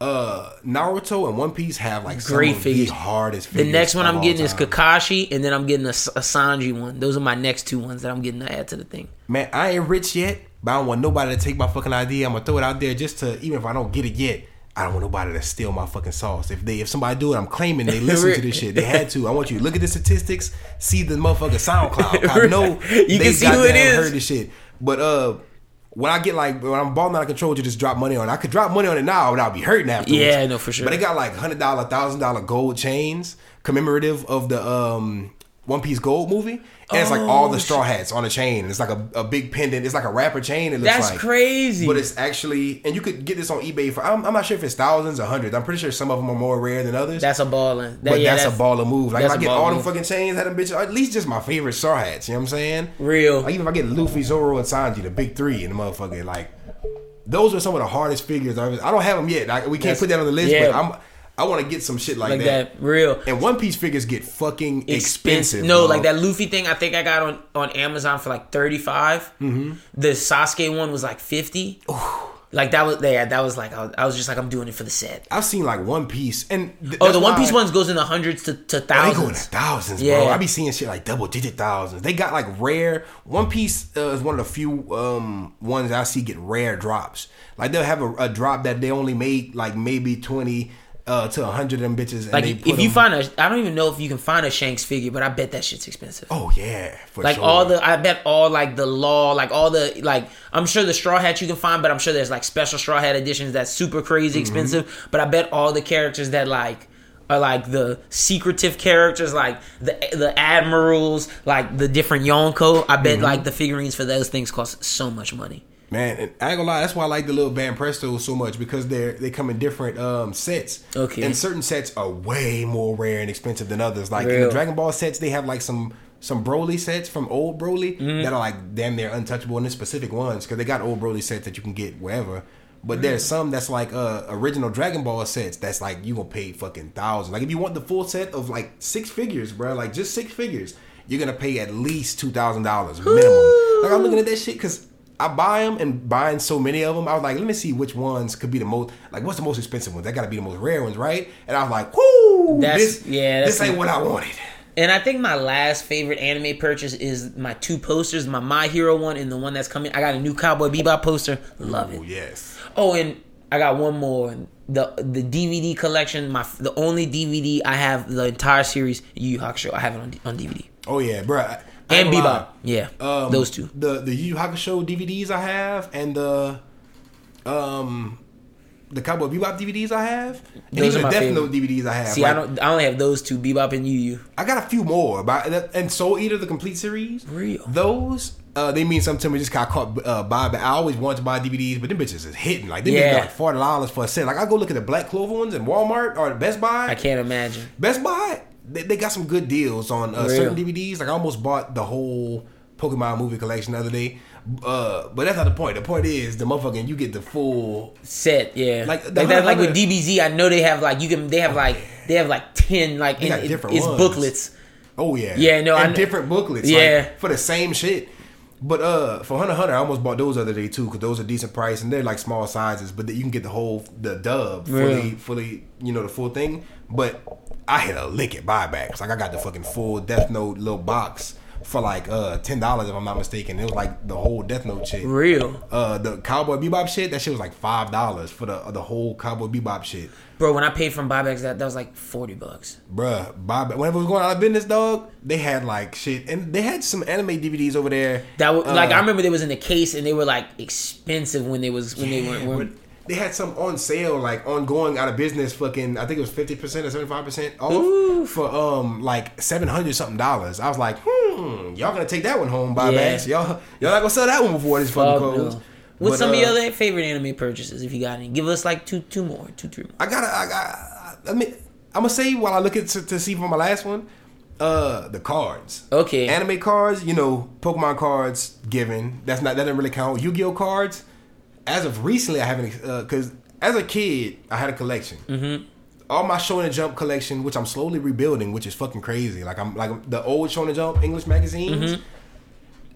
uh, Naruto and One Piece have like some
Great
of
figures.
the hardest.
The next one I'm getting is. Kakashi, and then I'm getting a, a Sanji one. Those are my next two ones that I'm getting to add to the thing.
Man, I ain't rich yet, but I don't want nobody to take my fucking idea. I'm gonna throw it out there just to even if I don't get it yet. I don't want nobody to steal my fucking sauce. If they if somebody do it, I'm claiming they (laughs) listen to this shit. They had to. I want you to look at the statistics, see the motherfucking (laughs) SoundCloud. I know
You
they
can see who it is.
Heard this shit, but uh. When I get like when I'm balling out of control to just drop money on, it. I could drop money on it now without be hurting afterwards.
Yeah, no, for sure.
But they got like hundred dollar, thousand dollar gold chains commemorative of the um One Piece Gold movie, and it's like all
Oh,
the straw hats on a chain. It's like a, a big pendant. It's like a rapper chain. It looks
That's
like
crazy.
but it's actually and you could get this on eBay for. I'm, I'm not sure if it's thousands or hundreds. I'm pretty sure some of them are more rare than others.
That's a balling. That-
but
yeah,
that's, a baller move. Like if
that's
I get all them
move.
fucking chains, had them bitches. At least just my favorite straw hats. You know what I'm saying?
Real.
Like even if I get Luffy, Zoro, and Sanji, the big three, and the motherfucker, like those are some of the hardest figures. I've, I don't have them yet. Like, we can't
That's-
put that on the list,
yeah.
but I'm. I want to get some shit like,
like
that.
that. Real.
And One Piece figures get fucking expensive.
No,
dog.
like that Luffy thing. I think I got on on Amazon for like thirty
Mm-hmm.
The Sasuke one was like fifty. Like that was yeah, that was like I was, I just like I'm doing it for the set.
I've seen like One Piece, and th-
Oh, the One Piece
why-
ones goes in the hundreds to, to
Oh, they go in the
thousands.
thousands,
Yeah.
bro. I be seeing shit like double digit thousands. They got like rare. One Piece uh, is one of the few um, ones I see get rare drops. Like they'll have a, a drop that they only make like maybe twenty uh, to hundred of them bitches. And
Like if
put
you
them-
find a, I don't even know if you can find a Shanks figure, but I bet that shit's expensive.
oh yeah, for
like
sure.
all the i bet all like the law like all the like i'm sure the straw hat you can find but i'm sure there's like special straw hat editions that's super crazy
Mm-hmm.
expensive but i bet all the characters that like are like the secretive characters like the the admirals like the different yonko i
Mm-hmm.
bet like the figurines for those things cost so much money
Man, and I ain't gonna lie, that's why I like the little Banpresto so much because they're they come in different um sets.
Okay.
And certain sets are way more rare and expensive than others. Like in the Dragon Ball sets, they have like some some Broly sets from old Broly
Mm-hmm.
that are like damn near untouchable in the specific ones because they got old Broly sets that you can get wherever. But there's some that's like uh original Dragon Ball sets that's like you gonna pay fucking thousands. Like if you want the full set of like six figures, bro, like just six figures, you're gonna pay at least two thousand dollars minimum. Like I'm looking at that shit because I buy them and buying so many of them. I was like, let me see which ones could be the most like what's the most expensive ones? That got to be the most rare ones, right? And I was like, whoo,
That's-
this,
yeah, that's
this ain't what I wanted.
and i think my last favorite anime purchase is my two posters my my hero one and the one that's coming i got a new cowboy bebop poster love it
Oh yes,
Oh, and I got one more. The the DVD collection. My the only DVD I have the entire series Yu Yu Hakusho. I have it on on DVD.
oh yeah, bro.
And Bebop. Yeah.
Um,
those two.
The the Yu Yu Hakusho DVDs I have and the um the Cowboy Bebop DVDs I have and
Those
even
are
the
my
Death Note. DVDs I have.
See, I don't. I only have those two. Bebop and Yu Yu.
I got a few more, but and Soul Eater the complete series.
Real.
Those uh, they mean something to me. Just got caught uh, buy, but I always wanted to buy DVDs, but them bitches is hitting like they
yeah.
like forty dollars for a set. Like I go look at the Black Clover ones in Walmart or Best Buy.
I can't imagine.
Best Buy they, they got some good deals on uh, certain DVDs. Like I almost bought the whole Pokemon movie collection the other day. Uh, but that's not the point. The point is the motherfucking you get the full
Set. Yeah.
Like,
Like, that. Like with DBZ, I know they have like you can. They have like they have like ten like in, it-
different
it's
ones.
booklets.
Oh yeah,
Yeah, no,
and
kn-
different booklets,
Yeah.
like, for the same shit. But uh, for Hunter Hunter, I almost bought those the other day too because those are decent price and they're like small sizes, but you can get the whole the dub fully,
Really?
fully, you know, the full thing. But I hit a lick at buybacks. Like I got the fucking full Death Note little box for like uh ten dollars if I'm not mistaken. It was like the whole Death Note shit.
Real.
Uh, the Cowboy Bebop shit, that shit was like five dollars for the the whole Cowboy Bebop shit.
Bro, when I paid from buybacks, that, that was like 40 bucks.
Bruh, Bob, whenever it was going out of business, dog, they had like shit, and they had some anime DVDs over there.
That was, like
Uh,
I remember they was in the case and they were like expensive when they was when they
Yeah,
were, were
but they had some on sale, like on going out of business. Fucking, I think it was fifty percent or seventy five percent off
Ooh.
for um like seven hundred something dollars. I was like, hmm, y'all gonna take that one home,
Yeah.
buybacks? Y'all, y'all not gonna sell that one before this fucking
Fuck
close.
no. What's
But,
some of
uh,
your other favorite anime purchases if you got any? Give us like two two more, two three more.
I gotta, I got. I mean, I'm gonna say while I look at to, to see for my last one, uh, the cards.
Okay.
Anime cards, you know, Pokemon cards given. That's not that doesn't really count. Yu-Gi-Oh cards. As of recently, I haven't because as a kid, I had a collection. Mm-hmm. All my Shonen Jump collection, which I'm slowly rebuilding, which is fucking crazy. Like I'm like the old Shonen Jump English magazines.
Mm-hmm.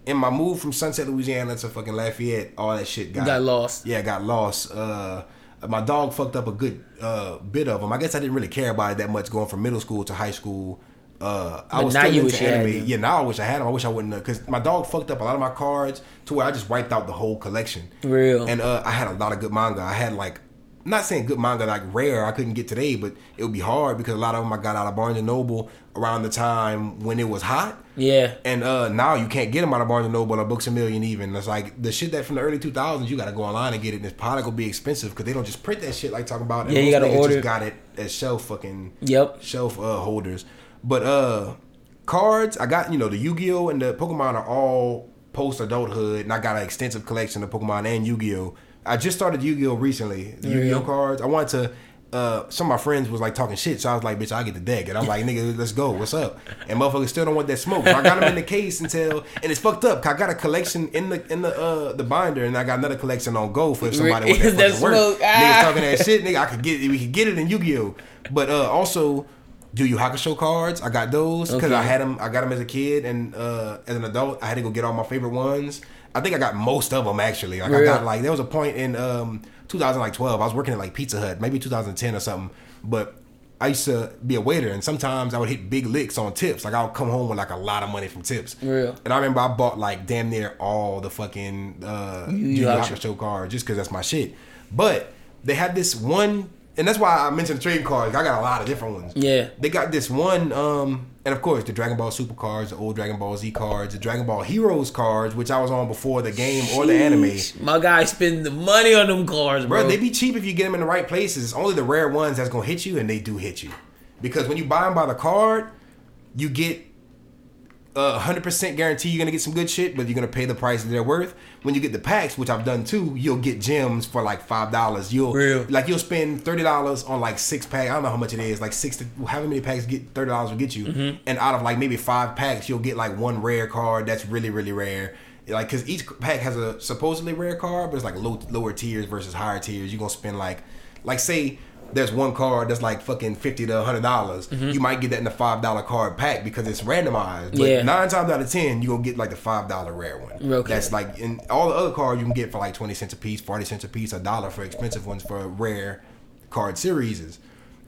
In my move from Sunset, Louisiana to fucking Lafayette, all that shit got,
Got lost.
Yeah, got lost. Uh, my dog fucked up a good uh, bit of them. I guess I didn't really care about it that much going from middle school to high school. Uh, I was
now
still
you
into
wish you had
anime. Yeah, now I wish I had them. I wish I wouldn't because my dog fucked up a lot of my cards to where I just wiped out the whole collection.
Real.
And uh, I had a lot of good manga. I had like, I'm not saying good manga like rare. I couldn't get today, but it would be hard because a lot of them I got out of Barnes and Noble around the time when it was hot.
Yeah.
And uh, now you can't get them out of Barnes and Noble or Books a Million even. It's like the shit that from the early 2000s, you got to go online and get it. And it's probably gonna be expensive because they don't just print that shit like talking about.
Yeah, you
most
gotta order
Just got it as shelf fucking
Yep.
shelf uh, holders. But uh, cards, I got you know the Yu Gi Oh and the Pokemon are all post adulthood, and I got an extensive collection of Pokemon and Yu Gi Oh. I just started Yu Gi Oh recently. Yu Gi Oh
Yeah.
cards. I wanted to. Uh, some of my friends was like talking shit, so I was like, "Bitch, I get the deck," and I'm like, "Nigga, let's go. What's up?" And motherfuckers still don't want that smoke, so I got them in the case until, and it's fucked up. I got a collection in the in the uh the binder, and I got another collection on go for if somebody want that (laughs)
That
fucking work.
smoke, ah.
Niggas talking that shit, nigga. I could get we could get it in Yu Gi Oh, but uh also. Yu Yu Hakusho cards? I got those because I had them. I got them as a kid, and uh, as an adult, I had to go get all my favorite ones. I think I got most of them actually. Like I got like there was a point in um 2012. I was working at like Pizza Hut, maybe 2010 or something. But I used to be a waiter, and sometimes I would hit big licks on tips. Like I would come home with like a lot of money from tips.
Real.
And I remember I bought like damn near all the fucking uh,
Yu
Yu
Hakusho.
Hakusho cards just because that's my shit. But they had this one, and that's why I mentioned trading cards. I got a lot of different ones.
Yeah.
They got this one, um, and of course the Dragon Ball Super cards, the old Dragon Ball Z cards, the Dragon Ball Heroes cards, which I was on before the game or the anime.
My guy spend the money on them cards, bro.
Bro, they be cheap if you get them in the right places. It's only the rare ones that's gonna hit you, and they do hit you. Because when you buy them by the card, you get a hundred percent guarantee you're gonna get some good shit, but you're gonna pay the price they're worth. When you get the packs, which I've done too, you'll get gems for like five dollars. You'll
Real.
like you'll spend thirty dollars on like six pack. I don't know how much it is, like six to however many packs get thirty dollars will get you.
Mm-hmm.
And out of like maybe five packs, you'll get like one rare card that's really really rare. Like because each pack has a supposedly rare card, but it's like low, lower tiers versus higher tiers. You're gonna spend like like say there's one card that's like fucking fifty to hundred dollars. You might get that in the five dollar card pack because it's randomized. But
Mm-hmm. Yeah.
nine times out of ten, you gonna get like the five dollar rare one.
Okay.
That's like in all the other cards you can get for like twenty cents a piece, forty cents a piece, a dollar for expensive ones for rare card series.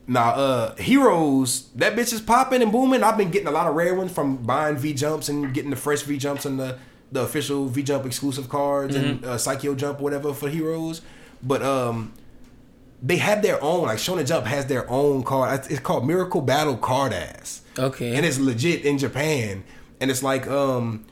Now, uh, heroes, that bitch is popping and booming. I've been getting a lot of rare ones from buying V jumps and getting the fresh V jumps and the the official V jump exclusive cards and uh, Saikyo Jump whatever for heroes. But um, they have their own like Shonen Jump has their own card. It's called Miracle Battle Carddass
okay.
and it's legit in Japan. And it's like um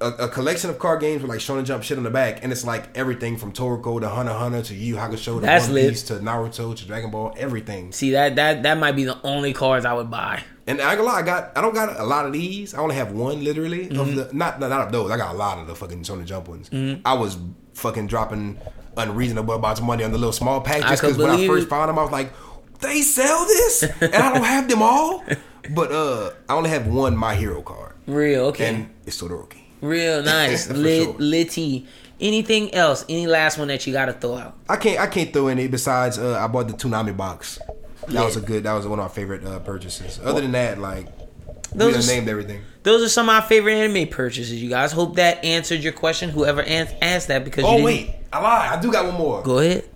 a, a collection of card games with like Shonen Jump shit on the back, and it's like everything from Toriko to Hunter Hunter to Yu Hakusho to
That's
One
lit.
Piece to Naruto to Dragon Ball, everything.
See that that that might be the only cards I would buy.
And I lie, I got I don't got a lot of these. I only have one literally
Mm-hmm.
of the not not of those. I got a lot of the fucking Shonen Jump ones. I was fucking dropping unreasonable amounts of money on the little small pack just because when I first
it.
found them, I was like, they sell this, and I don't have them all. (laughs) But uh, I only have one My Hero card,
Real okay.
and it's Todoroki.
Real (laughs) nice. Lit
sure.
litty. Anything else? Any last one that you gotta throw out?
I can't I can't throw any besides uh, I bought the Toonami box. That
Yeah.
was a good. That was one of my favorite uh, purchases. Other than that, like we
Those
done
are
named everything.
Those are some of my favorite anime purchases, you guys. Hope that answered your question. Whoever an- asked that because you
Oh wait, I lied. I do got one more.
Go ahead.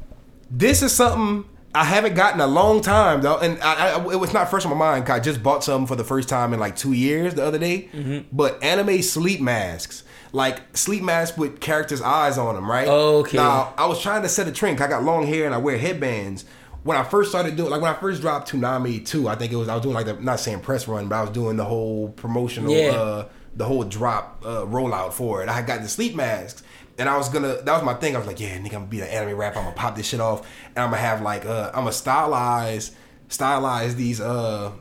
This is something I haven't gotten a long time though, and I, I, it was not fresh on my mind. I just bought some for the first time in like two years the other day.
Mm-hmm.
But anime sleep masks, like sleep masks with characters' eyes on them, right?
Okay.
Now I was trying to set a trend. I got long hair and I wear headbands. When I first started doing, like when I first dropped Toonami two, I think it was I was doing like the not saying press run, but I was doing the whole promotional,
Yeah.
uh, the whole drop uh, rollout for it. I had got the sleep masks. And I was gonna, that was my thing. I was like, yeah, nigga, I'm gonna be an anime rap. I'm gonna pop this shit off. And I'm gonna have like, uh, I'm gonna stylize, stylize these, uh,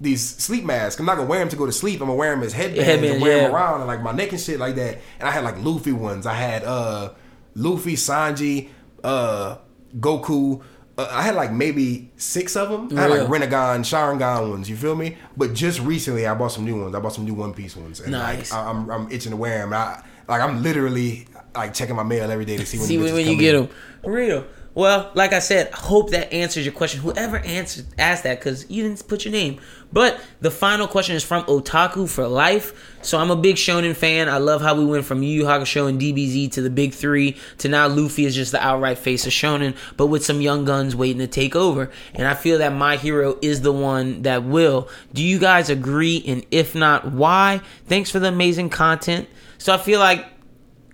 these sleep masks. I'm not gonna wear them to go to sleep. I'm gonna wear them as headbands
Headbands,
and wear them around and like my neck and shit like that. And I had like Luffy ones. I had, uh, Luffy, Sanji, uh, Goku. Uh, I had like maybe six of them. I had like. Rinnegan, Sharingan ones. You feel me? But just recently, I bought some new ones. I bought some new One Piece ones. And
Nice.
like, I- I'm, I'm itching to wear them. I, like I'm literally like checking my mail every day to see when
See when, when you get them. Real. Well, like I said, hope that answers your question. Whoever answered asked that because you didn't put your name. But the final question is from Otaku for Life. So I'm a big Shonen fan. I love how we went from Yu Yu Hakusho and DBZ to the big three to now Luffy is just the outright face of Shonen, but with some young guns waiting to take over. And I feel that My Hero is the one that will. Do you guys agree? And if not, why? Thanks for the amazing content. So I feel like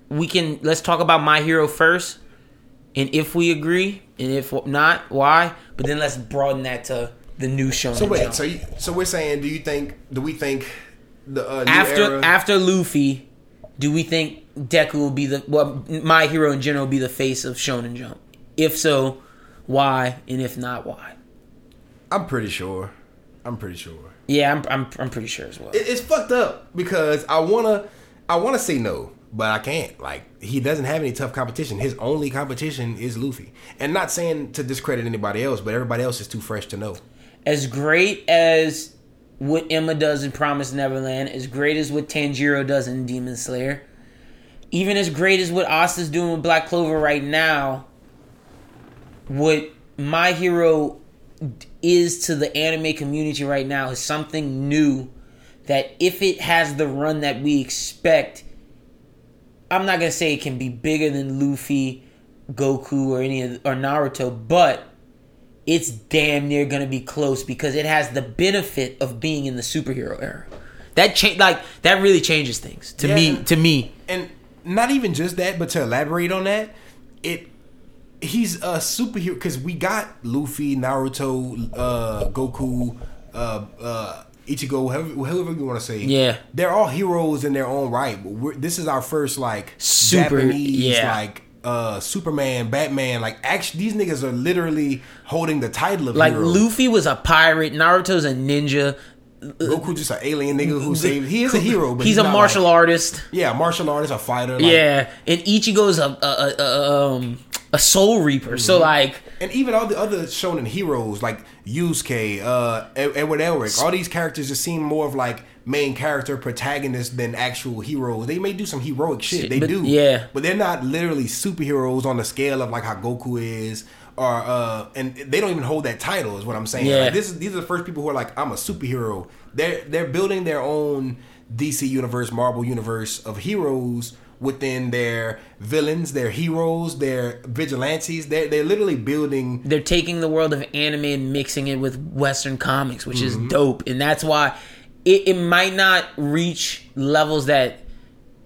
we can let's talk about my hero first and if we agree and if not why? But then let's broaden that to the new show
So wait, so you, so we're saying, do you think? Do we think the uh, new
after
era,
after luffy do we think deku will be the well my hero in general will be the face of shonen jump? If so why? And if not why?
I'm pretty sure. I'm pretty sure.
yeah i'm, I'm, I'm pretty sure as well.
It, it's fucked up because I wanna, I wanna say no, but I can't. Like he doesn't have any tough competition. His only competition is Luffy, and not saying to discredit anybody else, but everybody else is too fresh to know.
as great as what Emma does in Promised Neverland, as great as what Tanjiro does in Demon Slayer, even as great as what Asta's doing with Black Clover right now, what My Hero is to the anime community right now is something new that if it has the run that we expect, I'm not gonna say it can be bigger than Luffy, Goku, or any of or Naruto, but it's damn near gonna be close because it has the benefit of being in the superhero era. That change, like that, really changes things to me. To me,
and not even just that, but to elaborate on that, it he's a superhero because we got Luffy, Naruto, uh, Goku, uh, uh, Ichigo, however, however you want to say.
Yeah.
they're all heroes in their own right. But we're, this is our first like
Super-
Japanese
yeah.
like. Uh, Superman, Batman, like actually, these niggas are literally holding the title of
like
hero.
Luffy was a pirate, Naruto's a ninja.
Goku just an alien nigga who saved. He is a hero, but
he's,
he's,
a martial
like-
artist.
Yeah, martial artist, a fighter. Like,
yeah, and Ichigo's a a, a, a um a soul reaper.
Mm-hmm.
So like,
And even all the other shonen heroes like Yusuke, uh, Ed- Edward Elric, all these characters just seem more of like main character protagonists than actual heroes. They may do some heroic shit, they
But-
do,
yeah.
but they're not literally superheroes on the scale of like how Goku is, or uh, and they don't even hold that title. Is what I'm saying.
Yeah.
Like, this is these are the first people who are like, I'm a superhero. They're they're building their own DC universe, Marvel universe of heroes within their villains, their heroes, their vigilantes. They're they're literally building
they're taking the world of anime and mixing it with Western comics, which
Mm-hmm.
is dope. And that's why it, it might not reach levels that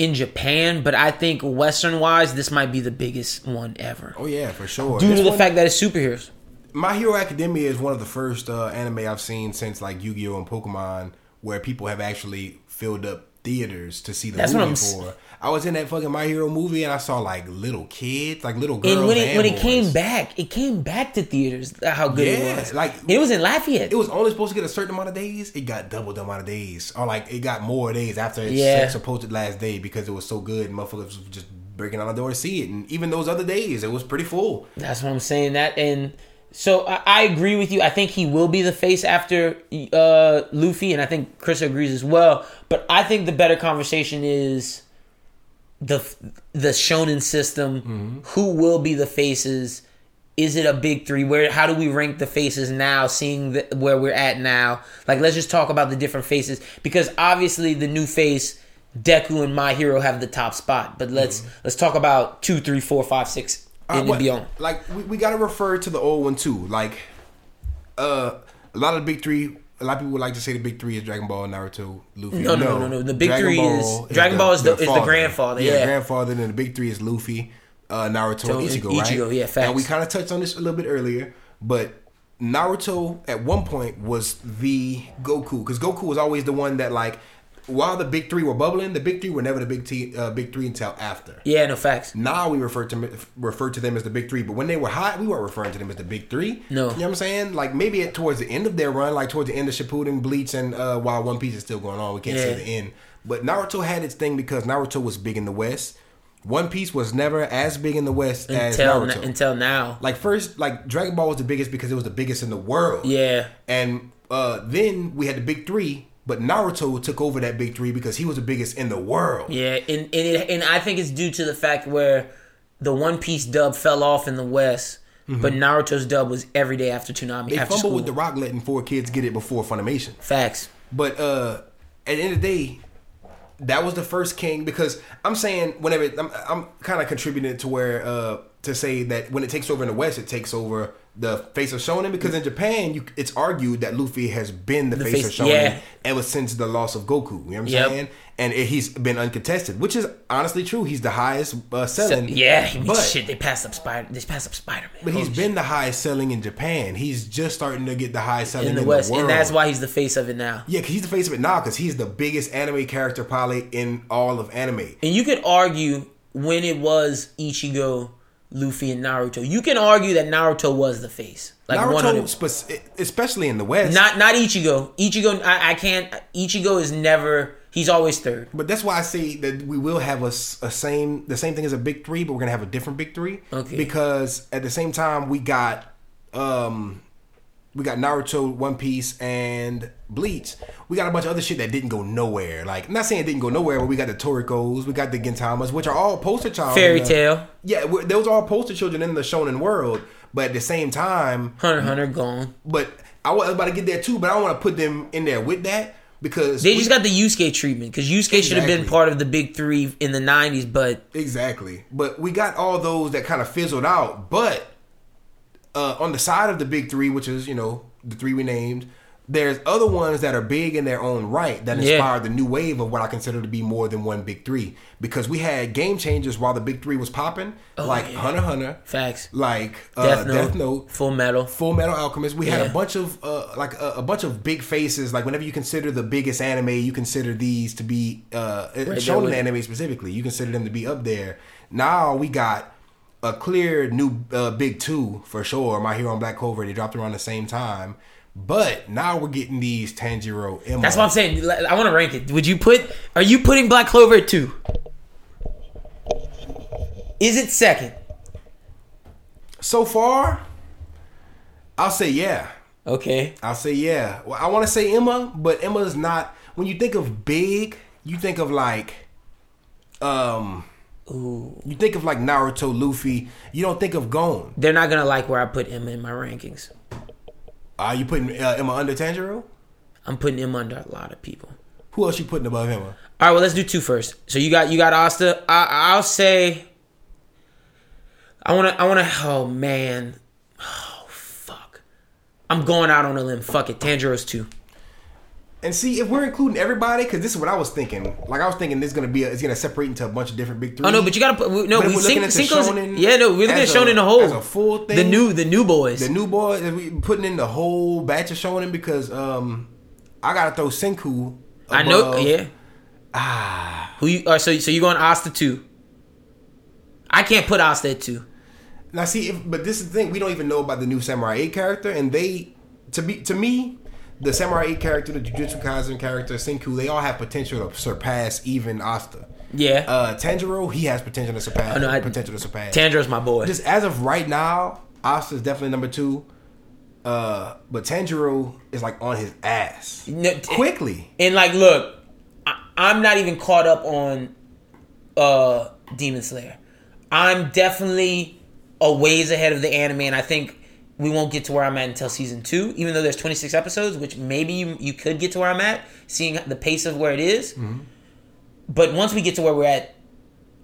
in Japan, but I think Western wise, this might be the biggest one ever.
Oh yeah, for sure.
Due
This
to the
one-
fact that it's superheroes.
My Hero Academia is one of the first uh, anime I've seen since like Yu Gi Oh and Pokemon, where people have actually filled up theaters to see the
That's what
movie for. I was in that fucking My Hero movie and I saw like little kids, like little girls.
And when it when it came back, it came back to theaters. How good it was!
like-
it was in Lafayette.
it was only supposed to get a certain amount of days. It got double the amount of days, or like it got more days after its
Yeah.
supposed to last day because it was so good. and Motherfuckers was just breaking on the door to see it, and even those other days, it was pretty full.
That's what I'm saying. That and so I, I agree with you. I think he will be the face after uh, Luffy, and I think Chris agrees as well. But I think the better conversation is the the Shonen system. Who will be the faces? Is it a big three? Where how do we rank the faces now? Seeing the, where we're at now, like let's just talk about the different faces because obviously the new face. Deku and My Hero have the top spot, but let's let's talk about two, three, four, five, six
Uh,
and
what-
beyond.
Like we, we got to refer to the old one too. Like uh, a lot of the big three. A lot of people would like to say the big three is Dragon Ball, Naruto, Luffy.
No, no, no, no. The big three is- Dragon Ball is the- is the grandfather,
Yeah,
yeah.
grandfather. Then the big three is Luffy, uh, Naruto,
So,
Ichigo,
Ichigo,
right?
yeah, facts.
And we kind of touched on this a little bit earlier, but Naruto at one point was the Goku because Goku was always the one that like. While the big three were bubbling, the big three were never the big t- uh, big three until after.
Yeah, no facts.
Now we refer to refer to them as the big three, but when they were hot, we weren't referring to them as the big three.
No.
you know what I'm saying? Like maybe at towards the end of their run, like towards the end of Shippuden, Bleach, and uh, while One Piece is still going on, we can't say the end. But Naruto had its thing because Naruto was big in the West. One Piece was never as big in the West as
Until
Naruto.
until now.
like first, like Dragon Ball was the biggest because it was the biggest in the world.
Yeah.
And uh, then we had the big three, but Naruto took over that big three because he was the biggest in the world.
Yeah, and and, it, and I think it's due to the fact where the One Piece dub fell off in the West, but Naruto's dub was every day after Toonami
Mm-hmm. They
after
fumbled
school.
with the rock letting 4Kids get it before Funimation.
Facts.
But uh at the end of the day, that was the first king because I'm saying whenever I'm, I'm kind of contributing to where uh to say that when it takes over in the West, it takes over the face of shonen because in Japan, you it's argued that Luffy has been the, face,
face-
of shonen
yeah.
ever since the loss of Goku. You know what I'm
Yep.
saying? And it, he's been uncontested, which is honestly true. He's the highest uh,
So,
selling.
yeah, (laughs)
but
shit. They passed up Spider. They passed up Spider Man.
but he's been the highest selling in Japan. He's just starting to get the highest selling
in the
in
West,
world.
and that's why he's the face of it now.
Yeah, because he's the face of it now because he's the biggest anime character probably in all of anime.
And you could argue when it was Ichigo, Luffy, and Naruto. You can argue that Naruto was the face. Like one of
Naruto,
them.
spec- especially in the West.
Not not Ichigo. Ichigo. I, I can't. Ichigo is never. He's always third.
but that's why I say that we will have a same the same thing as a big three, but we're gonna have a different big three.
Okay.
Because at the same time we got um we got Naruto, One Piece, and Bleach. We got a bunch of other shit that didn't go nowhere. Like, I'm not saying it didn't go nowhere, but we got the Torikos, we got the Gintamas, which are all poster child.
Fairy
the-
Tale.
Yeah, those are all poster children in the shonen world. But at the same time,
Hunter Hunter gone.
But I was about to get there too, but I don't want to put them in there with that because
They
we-
just got the Yusuke treatment because Yusuke should have been part of the big three in the '90s, but
exactly. But we got all those that kind of fizzled out. But uh, on the side of the big three, which is you know the three we named, there's other ones that are big in their own right that
Yeah.
inspired the new wave of what I consider to be more than one big three. Because we had game changers while the big three was popping, like
Oh, yeah.
Hunter Hunter,
facts.
like uh,
Death
Death,
Note,
Note,
Full Metal.
Full Metal Alchemist. We had a bunch of uh, like a, a bunch of big faces. Like whenever you consider the biggest anime, you consider these to be uh,
there
shonen anime specifically. You consider them to be up there. Now we got a clear new uh, big two for sure. My Hero and Black Clover. They dropped around the same time. But now we're getting these Tanjiro Emma.
That's what I'm saying. I want to rank it. Would you put? Are you putting Black Clover at two? Is it second?
so far, I'll say yeah.
Okay.
I'll say yeah. Well, I want to say Emma, but Emma's not. When you think of big, you think of like, um,
Ooh.
you think of like Naruto, Luffy. You don't think of Gon.
They're not gonna like where I put Emma in my rankings.
Are you putting uh, Emma under Tanjiro?
I'm putting Emma under a lot of people.
Who else you putting above Emma?
All right, well, let's do two first. So you got you got Asta. I, I'll say. I want to. I want to. Oh man. Oh fuck. I'm going out on a limb. Fuck it. Tanjiro's two.
And see if we're including everybody, because this is what I was thinking. Like I was thinking, this is gonna be a, it's gonna separate into a bunch of different big three.
Oh no, but you gotta put no.
But
We
we're looking
Cin- Cinco's,
shonen
yeah, no, we're looking at Shonen the whole
as a full thing.
The new, the new boys.
the new boys. We putting in the whole batch of Shonen because um, I gotta throw Senku.
I know. Yeah.
Ah,
Who you are? So so you going Asta two? I can't put Asta at two.
Now see, if, but this is the thing we don't even know about the new Samurai 8 character, and they to be to me, the Samurai 8 character, the Jujutsu Kaisen character, Senku, they all have potential to surpass even Asta.
Yeah.
Uh, Tanjiro, he has potential to surpass.
Oh, no, I-
potential to surpass.
Tanjiro's my boy.
Just as of right now, Asta's definitely number two. Uh, but Tanjiro is like on his ass
No, t-
quickly.
And like, look, I, I'm not even caught up on uh Demon Slayer. I'm definitely a ways ahead of the anime, and I think we won't get to where I'm at until season two. Even though there's 26 episodes, which maybe you, you could get to where I'm at, seeing the pace of where it is. But once we get to where we're at,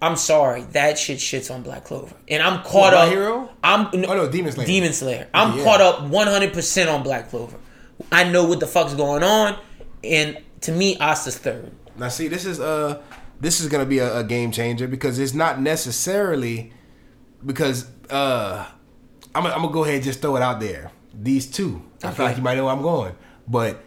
I'm sorry, that shit shits on Black Clover, and I'm caught
My
up.
Hero?
I'm
Oh no, Demon Slayer.
Demon Slayer. I'm
Yeah.
caught up 100 percent on Black Clover. I know what the fuck's going on, and to me, Asta's third.
Now see, this is uh this is gonna be a, a game changer because it's not necessarily because uh I'm gonna, I'm go ahead and just throw it out there. These two, I feel like you might know where I'm going, but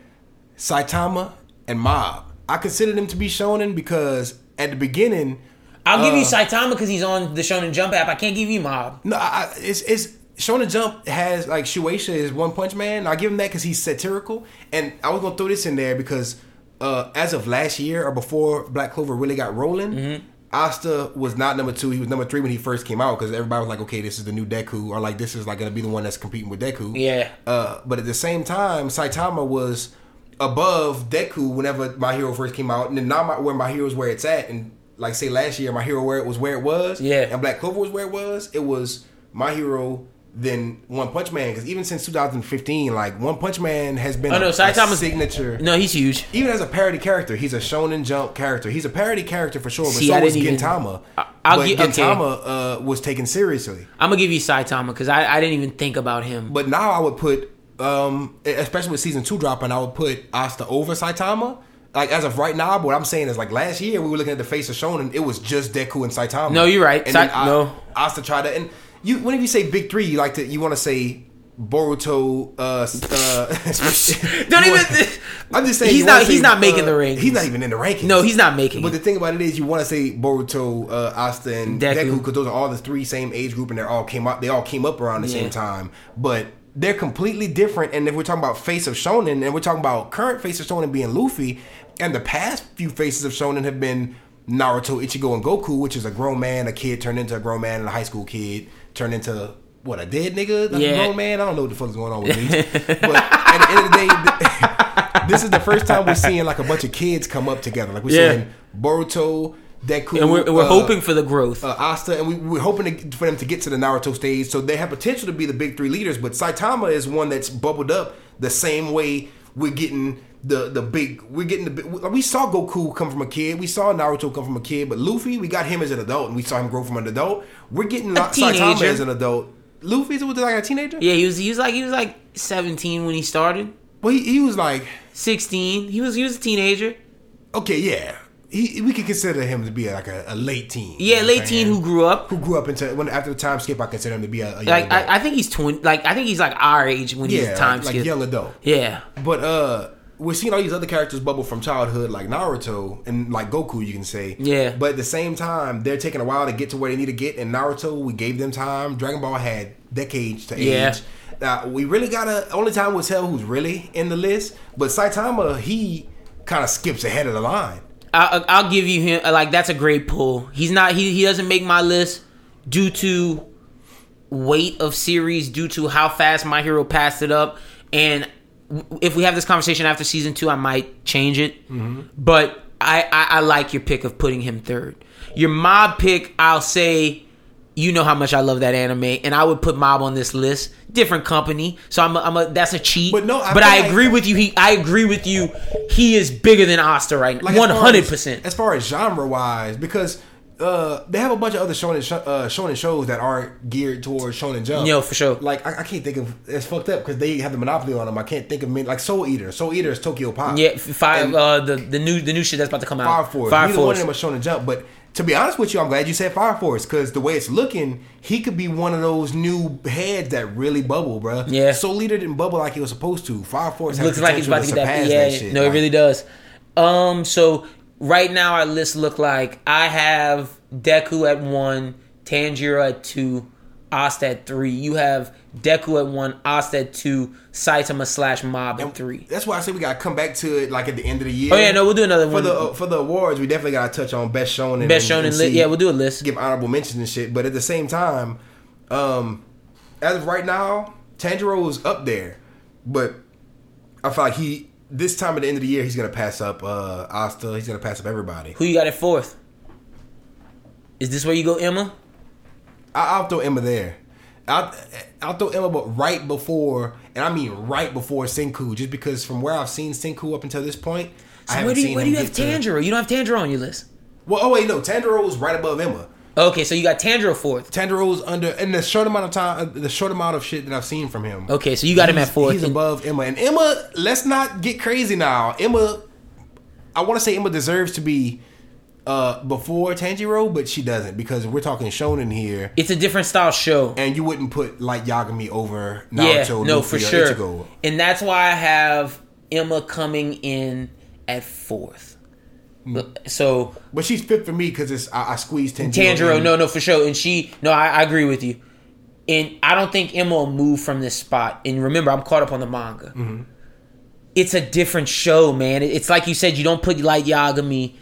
Saitama and Mob, I consider them to be shonen because at the beginning,
I'll give you
Uh,
Saitama because he's on the Shonen Jump app. I can't give you Mob.
no, I- it's it's Shonen Jump has like Shueisha is One Punch Man. I give him that because he's satirical, and I was gonna throw this in there because uh, as of last year or before Black Clover really got rolling,
Mm-hmm.
Asta was not number two. He was number three when he first came out because everybody was like, okay, this is the new Deku, or like this is like gonna be the one that's competing with Deku.
Yeah.
Uh, but at the same time, Saitama was above Deku whenever My Hero first came out, and then now my, where My Hero is where it's at, and like say last year, My Hero where it was where it was,
Yeah.
and Black Clover was where it was. It was My Hero then One Punch Man because even since 2015, like One Punch Man has been
Oh, no,
a, a signature.
No, he's huge.
Even as a parody character, he's a Shonen Jump character. He's a parody character for sure, but
See,
so
I
was
even-
Gintama.
I- I'll
but
gi- okay.
Gintama uh, was taken seriously.
I'm gonna give you Saitama because I, I didn't even think about him.
But now I would put, um, especially with season two dropping, I would put Asta over Saitama. Like as of right now, but what I'm saying is like last year we were looking at the face of Shonen, it was just Deku and Saitama.
No, you're right.
And then
Sai- no.
Asta tried to, and you whenever you say big three, you like to you want to say Boruto. Uh, uh, (laughs)
Don't even-
want- I'm just saying
He's not- he's
say,
not making
uh,
the rankings.
He's not even in the rankings.
No, he's not making
But
it.
the thing about it is, you want to say Boruto, uh, Asta, and
Deku.
Deku because those are all the three same age group, and they all came up. They all came up around the
Yeah.
same time, but they're completely different. And if we're talking about face of Shonen, and we're talking about current face of Shonen being Luffy, and the past few faces of Shonen have been Naruto, Ichigo, and Goku, which is a grown man, a kid turned into a grown man, and a high school kid turned into what a dead nigga, like
Yeah.
a grown man. I don't know what the fuck is going on with me. (laughs) but at the end of the day, (laughs) this is the first time we're seeing like a bunch of kids come up together. Like we're
Yeah.
seeing Boruto, Deku,
and we're, and we're
uh,
hoping for the growth.
uh, Asta, and we, we're hoping to, for them to get to the Naruto stage. So they have potential to be the big three leaders. But Saitama is one that's bubbled up the same way we're getting the the big. We're getting the. We saw Goku come from a kid. We saw Naruto come from a kid. But Luffy, we got him as an adult, and we saw him grow from an adult. We're getting
A
Saitama as an adult. Luffy's was like a teenager.
yeah, he was he was like he was like 17 when he started.
Well, he, he was like
16. He was he was a teenager.
okay, yeah. He, we could consider him to be like a, a late teen.
Yeah, late teen who grew up.
who grew up into when after the time skip. I consider him to be a, a young
Like
adult.
I, I think he's 20. Like I think he's like our age when
yeah,
he's time
like, like
skip.
young adult.
Yeah.
But uh we're seeing all these other characters bubble from childhood like Naruto and like Goku you can say.
Yeah.
But at the same time, they're taking a while to get to where they need to get. And Naruto, we gave them time. Dragon Ball had decades to
Yeah.
age. Now we really gotta only time will tell who's really in the list. But Saitama, he kind of skips ahead of the line.
I, I'll give you him. Uh, like that's a great pull. He's not. He he doesn't make my list due to weight of series, due to how fast my hero passed it up, and if we have this conversation after season two, I might change it. But I, I I like your pick of putting him third. Your mob pick, I'll say. You know how much I love that anime, and I would put Mob on this list. Different company, so I'm a, I'm a that's a cheat.
But no, I
but I
like-
agree with you. He, I agree with you. He is bigger than Asta right now. One hundred percent.
As far as genre wise, because uh, they have a bunch of other shonen sh- uh, shonen shows that aren't geared towards shonen jump.
Yo, for sure.
Like I, I can't think of it's fucked up because they have the monopoly on them. I can't think of many like Soul Eater. Soul Eater is Tokyo Pop.
Yeah, five.
And
uh, the the new the new shit that's about to come out.
Fire Force.
Fire
Neither one of
Force.
them are shonen jump. But to be honest with you, I'm glad you said Fire Force because the way it's looking, he could be one of those new heads that really bubble, bruh.
Yeah.
Soul Eater didn't bubble like he was supposed to. Fire Force
Looks like he's about to
potential
get that. Yeah,
that shit.
no, it really does. Um, so right now our list look like I have Deku at one, Tanjiro at two, Asta at three. You have Deku at one, Asta at two, Saitama slash Mob at three.
That's why I say we gotta come back to it like at the end of the year.
Oh yeah, no, we'll do another one.
for
one.
the uh, for the awards, we definitely gotta touch on best shonen.
Best shonen
and
list. Yeah, we'll do a list.
give honorable mentions and shit. But at the same time, um, as of right now, Tanjiro is up there, but I feel like he this time at the end of the year he's gonna pass up uh Asta. He's gonna pass up everybody.
Who you got at fourth? Is this where you go, Emma?
I, I'll throw Emma there. I'll, I'll throw Emma, but right before, and I mean right before Senku, just because from where I've seen Senku up until this point, I haven't
where do you,
seen
where do you have
get to-
You don't have Tanjiro on your list.
Well, oh wait, no, Tanjiro's right above Emma.
Okay, so you got Tanjiro fourth.
Tanjiro's under in the short amount of time, uh, the short amount of shit that I've seen from him.
Okay, so you got him at fourth.
He's
And-
above Emma, and Emma. Let's not get crazy now. Emma, I want to say Emma deserves to be uh before Tanjiro, but she doesn't because we're talking shonen here,
It's a different style show.
and you wouldn't put like Yagami over
yeah,
Naruto,
no,
Luffy,
for
or
sure.
Ichigo.
And that's why I have Emma coming in at fourth. So
But she's fifth for me because it's I, I squeezed Tanjiro.
Tanjiro, no, no, for sure. And she, no, I, I agree with you. And I don't think Emma will move from this spot. And remember, I'm caught up on the manga.
Mm-hmm.
It's a different show, man. It's like you said, you don't put Light Yagami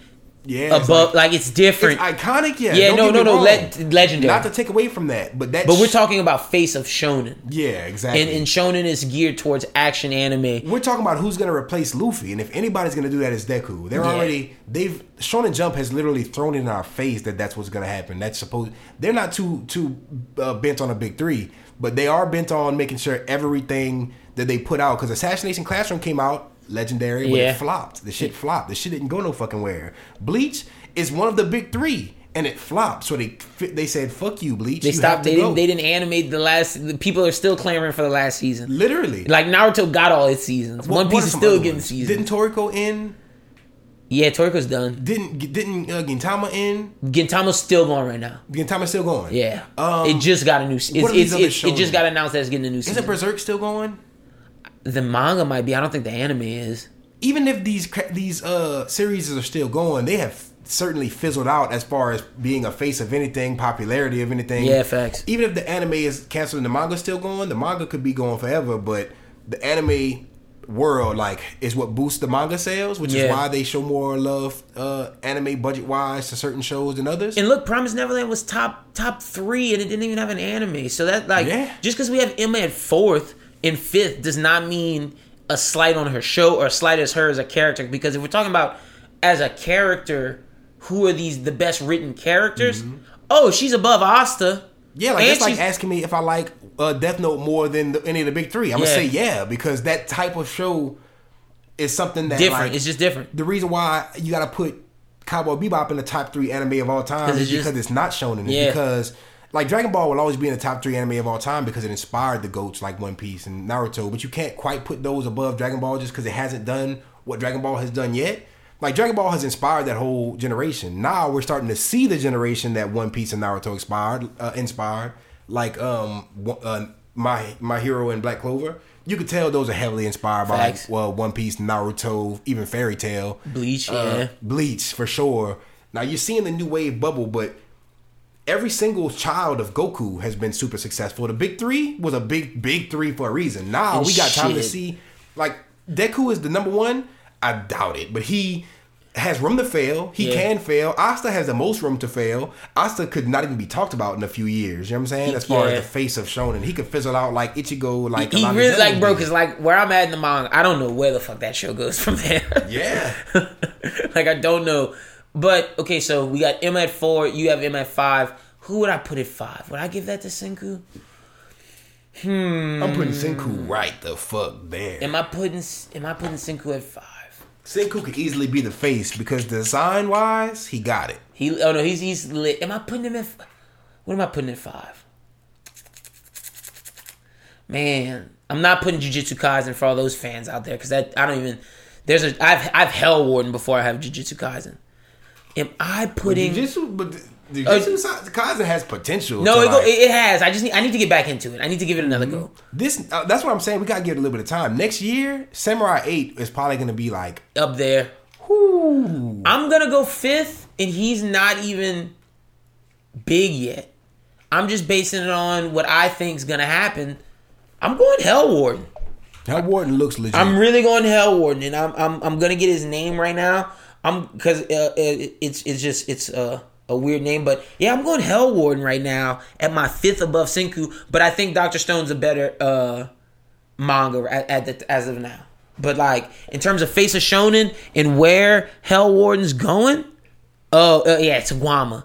yeah,
above.
like-
Like, it's different.
It's iconic, yeah.
Yeah, no, no, no, le- legendary.
Not to take away from that, but that.
but we're talking about face of shonen.
Yeah, exactly.
And, and shonen is geared towards action anime.
we're talking about who's going to replace Luffy, and if anybody's going to do that, it's Deku. They're
Yeah.
already they've Shonen Jump has literally thrown in our face that that's what's going to happen. That's supposed. They're not too too uh, bent on a big three, but they are bent on making sure everything that they put out because Assassination Classroom came out legendary, but
Yeah.
it flopped. The shit flopped. The shit didn't go no fucking where. Bleach is one of the big three. And it flopped, so they they said "fuck you, Bleach."
They
you
stopped. They
go."
didn't. They didn't animate the last. The people are still clamoring for the last season.
literally.
Like Naruto got all its seasons. One Piece is still getting
ones?
seasons.
Didn't Toriko end?
yeah, Toriko's done.
Didn't didn't uh, Gintama end?
Gintama's still going right now.
Gintama's still going.
Yeah,
Um,
it just got a new. It's, it's,
other
it's, it just got announced that it's getting a new season.
Isn't
season.
Berserk still going?
The manga might be. I don't think the anime is.
Even if these these uh series are still going, they have certainly fizzled out as far as being a face of anything, popularity of anything.
Yeah, facts.
Even if the anime is canceled and the manga's still going, the manga could be going forever, but the anime world like is what boosts the manga sales, which is why they show more love uh anime budget wise to certain shows than others.
And look, Promise Neverland was top top three, and it didn't even have an anime. So that like,
Yeah.
just because we have Emma at fourth and fifth does not mean a slight on her show or a slight as her as a character. Because if we're talking about as a character, who are these the best written characters? Oh, she's above Asta.
Mm-hmm. Yeah, like it's like asking me if I like uh, Death Note more than the, any of the big three. I'm
Yeah.
gonna say yeah because that type of show is something that
different.
like,
it's just different.
the reason why you got to put Cowboy Bebop in the top three anime of all time is
it's just-
because it's not shown in it.
Yeah.
Because like Dragon Ball will always be in the top three anime of all time because it inspired the goats like One Piece and Naruto. But you can't quite put those above Dragon Ball just because it hasn't done what Dragon Ball has done yet. Like Dragon Ball has inspired that whole generation. Now we're starting to see the generation that One Piece and Naruto inspired. Uh, inspired like um uh, my my hero in Black Clover. You could tell those are heavily inspired by well One Piece, Naruto, even Fairy Tail.
Bleach,
Uh,
yeah.
Bleach for sure. Now you're seeing the new wave bubble, but every single child of Goku has been super successful. The big three was a big, big three for a reason. Now
And
we got time to see. Like Deku is the number one. I doubt it, but he has room to fail. He
Yeah.
can fail. Asta has the most room to fail. Asta could not even be talked about in a few years. You know what I'm saying? As far
Yeah.
as the face of Shonen, he could fizzle out like Ichigo, like
he
Alana
really like bro,
did.
because like where I'm at in the manga, I don't know where the fuck that show goes (laughs) from there.
Yeah. (laughs)
like I don't know. But okay, so we got M at four, you have M at five. Who would I put at five? Would I give that to Senku? Hmm.
I'm putting Senku right the fuck there.
Am I putting Am I putting Senku at five?
Senku could easily be the face because design wise, he got it.
He oh no, he's he's lit. Am I putting him at? What am I putting at five? Man, I'm not putting Jujutsu Kaisen for all those fans out there because that I don't even. There's a I've I've Hell Warden before I have Jujutsu Kaisen. Am I putting?
Jujutsu, but Jujutsu Kaisen has potential.
Uh, no, it, go,
like-
it, it has. I just need I need to get back into it. I need to give it another go.
this. Uh, that's what I'm saying. We gotta give it a little bit of time. Next year, Samurai Eight is probably gonna be like,
Up there,
whoo.
I'm gonna go fifth, and he's not even big yet. I'm just basing it on what I think's gonna happen. I'm going Hell Warden.
Hell Warden looks legit.
I'm really going Hell Warden, and I'm I'm I'm gonna get his name right now. I'm because uh, it, it's it's just it's uh, a weird name, but yeah, I'm going Hell Warden right now at my fifth above Senku. But I think Doctor Stone's a better uh, manga at, at the, as of now. But like in terms of Face of Shonen and where Hell Warden's going, oh uh, yeah, it's Guama.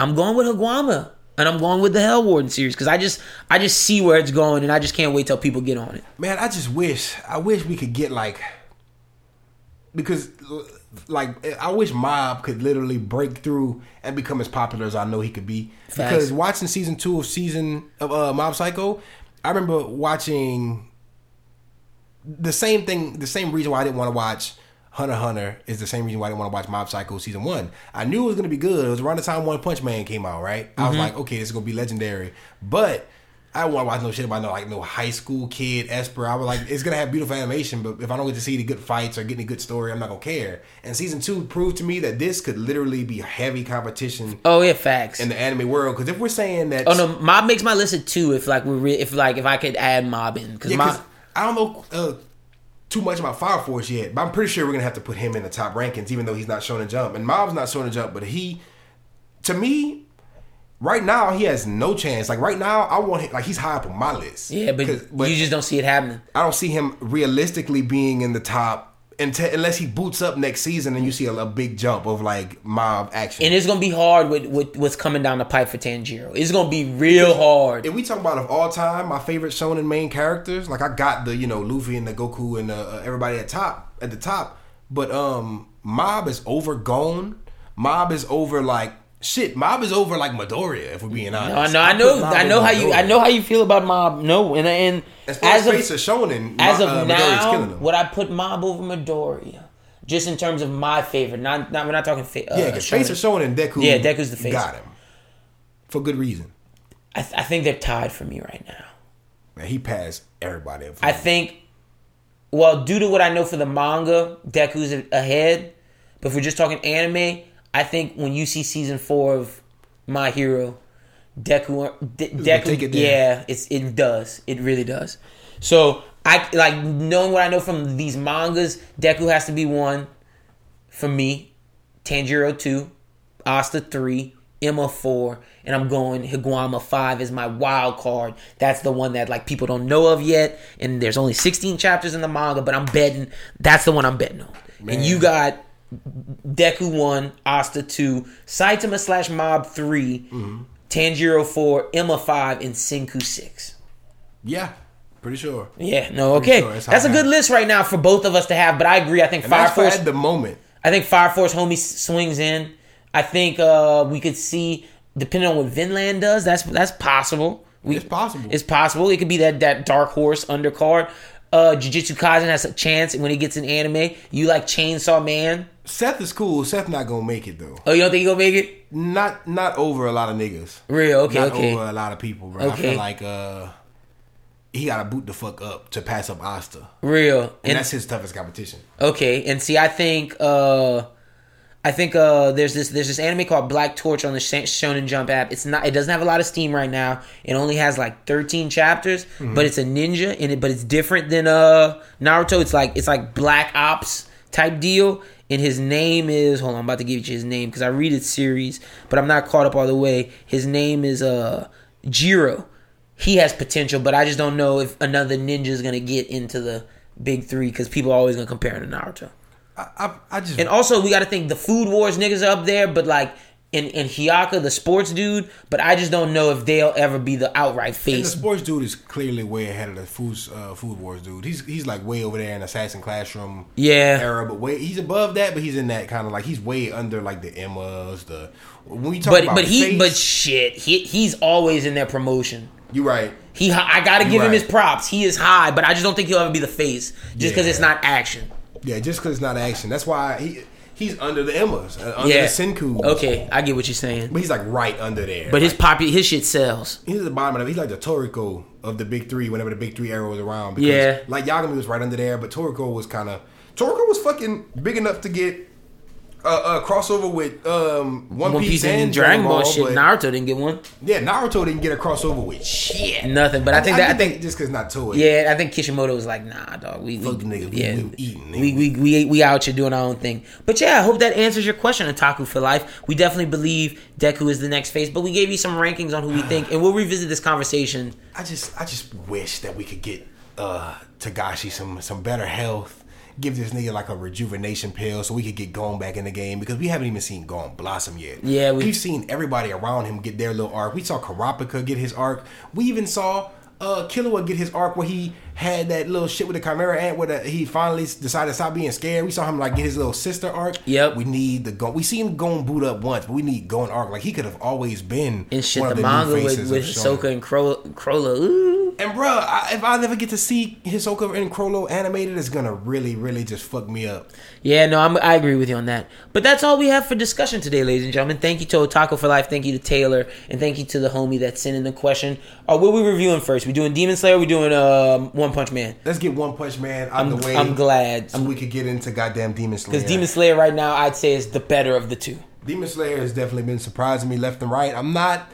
I'm going with Higuama. And I'm going with the Hell Warden series because I just I just see where it's going and I just can't wait till people get on it.
Man, I just wish. I wish we could get like because like I wish Mob could literally break through and become as popular as I know he could be. Because watching season two of season of uh, Mob Psycho, I remember watching the same thing. The same reason why I didn't want to watch Hunter Hunter is the same reason why I didn't want to watch Mob Psycho season one. I knew it was gonna be good. It was around the time One Punch Man came out, right? I was like, okay, this is gonna be legendary. But I don't want to watch no shit about no like no high school kid Esper. I was like, it's gonna have beautiful animation, but if I don't get to see the good fights or get any good story, I'm not gonna care. And season two proved to me that this could literally be heavy competition
Oh yeah, facts.
in the anime world. Because if we're saying that,
oh no, Mob makes my list of two. If like we re- if like if I could add Mob in because
Yeah,
Mob.
I don't know uh, too much about Fire Force yet, but I'm pretty sure we're gonna have to put him in the top rankings, even though he's not Shonen Jump. And Mob's not Shonen Jump, but he, to me, right now he has no chance. Like right now, I want him like he's high up on my list.
Yeah, but,
'Cause-
you just don't see it happening.
I don't see him realistically being in the top. Until, unless he boots up next season and you see a, a big jump of like mob action.
And it's gonna be hard with, with what's coming down the pipe for Tanjiro. It's gonna be real hard.
If we talk about of all time, my favorite shonen main characters, like I got the you know Luffy and the Goku and uh, uh, everybody at top at the top, but um, Mob is overgone. Mob is over like shit. Mob is over like Midoriya. If we're being
No, I
honest,
know, I know, I know
over
how you, I know how you feel about Mob. No, and and
As far
as
as, face
of
of shonen,
as of
uh,
now,
killing
would I put Mob over Midoriya? Just in terms of my favorite, not not we're not talking. Fa- uh,
yeah, because face of
shonen.
shonen, Deku.
Yeah, Deku's the face.
Got him for good reason.
I, th- I think they're tied for me right now.
Man, he passed everybody.
I think, well, due to what I know for the manga, Deku's ahead. But if we're just talking anime, I think when you see season four of My Hero, Deku, uh, De- Deku,
it
yeah, it's it does, it really does. So I like knowing what I know from these mangas. Deku has to be one for me. Tanjiro two, Asta three, Emma four, and I'm going Higuama five is my wild card. That's the one that like people don't know of yet, and there's only 16 chapters in the manga, but I'm betting that's the one I'm betting on. And you got Deku one, Asta two, Saitama slash Mob 3
Mm-hmm.
Tanjiro four, Emma five, and Senku six.
yeah, pretty sure.
Yeah, no, okay,
sure that's
that's, a good list right now for both of us to have. But I agree. I think
And
Fire Force
at the moment.
I think Fire Force homie swings in. I think uh, we could see, depending on what Vinland does, that's that's possible. We,
It's possible.
It's possible. It could be that that dark horse undercard. Uh, Jujutsu Kaisen has a chance when he gets an anime. You like Chainsaw Man?
Seth is cool. Seth not gonna make it though.
Oh, you don't think he gonna make it?
Not not over a lot of niggas.
Real? Okay,
not
okay.
over a lot of people, bro. I feel like uh he gotta boot the fuck up to pass up Asta.
Real.
And,
And
that's his toughest competition.
Okay, and see, I think, uh, I think uh, there's this there's this anime called Black Torch on the Shonen Jump app. It's not, it doesn't have a lot of steam right now. It only has like 13 chapters, but it's a ninja in it. But it's different than uh Naruto. It's like it's like Black Ops type deal. And his name is hold on, I'm about to give you his name because I read its series, but I'm not caught up all the way. His name is uh Jiro. He has potential, but I just don't know if another ninja is gonna get into the big three because people are always gonna compare him to Naruto.
I I, I just
And also, we got to think the Food Wars niggas are up there, but like in in Hyaka, the sports dude. But I just don't know if they'll ever be the outright
and the sports dude is clearly way ahead of the food uh, food wars dude. He's he's like way over there in assassin classroom
Yeah.
era, but way he's above that, but he's in that kind of like he's way under like the Emmas, the when we talk
But
about
but he
face,
but shit, he he's always in their promotion.
you right.
He I gotta give him his props. He is high, but I just don't think he'll ever be the face just because
Yeah.
it's not action.
Yeah, just because it's not action. That's why he he's under the Emmas, uh, under
yeah.
the Senku.
Okay, I get what you're saying.
But he's like right under there.
But his
Like,
popu- his shit sells.
he's at the bottom of it. He's like the Toriko of the big three whenever the big three era was around. Because,
Yeah.
Like Yagami was right under there, but Toriko was kind of. Toriko was fucking big enough to get uh, uh, crossover with um, One,
One
Piece,
Piece
and
and Dragon Ball shit. Naruto didn't get one.
Yeah, Naruto didn't get a crossover with shit.
Nothing. But I think that I think
just because not Toei.
Yeah, I think Kishimoto was like, nah, dog. We, we
Fuck the niggas, we-
yeah,
we eating, nigga.
we, we we we out here doing our own thing. But yeah, I hope that answers your question, Otaku for life. We definitely believe Deku is the next face, but we gave you some rankings on who we think, and we'll revisit this conversation.
I just I just wish that we could get uh Togashi some some better health. Give this nigga like a rejuvenation pill so we could get Gon back in the game because we haven't even seen Gon blossom yet.
Yeah, we-
have seen everybody around him get their little arc. We saw Kurapika get his arc. We even saw uh, Killua get his arc where he had that little shit with the Chimera Ant where the, he finally decided to stop being scared. We saw him like get his little sister arc.
Yep.
We need the go. We see him going boot up once, but we need going arc. Like he could have always been
And shit,
one
the
of new
manga with,
faces
with
Shonen.
And Cro- Chrollo. Ooh.
And bro, I, if I never get to see Hisoka and Chrollo animated, it's gonna really, really just fuck me up.
Yeah, no, I'm, I agree with you on that. But that's all we have for discussion today, ladies and gentlemen. Thank you to Otaku for Life. Thank you to Taylor, and thank you to the homie that sent in the question. Uh, what we reviewing first? We doing Demon Slayer? Or we doing um, One Punch Man?
Let's get One Punch Man out
I'm,
the way.
I'm glad
so we could get into goddamn Demon Slayer.
because Demon Slayer right now, I'd say is the better of the two.
Demon Slayer has definitely been surprising me left and right. I'm not.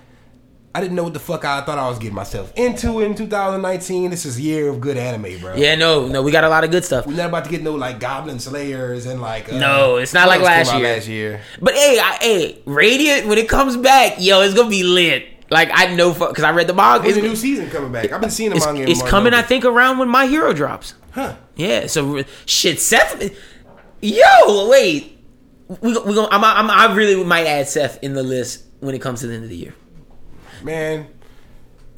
I didn't know what the fuck I thought I was getting myself into in 2019. This is a year of good anime, bro.
Yeah, no, no, we got a lot of good stuff.
We're not about to get no like Goblin Slayers and like. Uh,
No, it's not like last year.
Last year.
But hey, I, hey, Radiant when it comes back, yo, it's gonna be lit. Like I know because I read the manga.
There's
It's,
a new season coming back. I've been seeing the
it's,
manga.
it's coming, I think, around when My Hero drops.
Huh.
Yeah, so shit, Seth. Yo, wait, we we gonna, I'm, I'm I really might add Seth in the list when it comes to the end of the year.
Man,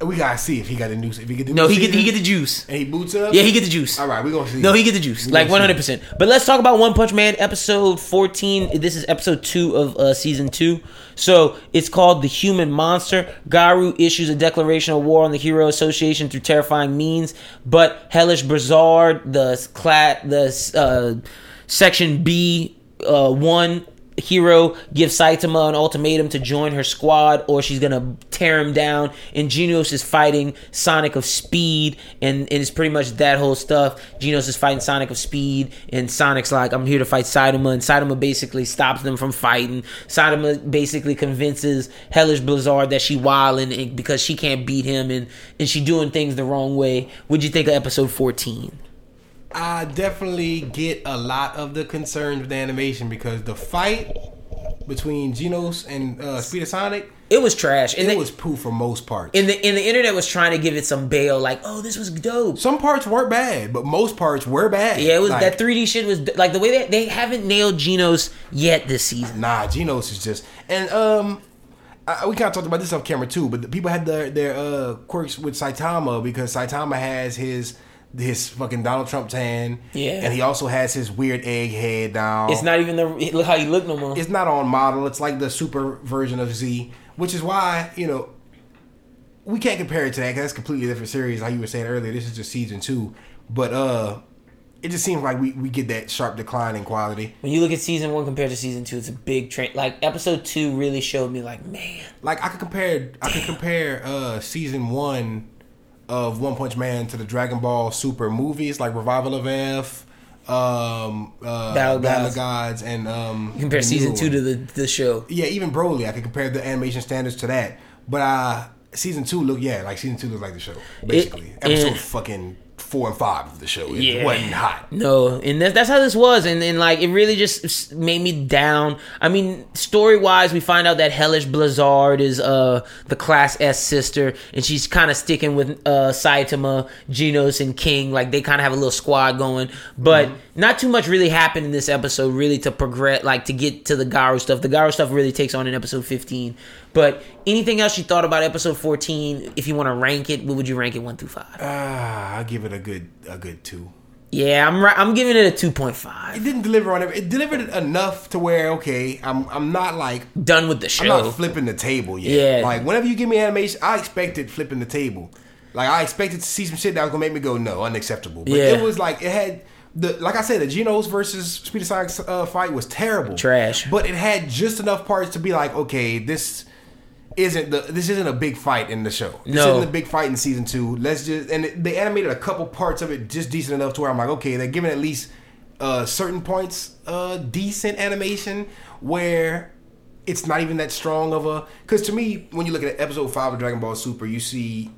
we gotta see if he got the new. If he get the
No, he get he get the juice.
and he boots up.
Yeah, he get the juice.
All right, we gonna see.
No, he get the juice,
We
like one hundred percent. But let's talk about One Punch Man, episode fourteen. This is episode two of uh, season two. So it's called the Human Monster. Garou issues a declaration of war on the Hero Association through terrifying means, but Hellish Blizzard, the clat, the uh, section B uh, one hero gives Saitama an ultimatum to join her squad or she's gonna tear him down. And Genos is fighting Sonic of Speed and, and it's pretty much that whole stuff. Genos is fighting Sonic of Speed and Sonic's like I'm here to fight Saitama and Saitama basically stops them from fighting. Saitama basically convinces Hellish Blizzard that she wilding because she can't beat him and, and she doing things the wrong way. What'd you think of episode 14
I definitely get a lot of the concerns with the animation because the fight between Genos and uh, Speed of Sonic,
it was trash and
it
they-
was poo for most parts.
and the and the internet was trying to give it some bail, like, oh, this was dope.
Some parts weren't bad, but most parts were bad.
Yeah, it was
Like,
that 3D shit was like the way that they haven't nailed Genos yet this season.
Nah, Genos is just and um. I, we kind of talked about this off camera too, but the people had their their uh, quirks with Saitama because Saitama has his his fucking Donald Trump tan,
Yeah.
and he also has his weird egg head down.
It's not even the look how you look no more.
it's not on model. It's like the super version of Z, which is why you know we can't compare it to that because that's a completely different series. Like you were saying earlier, this is just season two, but uh, it just seems like we, we get that sharp decline in quality.
When you look at season one compared to season two, it's a big train. Like episode two really showed me, like, man,
Like I could compare, I could compare uh season one of One Punch Man to the Dragon Ball Super movies, like Revival of F, um, uh,
Battle
Battle,
Gods.
of Gods, and um,
compare season two
one.
to the the show.
Yeah, even Broly, I could compare the animation standards to that. But uh season two look yeah, like season two looks like the show. Basically. Episode
and-
fucking four and five of the show. It
Yeah.
wasn't hot.
No, and that, that's how this was, and, and like it really just made me down. I mean, story wise, we find out that Hellish Blizzard is uh the Class S sister, and she's kind of sticking with uh Saitama, Genos, and King. Like they kind of have a little squad going, but not too much really happened in this episode, really to progress, like to get to the Garou stuff. The Garou stuff really takes on in episode fifteen. But anything else you thought about episode fourteen? If you want to rank it, what would you rank it one through five?
Ah, I'll give it a good a good two.
Yeah, I'm right. I'm giving it a two point five.
It didn't deliver on it. It delivered enough to where okay, I'm I'm not like
Done with the show.
I'm not flipping the table yet.
Yeah.
Like whenever you give me animation, I expected flipping the table. Like I expected to see some shit that was gonna make me go no, unacceptable. But
Yeah.
it was like it had the like I said, the Genos versus Speed of Sonic uh, fight was terrible,
Trash.
But it had just enough parts to be like, okay, this isn't the this isn't a big fight in the show. This
No.
isn't a big fight in season two. Let's just and it- they animated a couple parts of it just decent enough to where I'm like, okay, they're giving at least uh, certain points uh, decent animation where it's not even that strong of a. Because to me, when you look at episode five of Dragon Ball Super, you see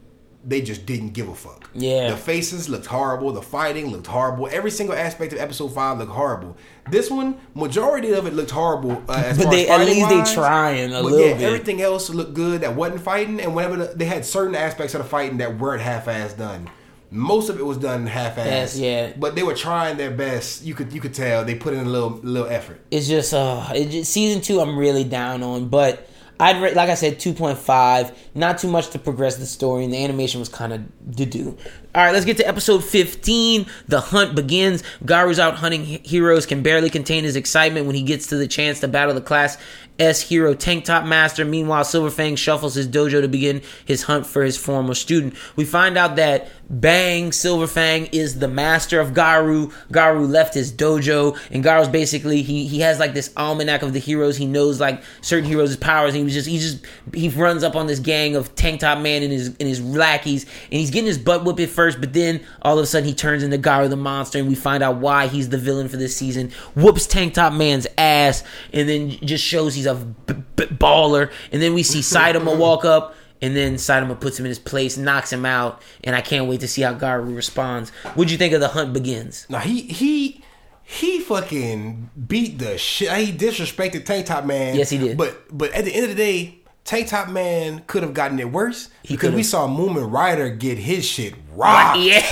they just didn't give a fuck.
Yeah.
the faces looked horrible. The fighting looked horrible. Every single aspect of episode five looked horrible. This one, majority of it looked horrible. Uh, as
But they- at least they
fighting-wise.
trying a little
yeah,
bit.
everything else looked good that wasn't fighting, and whenever the, they had certain aspects of the fighting that weren't half-ass done. Most of it was done half-ass.
Yes, yeah.
But they were trying their best. You could you could tell they put in a little little effort.
it's just uh it just, season two I'm really down on, but I'd rate, like I said, two point five. Not too much to progress the story, and the animation was kind of to do. All right, let's get to episode fifteen. The hunt begins. Garou's out hunting heroes, can barely contain his excitement when he gets to the chance to battle the class S hero Tank Top Master. Meanwhile, Silverfang shuffles his dojo to begin his hunt for his former student. We find out that Bang Silver Fang is the master of Garou. Garou left his dojo, and Garou's basically he he has like this almanac of the heroes. He knows like certain heroes' powers. And he was just he just he runs up on this gang of Tank Top Man and his and his lackeys, and he's getting his butt whipped at first, but then all of a sudden he turns into Garou the monster, and we find out why he's the villain for this season. Whoops Tank Top Man's ass, and then just shows he's a b- b- baller. And then we see (laughs) Saitama walk up. And then Saitama puts him in his place, knocks him out, and I can't wait to see how Garou responds. What'd you think of the hunt begins?
Now he he he fucking beat the shit. He disrespected Tank Top Man.
Yes, he did.
But but at the end of the day, Tank Top Man could have gotten it worse because
could've.
we saw Mumen Rider get his shit rocked.
Yeah.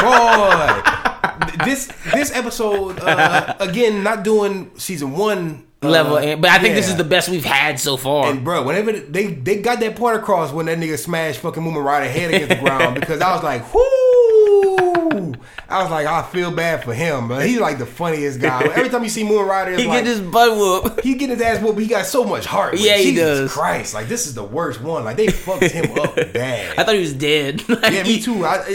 (laughs)
Boy, this this episode uh, again not doing season one
Level, uh, and- but I think this is the best we've had so far.
And bro, whenever they they got that point across when that nigga smashed fucking Mumen Rider head against the ground because I was like, whoo! I was like, I feel bad for him, but he's like the funniest guy. Every time you see Mumen Rider,
he
like,
get his butt whooped. (laughs)
he get his ass whooped, but he got so much heart. Like,
Yeah, he
Jesus
does.
Christ, like this is the worst one. Like they fucked him (laughs) up bad.
I thought he was dead. (laughs)
yeah, me too. I,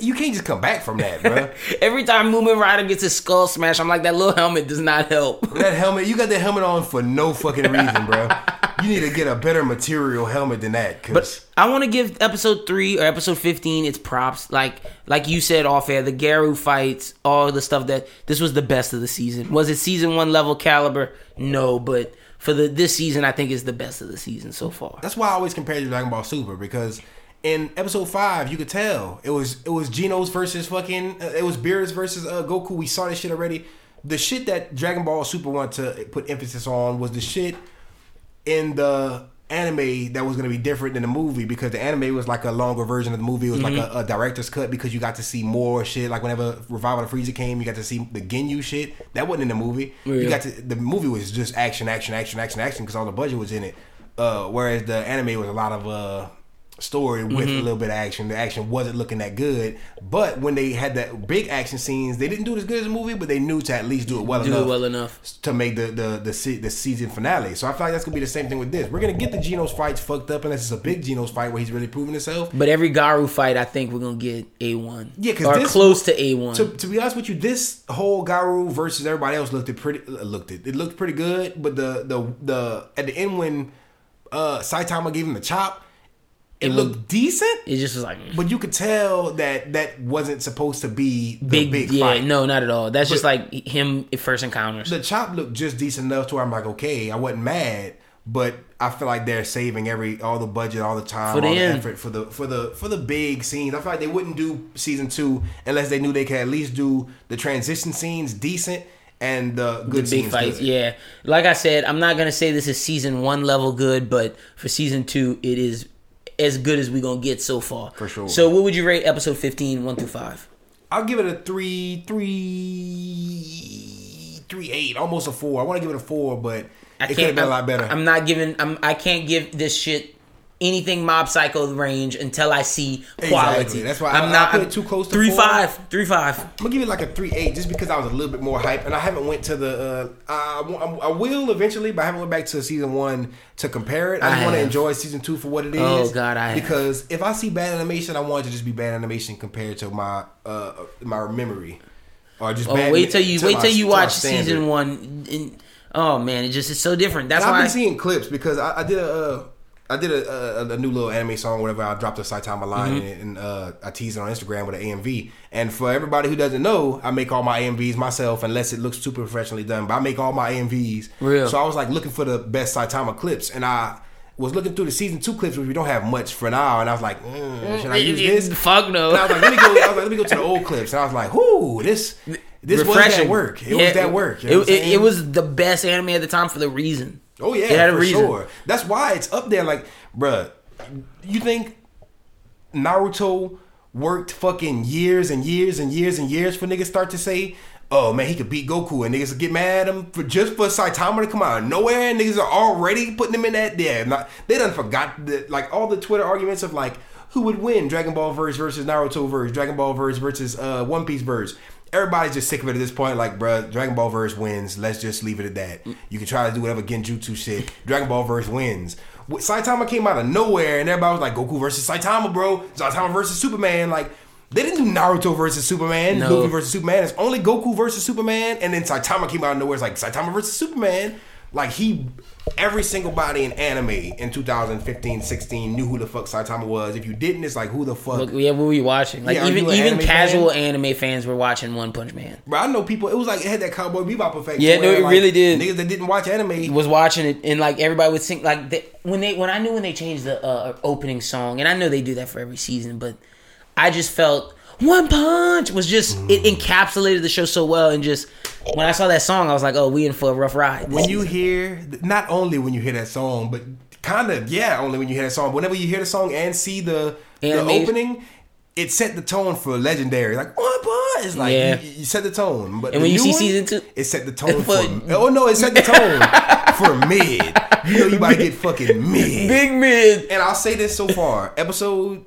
you can't just come back from that, bro.
Every time Mumen Rider gets his skull smashed, I'm like, that little helmet does not help.
That helmet, you got that helmet on for no fucking reason, bro. You need to get a better material helmet than that. Cause
But I want to give episode three or episode fifteen its props. Like like you said off air, the Garou fights, all the stuff that this was the best of the season. Was it season one level caliber? No, but for the this season, I think is the best of the season so far.
That's why I always compare to Dragon Ball Super because in episode five you could tell it was it was Genos versus fucking uh, it was Beerus versus uh, Goku. We saw this shit already. The shit that Dragon Ball Super wanted to put emphasis on was the shit in the anime that was going to be different than the movie because the anime was like a longer version of the movie. It was like a, a director's cut because you got to see more shit. Like whenever Revival of Frieza came, you got to see the Ginyu shit. That wasn't in the movie.
Yeah.
You got to the movie was just action, action, action, action, action because all the budget was in it. Uh, whereas the anime was a lot of uh story with
Mm-hmm.
a little bit of action. The action wasn't looking that good, but when they had that big action scenes, they didn't do it as good as the movie, but they knew to at least do it well
Do
enough
it well enough.
to make the the the, se- the season finale. So I feel like that's gonna be the same thing with this. We're gonna get the Genos fights fucked up unless it's a big Genos fight where he's really proving himself.
But every Garou fight, I think we're gonna get a one.
Yeah, 'cause
or
this-
close to a one.
To, to be honest with you, this whole Garou versus everybody else looked it pretty looked it it looked pretty good. But the the the at the end when uh Saitama gave him the chop, it,
It
looked decent.
It just was like mm.
But you could tell that that wasn't supposed to be the
big,
big,
yeah,
fight.
no, not at all. That's just like him at first encounters.
The chop looked just decent enough to where I'm like, okay, I wasn't mad, but I feel like they're saving every all the budget, all the time,
For the
all the effort for the for the for the big scenes. I feel like they wouldn't do season two unless they knew they could at least do the transition scenes decent and the good
the big
scenes
fights.
good.
Yeah, like I said, I'm not gonna say this is season one level good, but for season two, it is as good as we're gonna get so far.
For sure.
So, what would you rate episode 15, one through five?
I'll give it a three, three, three eight, almost a four. I want to give it a four, but
I
it could have been a lot better.
I'm not giving. I'm. I can't give this shit anything Mob Psycho range until I see quality.
Exactly. That's why
I'm
I-
not
I put it too close to
three
four.
five, three five.
I'm gonna give it like a three eight just because I was a little bit more hype, and I haven't went to the. Uh, I, I will eventually, but I haven't went back to season one to compare it. I, want to enjoy season two for what it is.
Oh, God, I have.
because if I see bad animation, I want it to just be bad animation compared to my uh my memory, or just.
Oh,
bad
wait till you wait
my-
till you watch season one. And, oh man, it just is so different. That's
And I've
why.
been seeing clips because I, I did a. Uh, I did a, a, a new little anime song, whatever. I dropped a Saitama line
Mm-hmm.
and uh, I teased it on Instagram with an AMV. And for everybody who doesn't know, I make all my AMVs myself, unless it looks super professionally done. But I make all my AMVs.
Real.
So I was like looking for the best Saitama clips, and I was looking through the season two clips, which we don't have much for now. And I was like, mm, should I use this?
Fuck no.
And I was like, let me go. I was like, let me go to the old (laughs) clips. And I was like, whoo, this this was that work. It was that work. You know
it,
what
it, it was the best anime at the time for the reason.
Oh yeah,
It had a
for
reason.
sure. That's why it's up there. Like, bruh, you think Naruto worked fucking years and years and years and years for niggas start to say, oh man, he could beat Goku, and niggas get mad at him for just for Saitama to come out of nowhere, and niggas are already putting him in that. Yeah, not, they done forgot that like all the Twitter arguments of like who would win Dragon Ball verse versus Naruto verse, Dragon Ball verse versus uh, One Piece verse. Everybody's just sick of it at this point. Like, bruh, Dragon Ball verse wins. Let's just leave it at that. Mm. You can try to do whatever Genjutsu shit. Dragon Ball verse wins. Saitama came out of nowhere, and everybody was like, Goku versus Saitama, bro. Saitama versus Superman. Like, they didn't do Naruto versus Superman,
No.
Luffy versus Superman. It's only Goku versus Superman, and then Saitama came out of nowhere. It's like Saitama versus Superman. Like he, every single body in anime in 2015, 16 knew who the fuck Saitama was. If you didn't, it's like who the fuck.
Look, yeah, what were you watching? Like
Yeah,
even even
anime
casual
fan?
anime fans were watching One Punch Man.
Bro, I know people. It was like it had that Cowboy Bebop effect.
Yeah, no, it
like,
really did.
Niggas that didn't watch anime.
was watching it and like everybody would sing like they, when they when I knew when they changed the uh, opening song and I know they do that for every season but I just felt one punch was just it
Mm.
encapsulated the show so well and just when I saw that song I was like oh we in for a rough ride
when you hear, not only when you hear that song, but kind of yeah, only when you hear that song. Whenever you hear the song and see the the opening, it set the tone for legendary. Like one punch, it's like
Yeah.
you, you set the tone. But
And when you see
one,
season two-
it set the (laughs) tone for.
For-
oh no, it set the tone (laughs) for mid. You know you might get fucking mid.
big mid
And I'll say this so far, episode.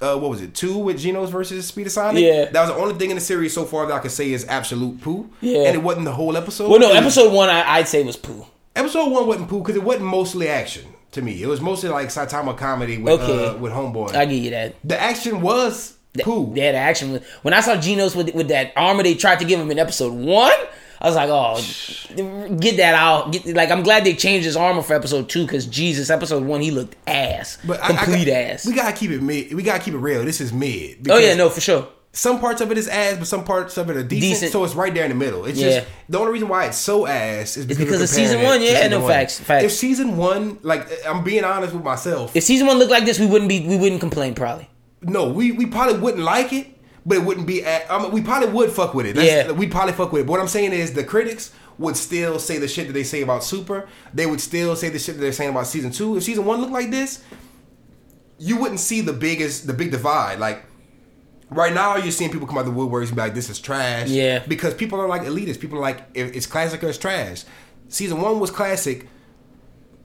Uh, what was it? Two with Genos versus Speed of Sonic.
Yeah.
that was the only thing in the series so far that I could say is absolute poo.
Yeah.
and it wasn't the whole episode.
well no episode one I, I'd say was poo
Episode one wasn't poo because it wasn't mostly action to me. It was mostly like Saitama comedy with
Okay.
uh, with Homeboy.
I give you that
the action was poo.
yeah the action was when I saw Genos with with that armor they tried to give him in episode one I was like oh get that out get, like I'm glad they changed his armor for episode two because Jesus episode one he looked ass
But I- I
complete
got-
ass
We gotta keep it mid. We gotta keep it real. This is mid.
oh yeah no for sure.
Some parts of it is ass, but some parts of it are decent.
Decent.
So it's right there in the middle. It's
Yeah.
just the only reason why it's so ass is because,
because of season one, yeah,
season
no,
one.
facts, facts.
If season one, like I'm being honest with myself,
If season one looked like this, we wouldn't be we wouldn't complain probably.
no, we we probably wouldn't like it, but it wouldn't be. At, I mean, we probably would fuck with it. That's,
Yeah.
we probably fuck with it. But what I'm saying is, the critics would still say the shit that they say about Super. They would still say the shit that they're saying about season two. If season one looked like this, you wouldn't see the biggest, the big divide. Like right now, you're seeing people come out the woodworks and be like, "This is trash."
Yeah.
because people are like elitists. People are like, if it's classic or it's trash. Season one was classic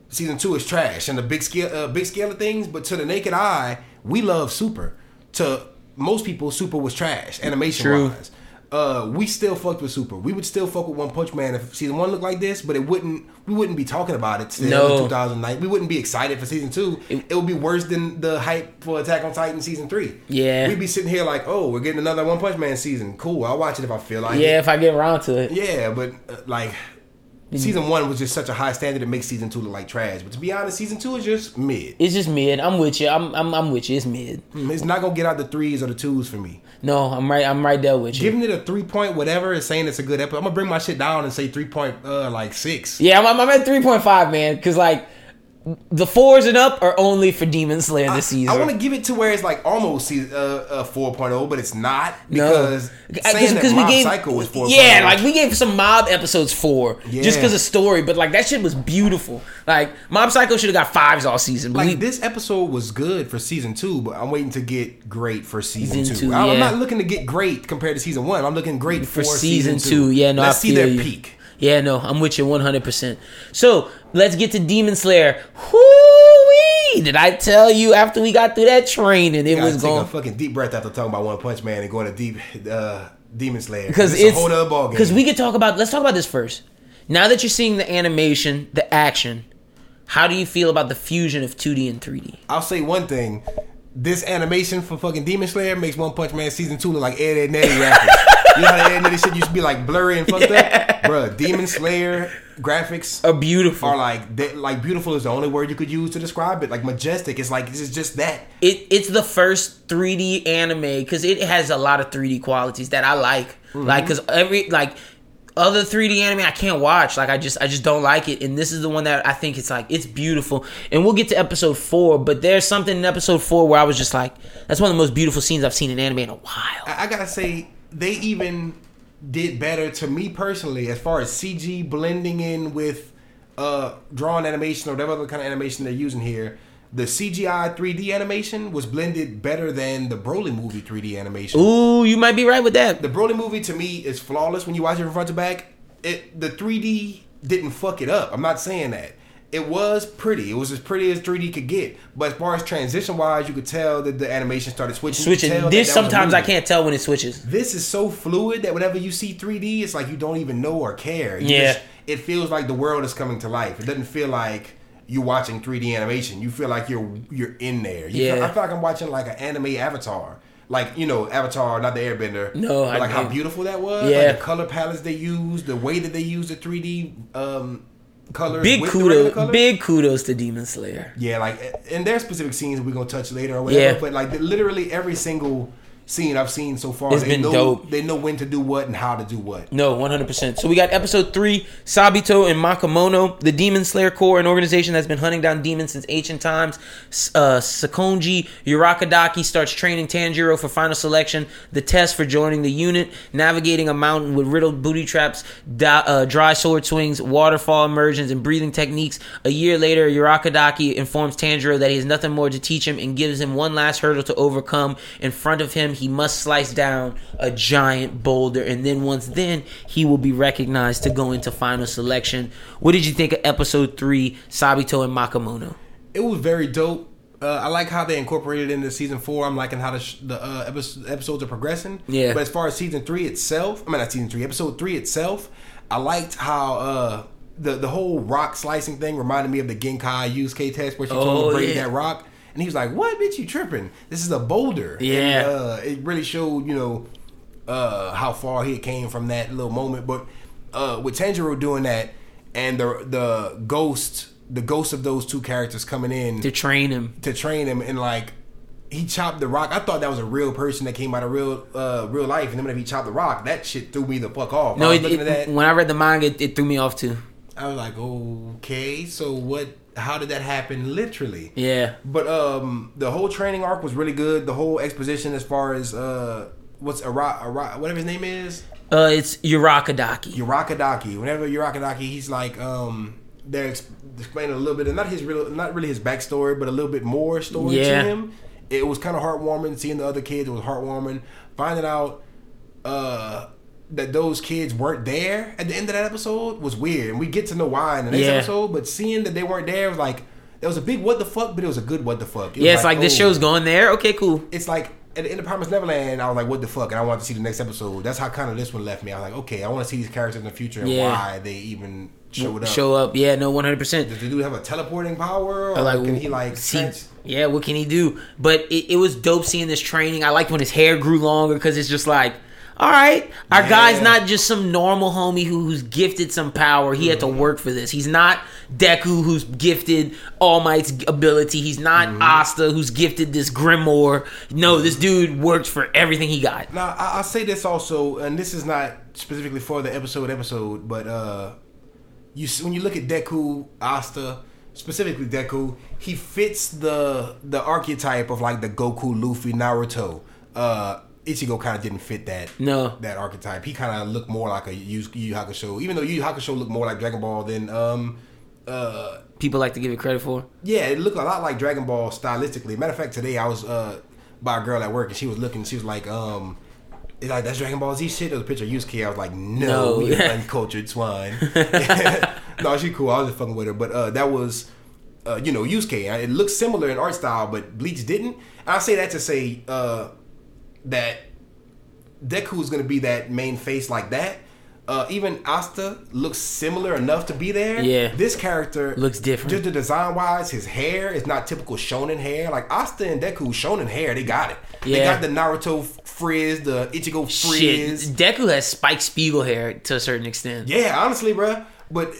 season two is trash and the big scale uh, big scale of things but to the naked eye we love super to most people super was trash animation
True.
wise uh, we still fucked with super we would still fuck with one punch man if season one looked like this but it wouldn't we wouldn't be talking about it still
No.
in 2009 we wouldn't be excited for season two it, would be worse than the hype for attack on titan season three
Yeah.
we'd be sitting here like oh we're getting another one punch man season cool i'll watch it if i feel like it
Yeah, if I get around to it.
yeah, but uh, like season one was just such a high standard it makes season two look like trash. But to be honest, season two is just mid.
It's just mid. I'm with you. I'm I'm, I'm with you. It's mid.
It's not gonna get out the threes or the twos for me.
No, I'm right. I'm right there with you.
Giving it a three point whatever is saying it's a good episode. I'm gonna bring my shit down and say three point uh like six.
yeah, I'm, I'm at three point five, man. Because like the fours and up are only for Demon Slayer this season.
I want to give it to where it's like almost season, uh, uh 4.0, but it's not
No.
because saying that Mob Psycho was 4.0.
yeah, like we gave some Mob episodes four just because of story, but like that shit was beautiful. Like Mob Psycho should have got fives all season. But
Like
we,
this episode was good for season two, but I'm waiting to get great for season,
Season
two.
two,
I- I'm
yeah.
not looking to get great compared to season one. I'm looking great
for
for,
season, two. Yeah, no,
let's
I
see their
you.
peak.
Yeah, no, I'm with you 100. percent So let's get to Demon Slayer. Whoo-wee! Did I tell you after we got through that training, it was going
a fucking deep breath after talking about One Punch Man and going to deep uh, Demon Slayer
because
it's,
it's
a whole other ball
because we could talk about. Let's talk about this first. Now that you're seeing the animation, the action, how do you feel about the fusion of 2D and 3D?
I'll say one thing: this animation for fucking Demon Slayer makes One Punch Man season two look like Ed, Edd and Eddy graphics. You know how and shit used to be like blurry and fucked up, Bruh, Demon Slayer graphics
Are beautiful.
are like they, like beautiful is the only word you could use to describe it. Like majestic, it's like it's just that.
it it's the first 3D anime because it has a lot of 3D qualities that I like.
Mm-hmm.
Like because every like other 3D anime I can't watch. Like I just I just don't like it. And this is the one that I think it's like it's beautiful. And we'll get to episode four, but there's something in episode four where I was just like, that's one of the most beautiful scenes I've seen in anime in a while.
I, I gotta say they even did better to me personally as far as CG blending in with uh drawn animation or whatever other kind of animation they're using here. the CGI 3D animation was blended better than the Broly movie 3D animation.
Ooh, you might be right with that.
The Broly movie to me is flawless when you watch it from front to back. It the 3D didn't fuck it up. I'm not saying that. It was pretty. It was as pretty as 3D could get. But as far as transition wise, you could tell that the animation started switching.
Switching. This sometimes I can't tell when it switches.
This is so fluid that whenever you see 3D, it's like you don't even know or care. You
Yeah.
just- it feels like the world is coming to life. It doesn't feel like you're watching 3D animation. You feel like you're you're in there. You feel-
Yeah.
I feel like I'm watching like an anime Avatar. Like you know, Avatar, not the Airbender.
No,
like how beautiful that was.
Yeah.
like the color palettes they used, the way that they used the 3D um, colors.
Big
with the regular
kudos. Big kudos to Demon Slayer.
Yeah, like in their specific scenes we're gonna touch later or whatever.
Yeah.
But like literally every single scene I've seen so far,
It's
they
been
know
dope.
they know when to do what and how to do what.
No, 100%. So we got episode 3, Sabito and Makamono, the Demon Slayer Corps, an organization that's been hunting down demons since ancient times. Uh, Sakonji Urokodaki starts training Tanjiro for final selection, the test for joining the unit, navigating a mountain with riddled booty traps, da- uh, dry sword swings, waterfall immersions, and breathing techniques. A year later, Urokodaki informs Tanjiro that he has nothing more to teach him and gives him one last hurdle to overcome. In front of him, he must slice down a giant boulder, and then once then, he will be recognized to go into final selection. What did you think of episode three, Sabito and Makamono?
It was very dope. Uh, I like how they incorporated it into season four. I'm liking how the, sh- the uh, episodes, episodes are progressing.
Yeah.
But as far as season three itself, I mean not season three, episode three itself, I liked how uh, the the whole rock slicing thing reminded me of the Genkai Yusuke test where she told him
Oh,
to break
yeah.
that rock, and he was like, "What, bitch? You tripping? This is a boulder."
Yeah.
And, uh, it really showed, you know, uh, how far he came from that little moment. But uh, with Tanjiro doing that, and the the ghost, the ghost of those two characters coming in
To train him.
to train him and like he chopped the rock. I thought that was a real person that came out of real uh real life, and then when he chopped the rock, that shit threw me the fuck off.
No,
I
it,
looking
it-
at that.
when I read the manga, it, it threw me off too.
I was like, okay, so what? How did that happen? Literally.
Yeah.
But um, the whole training arc was really good. The whole exposition as far as uh, what's Ara, Ara whatever his name is,
Uh, it's Urokodaki.
Urokodaki. Whenever Urokodaki, he's like um, they're ex- explaining a little bit, and not his real, not really his backstory, but a little bit more story
Yeah.
to him. It was kind of heartwarming seeing the other kids. It was heartwarming finding out uh, that those kids weren't there at the end of that episode was weird, and we get to know why in the next
Yeah.
episode. But seeing that they weren't there was like there was a big what the fuck, but it was a good what the fuck. It
Yeah, it's like, this
oh,
show's going there. Okay, cool.
it's like at the end of Promised Neverland, I was like, "What the fuck?" and I wanted to see the next episode. That's how kind of this one left me. I was like, "Okay, I want to see these characters in the future and
Yeah.
why they even showed up."
Show up. Yeah, no, 100%.
Does the dude have a teleporting power, or
Or, like,
can he like
see, yeah, what can he do? But it, it was dope seeing this training. I liked when his hair grew longer because it's just like, all right, our
Yeah.
guy's not just some normal homie who, who's gifted some power. He had to
Mm-hmm.
work for this. He's not Deku who's gifted All Might's ability. He's not
Mm-hmm.
Asta who's gifted this Grimoire. No, this dude worked for everything he got.
Now I, I'll say this also, and this is not specifically for the episode episode, but uh, you when you look at Deku, Asta, specifically Deku, he fits the the archetype of like the Goku, Luffy, Naruto. Uh, Ichigo kind of didn't fit that
No.
that archetype. He kind of looked more like a Yu Yu Hakusho, even though Yu Yu Hakusho looked more like Dragon Ball than um uh
People like to give it credit for.
yeah, it looked a lot like Dragon Ball stylistically. Matter of fact, today I was uh by a girl at work and she was looking. She was like, um, it's like that's Dragon Ball Z shit. There was a picture of Yusuke. I was like, no,
No.
you (laughs) uncultured swine. (laughs) no, she cool. I was just fucking with her, but uh, that was. Uh, you know, Yusuke. It looks similar in art style, but Bleach didn't. I say that to say uh, that Deku is going to be that main face like that. Uh, even Asta looks similar enough to be there.
Yeah.
This character
Looks different.
Just the design wise, his hair is not typical shonen hair. Like Asta and Deku shonen hair, they got it.
Yeah.
They got the Naruto frizz, the Ichigo frizz. Shit.
Deku has Spike Spiegel hair to a certain extent.
Yeah, honestly, bruh. But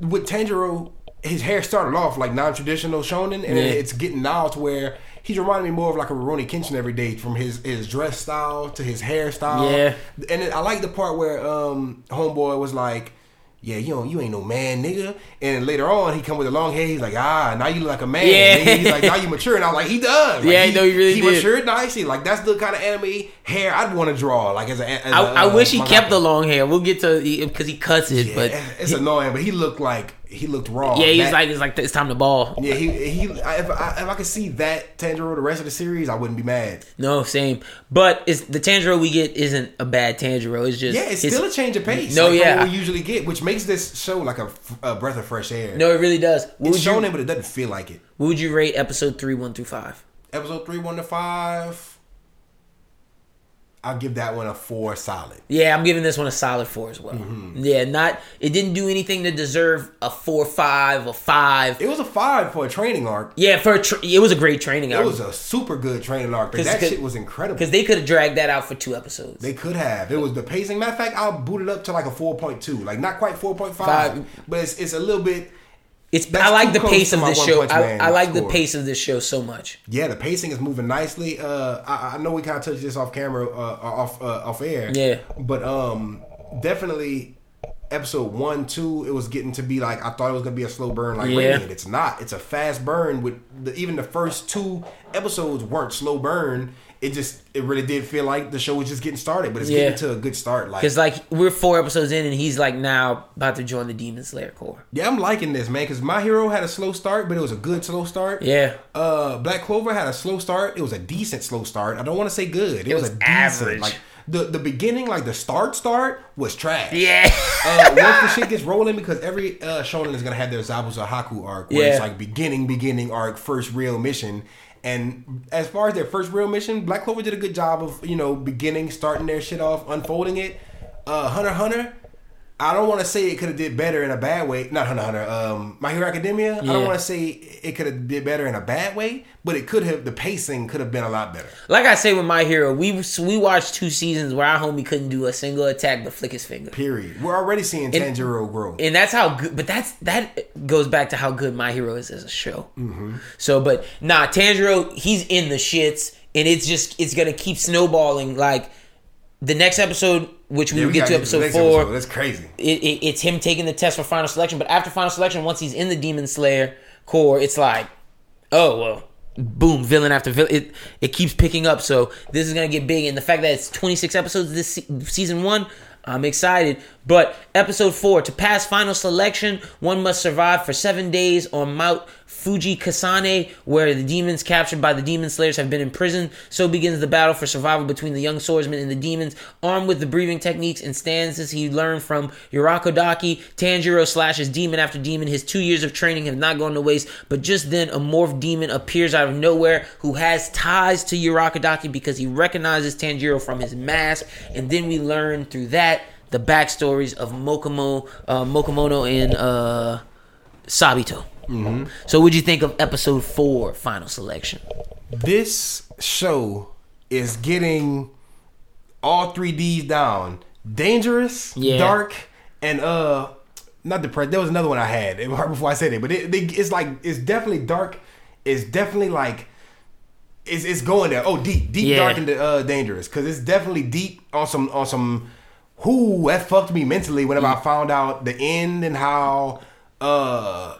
with Tanjiro, his hair started off like non-traditional shonen, and
Yeah.
it's getting now to where he's reminding me more of like a Rurouni Kenshin every day, from his his dress style to his hairstyle.
Yeah.
and I like the part where um homeboy was like. Yeah, you know, you ain't no man, nigga. And later on, he come with the long hair. He's like, ah, now you look like a man.
Yeah.
He's like, now you mature. And I was like, he does. Like, (laughs)
Yeah, I know he really
he
did.
matured nicely. Like that's the kind of anime hair I'd want to draw. Like as a, as
I,
a,
I
uh,
wish he kept the long hair. We'll get to because he cuts it,
Yeah,
but
it's annoying. But he looked like he looked raw.
Yeah, he's
That-
like it's like it's time to ball.
yeah, he he. If I, if I could see that Tanjiro the rest of the series, I wouldn't be mad.
No, same. But it's the Tanjiro we get isn't a bad Tanjiro. It's just
Yeah, it's still a change of pace.
No,
like
yeah.
what we usually get, which makes this show like a breath of fresh air.
no, it really does. What
it's
would, you,
it, but it doesn't feel like it.
what would you rate episode three, one through five?
Episode three, one to five. I'll give that one a four solid.
Yeah, I'm giving this one a solid four as well.
Mm-hmm.
Yeah, not it didn't do anything to deserve a four, five, a five.
It was a five for a training arc.
Yeah, for a tra- it was a great training
It
arc It
was a super good training arc.
'Cause-
that
'cause-
shit was incredible.
because they could have dragged that out for two episodes.
They could have. It was the pacing. Matter of fact, I'll boot it up to like a four point two. Like not quite four point five, but it's it's a little bit.
It's
that's
I like the pace of this show. I, I like the pace of this show so much.
Yeah, the pacing is moving nicely. Uh, I, I know we kind of touched this off camera, uh, off uh, off air.
Yeah.
but um, definitely episode one, two, it was getting to be like I thought it was gonna be a slow burn. Like
Yeah.
Radiant. it's not. It's a fast burn. With the, even the first two episodes weren't slow burn. It just it really did feel like the show was just getting started, but it's
Yeah.
getting to a good start. Like
Because like we're four episodes in, and he's like now about to join the Demon Slayer Corps.
Yeah, I'm liking this, man, because My Hero had a slow start, but it was a good slow start.
Yeah.
Uh, Black Clover had a slow start. It was a decent slow start. I don't want to say good. It, was,
was
a decent.
average.
Like the the beginning, like the start start was trash.
Yeah.
Uh, once the shit gets rolling, because every uh, shonen is gonna have their Zabuza Haku arc, where it's like beginning, beginning arc, first real mission. And as far as their first real mission, Black Clover did a good job of you know beginning, starting their shit off, unfolding it. Uh, Hunter Hunter, I don't want to say it could have did better in a bad way. Not Hunter Hunter. Um, My Hero Academia. I don't want to say it could have did better in a bad way, but it could have. The pacing could have been a lot better.
Like I say with my hero, we we watched two seasons where our homie couldn't do a single attack but flick his finger.
Period. We're already seeing Tanjiro grow.
and that's how good but that's that goes back to how good my hero is as a show so but nah tanjiro he's in the shits and it's just it's gonna keep snowballing like the next episode which we
Yeah,
will get
gotta
episode four.
That's crazy.
it, it, it's him taking the test for final selection but after final selection once he's in the demon slayer corps it's like oh well boom villain after villain. It, it keeps picking up so this is gonna get big and the fact that it's 26 episodes this se- season one i'm excited. But episode four to pass final selection one must survive for seven days on mount Fujikasane where the demons captured by the demon slayers have been imprisoned so begins the battle for survival between the young swordsman and the demons armed with the breathing techniques and stances he learned from Urokodaki, Tanjiro slashes demon after demon. His two years of training have not gone to waste, but just then a morph demon appears out of nowhere who has ties to Urokodaki because he recognizes Tanjiro from his mask. And then we learn through that the backstories of Mokomo, uh, Mokomono and uh, Sabito. So, what'd you think of episode four, final selection?
This show is getting all three D's down. Dangerous,
Yeah.
dark, and uh not depressed. There was another one I had (laughs) right before I said it, but it, it's like it's definitely dark. It's definitely like it's it's going there. Oh, deep, deep,
Yeah.
dark, and uh, dangerous because it's definitely deep on some on some. Who that fucked me mentally whenever
Mm.
I found out the end and how uh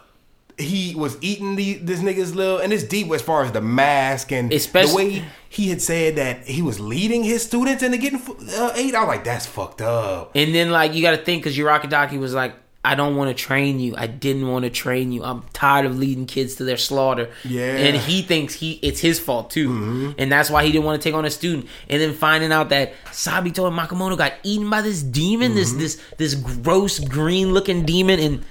he was eating the this nigga's little and it's deep as far as the mask and
Especially-
the way he had said that he was leading his students into getting uh, eight. I was like, that's fucked up.
And then like you got to think because Urokodaki was like, I don't want to train you. I didn't want to train you. I'm tired of leading kids to their slaughter.
Yeah.
And he thinks he it's his fault too, and that's why he didn't want to take on a student. And then finding out that Sabito and Makamoto got eaten by this demon, this this this gross green looking demon, and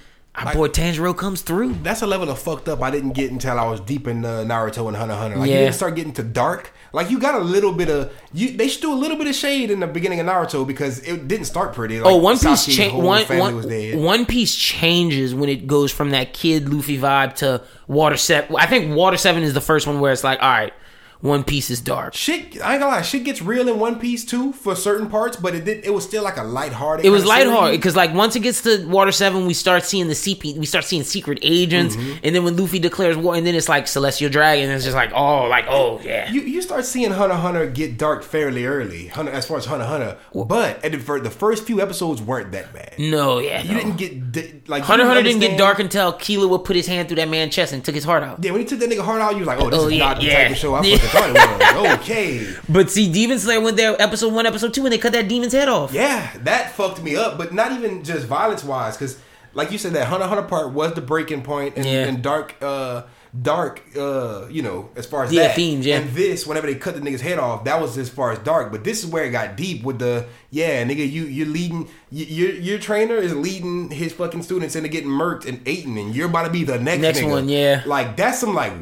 our boy Tanjiro comes through.
That's a level of fucked up I didn't get until I was deep in uh, Naruto and Hunter Hunter. Like you
Yeah.
didn't start getting to dark. Like you got a little bit of you. They should do a little bit of shade in the beginning of Naruto because it didn't start pretty. Like,
Oh, One Piece cha- one, one. One Piece changes when it goes from that kid Luffy vibe to Water Seven. I think Water Seven is the first one where it's like, all right, One Piece is dark.
Shit, I ain't gonna lie. Shit gets real in One Piece too for certain parts, but it did. It was still like a lighthearted.
It was lighthearted because, like, once it gets to Water Seven, we start seeing the CP. We start seeing secret agents,
Mm-hmm.
and then when Luffy declares war, and then it's like Celestial Dragon. It's just like, oh, like, oh yeah.
You, you start seeing Hunter Hunter get dark fairly early, Hunter as far as Hunter Hunter. But at the, the first few episodes weren't that bad.
no, yeah.
You
no.
didn't get di- like
Hunter Hunter didn't get dark until Kilo would put his hand through that man's chest and took his heart out.
Yeah, when he took that nigga heart out, you was like, oh, this
Oh,
is
yeah,
not the
yeah.
type of show I fucking thought it was. Okay. (laughs)
But see, Demon Slayer went there episode one, episode two, and they cut that demon's head off.
Yeah, that fucked me up, but not even just violence wise, because like you said, that Hunter Hunter part was the breaking point, and,
Yeah.
and dark, uh, dark, uh, you know, as far as
Yeah,
that
themes, yeah.
And this, whenever they cut the nigga's head off, that was as far as dark. But this is where it got deep with the yeah, nigga, you you're leading, you, your your trainer is leading his fucking students into getting murked and eaten, and you're about to be the next
Next
nigga.
one, yeah.
Like that's some like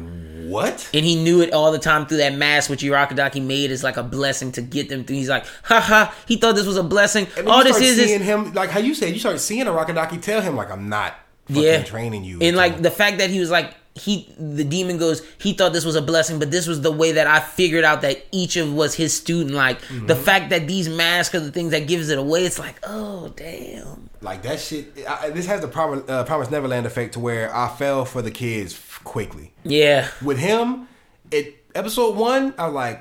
what?
and he knew it all the time through that mask which Urokodaki made is like a blessing to get them through. He's like, haha, he thought this was a blessing. All this is is
him like how you said you start seeing a Rockadaki tell him like I'm not fucking
yeah
training you
and like the fact that he was like he the demon goes he thought this was a blessing but this was the way that i figured out that each of was his student like the
Mm-hmm.
fact that these masks are the things that gives it away it's like oh damn
like that shit. I, this has the Promise, uh, Promise Neverland effect to where I fell for the kids quickly.
yeah
With him, it episode one I was like,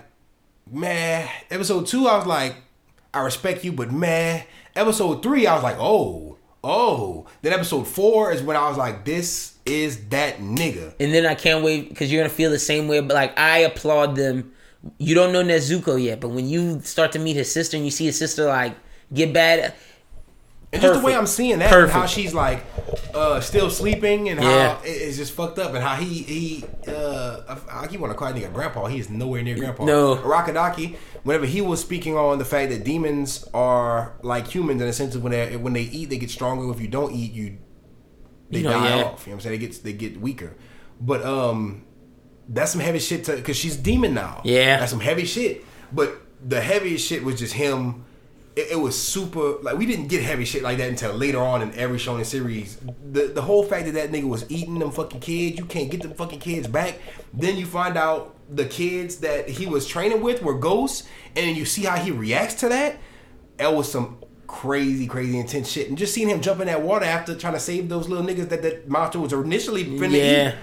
man. Episode two I was like, I respect you, but man. Episode three I was like, oh, oh. Then episode four is when I was like, this is that nigga.
and then i can't wait because you're gonna feel the same way but like i applaud them you don't know nezuko yet but when you start to meet his sister and you see his sister like get bad
And just the way I'm seeing that, and how she's like uh, still sleeping, and how
Yeah.
it- it's just fucked up, and how he he uh, I I keep want to call that nigga grandpa. He is nowhere near grandpa.
No.
Rakadaki. Whenever he was speaking on the fact that demons are like humans in the sense of when they when they eat, they get stronger. If you don't eat, you they
You know,
die
yeah.
off. You know what I'm saying? They get they get weaker. But um, that's some heavy shit to because she's demon now.
Yeah.
that's some heavy shit. But the heaviest shit was just him. It, it was super. Like we didn't get heavy shit like that until later on in every shonen series. The the whole fact that that nigga was eating them fucking kids, you can't get them fucking kids back. Then you find out the kids that he was training with were ghosts, and you see how he reacts to that. That was some crazy, crazy intense shit. And just seeing him jump in that water after trying to save those little niggas that that monster was initially finna
Yeah.
eat.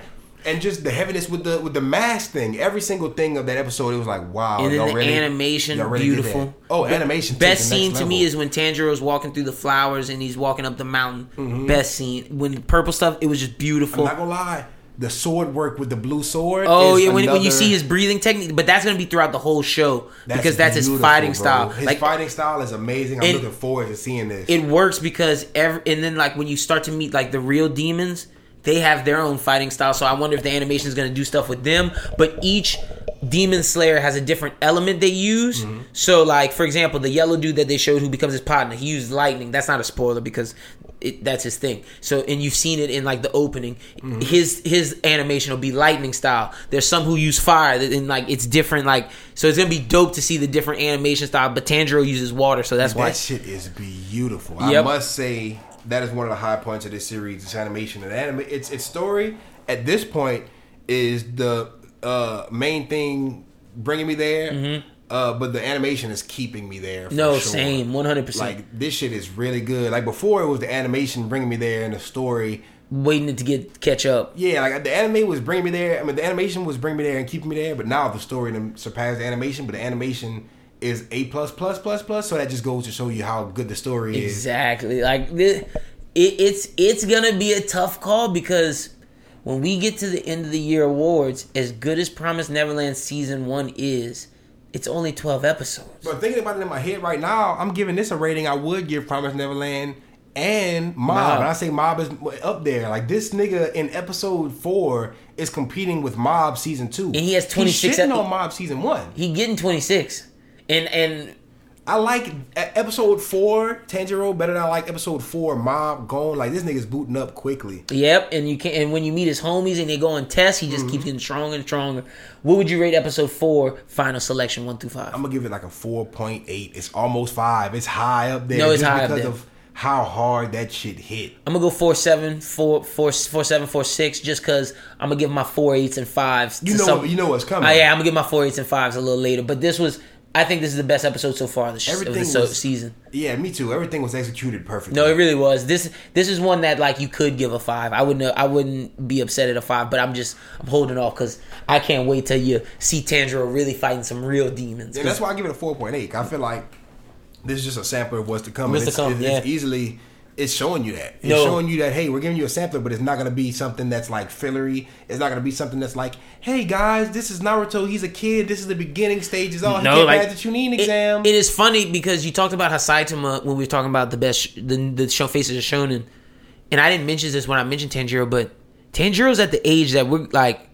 And just the heaviness with the with the mask thing, every single thing of that episode, it was like, wow.
and then the
really-
animation
really
beautiful.
Oh, animation.
best scene to me is when Tanjiro's walking through the flowers and he's walking up the mountain.
Mm-hmm.
Best scene when purple stuff. It was just
I'm
beautiful.
not gonna lie, the sword work with the blue sword.
Oh yeah, when, when you see his breathing technique, but that's gonna be throughout the whole show because that's his fighting
bro.
style.
His
like
fighting style is amazing. I'm
And-
looking forward to seeing this.
it works because every and then like when you start to meet like the real demons, they have their own fighting style. So I wonder if the animation is gonna do stuff with them. But each demon slayer has a different element they use.
Mm-hmm.
So like for example, the yellow dude that they showed who becomes his partner, he used lightning. That's not a spoiler because it, that's his thing. So and you've seen it in like the opening.
Mm-hmm.
His his animation will be lightning style. There's some who use fire and like it's different. Like so it's gonna be dope to see the different animation style. But Tanjiro uses water, so that's why.
that shit is beautiful. I must say that is one of the high points of this series. Its animation and anime. Its its story at this point is the uh, main thing bringing me there. Uh, but the animation is keeping me there. for
Mm-hmm. No,
sure.
same, 100%.
Like this shit is really good. Like before, it was the animation bringing me there and the story.
waiting it to get catch up.
Yeah, like the anime was bringing me there. I mean, the animation was bringing me there and keeping me there. But now the story surpassed the animation. But the animation is a plus plus plus plus. So that just goes to show you how good the story is.
Exactly. Like the, it, it's it's gonna be a tough call because when we get to the end of the year awards, as good as Promise Neverland season one is, it's only twelve episodes.
But thinking about it in my head right now, I'm giving this a rating I would give Promise Neverland and Mob.
Mob.
And I say Mob is up there. Like this nigga in episode four is competing with Mob season two. And
he has 26
He's shitting on Mob season one.
He getting twenty six, and and
I like episode four Tanjiro better than I like episode four Mob Gone. Like this nigga's booting up quickly.
yep, and you can and when you meet his homies and they go on tests, he just
Mm-hmm.
keeps getting stronger and stronger. What would you rate episode four? Final selection one through five.
I'm gonna give it like a four point eight. It's almost five. It's high up there.
No, it's high up
because
there.
of how hard that shit hit.
I'm gonna go four seven, four four four seven, four six, just cause I'm gonna give my four eights and fives.
You
to
know,
some-
you know what's coming.
Oh yeah, I'm gonna give my four eights and fives a little later. But this was, I think this is the best episode so far of the, sh- of the so-
was-
season.
Yeah, me too. Everything was executed perfectly.
No, it really was. This this is one that like you could give a five. I wouldn't I wouldn't be upset at a five, but I'm just I'm holding off because I can't wait till you see Tanjiro really fighting some real demons.
Yeah, that's why I give it a four point eight. I feel like this is just a sampler of what's to come.
What's
and
to come,
it's, it's easily it's showing you that. It's
No.
showing you that hey, we're giving you a sampler, but it's not gonna be something that's like fillery. It's not gonna be something that's like, hey guys, this is Naruto. He's a kid. This is the beginning stages. Oh, he can't pass the Chunin
it-
exam.
it is funny because you talked about Hasaitama when we were talking about the best sh- the the show faces of shonen, and I didn't mention this when I mentioned Tanjiro, but Tanjiro's at the age that we're like,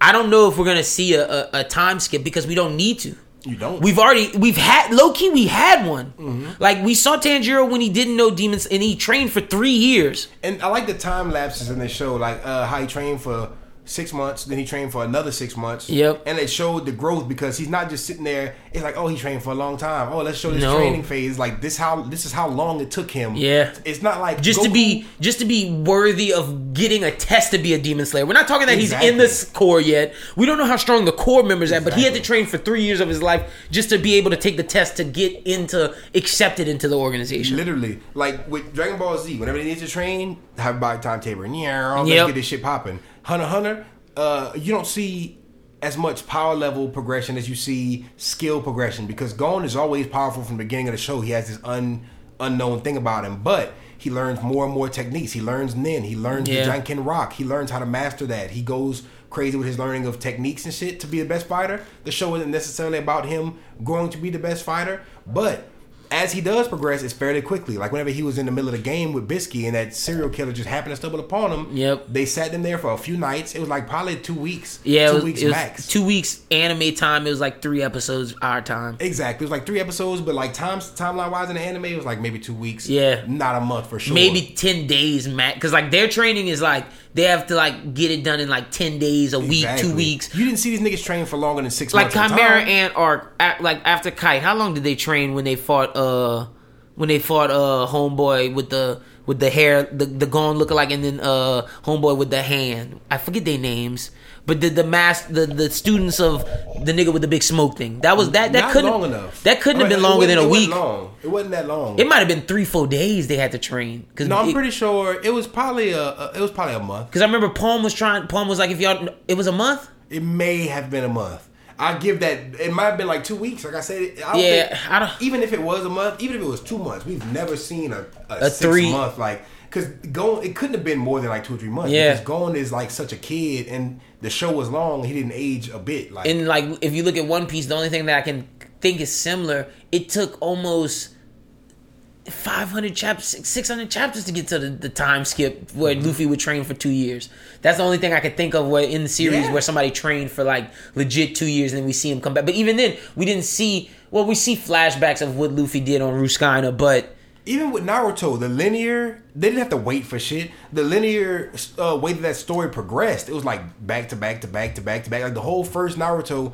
I don't know if we're gonna see a, a, a time skip because we don't need to.
You don't.
We've already we've had low key we had one. Like we saw Tanjiro when he didn't know demons and he trained for three years.
And I like the time lapses in the show, like uh, how he trained for six months, then he trained for another six months.
Yep.
And it showed the growth because he's not just sitting there. It's like, oh, he trained for a long time. Oh, let's show this
No.
training phase. Like this, how this is how long it took him.
Yeah.
It's not like
Just to be just to be worthy of getting a test to be a demon slayer. We're not talking that he's in
Exactly.
this core yet. We don't know how strong the core members are, but he had to train for three years of his life just to be able to take the test to get into accepted into the organization.
Literally, like with Dragon Ball Z, whenever they need to train, have by timetable. Yeah, let's
Yep.
get this shit popping. Hunter Hunter, uh, you don't see as much power level progression as you see skill progression because Gon is always powerful from the beginning of the show. He has this un, unknown thing about him, but he learns more and more techniques. He learns Nin. He learns
Yeah.
the Janken Rock. He learns how to master that. He goes crazy with his learning of techniques and shit to be the best fighter. The show isn't necessarily about him growing to be the best fighter, but as he does progress, it's fairly quickly. Like whenever he was in the middle of the game with Bisky and that serial killer just happened to stumble upon him.
Yep.
They sat them there for a few nights. It was like probably two weeks.
Yeah,
two
it was,
weeks max.
two weeks anime time. It was like three episodes our time.
Exactly. It was like three episodes, but like times timeline wise in the anime, it was like maybe two weeks.
Yeah.
Not a month for sure.
Maybe ten days max, because like their training is like they have to like get it done in like ten days, a week, two weeks.
You didn't see these niggas train for longer than six
Like
months. a
Chimera Ant Arc, like after Kite, how long did they train when they fought? uh When they fought uh Homeboy with the with the hair, the the Gon lookalike, and then uh Homeboy with the hand. I forget their names, but the the mass the the students of the nigga with the big smoke thing. That was that that
Not
couldn't
long enough.
that couldn't
I
have been longer than a
it
week.
wasn't long. It wasn't that long.
It might have been three four days they had to train. Cause
no, I'm
it-
pretty sure it was probably a, a it was probably a month.
Because I remember Palm was trying. Palm was like, if y'all, it was a month.
It may have been a month. I give that. It might have been like two weeks. Like I said, I don't
Yeah,
think-
I don't-
even if it was a month, even if it was two months, we've never seen a, a, six
three-
month like because going. It couldn't have been more than like two or three months.
Yeah.
because Gon is like such a kid, and the show was long. He didn't age a bit. Like
And like, if you look at One Piece, the only thing that I can think is similar. It took almost five hundred chapters, six hundred chapters to get to the, the time skip where
Mm-hmm.
Luffy would train for two years. That's the only thing I could think of where in the series
Yeah.
where somebody trained for like legit two years and then we see him come back. But even then, we didn't see. Well, we see flashbacks of what Luffy did on Rusukaina, but.
Even with Naruto, the linear they didn't have to wait for shit. The linear uh, way that that story progressed, it was like back to back to back to back to back. Like the whole first Naruto,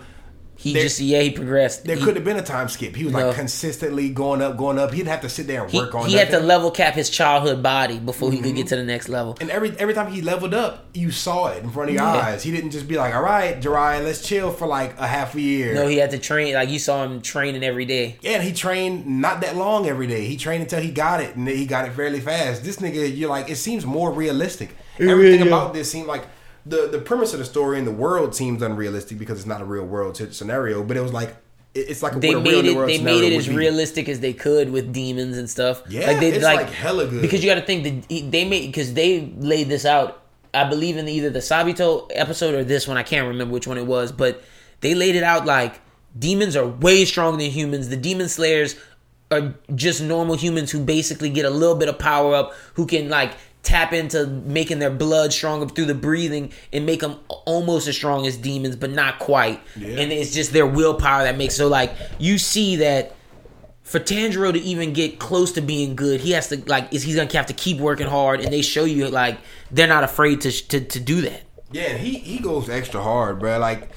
He
There-
just yeah he progressed.
there
He-
could have been a time skip. He was
No.
like consistently going up, going up. He'd have to sit there and
he,
work on.
he had to level cap his childhood body before he could
Mm-hmm.
get to the next level.
And every every time he leveled up, you saw it in front of your
Yeah.
eyes. He didn't just be like, "All right, Jiraiya, let's chill for like a half a year."
No, he had to train. Like you saw him training every day.
yeah, and he trained not that long every day. He trained until he got it, and then he got it fairly fast. This nigga, you're like, it seems more realistic. Everything
yeah.
about this seemed like the the premise of the story and the world seems unrealistic because it's not a real world scenario. But it was like it's like a,
They
what a real
made it.
world
They made it as realistic as they could with demons and stuff.
Yeah,
they
it's, like, hella good.
because you got to think that they made because they laid this out. I believe in either the Sabito episode or this one. I can't remember which one it was, but they laid it out like demons are way stronger than humans. The demon slayers are just normal humans who basically get a little bit of power up, who can like tap into making their blood stronger through the breathing and make them almost as strong as demons, but not quite.
Yeah.
And it's just their willpower that makes so like you see that for Tanjiro to even get close to being good, he has to like is he's gonna have to keep working hard, and they show you like they're not afraid to to, to do that.
Yeah, and he he goes extra hard, bro. Like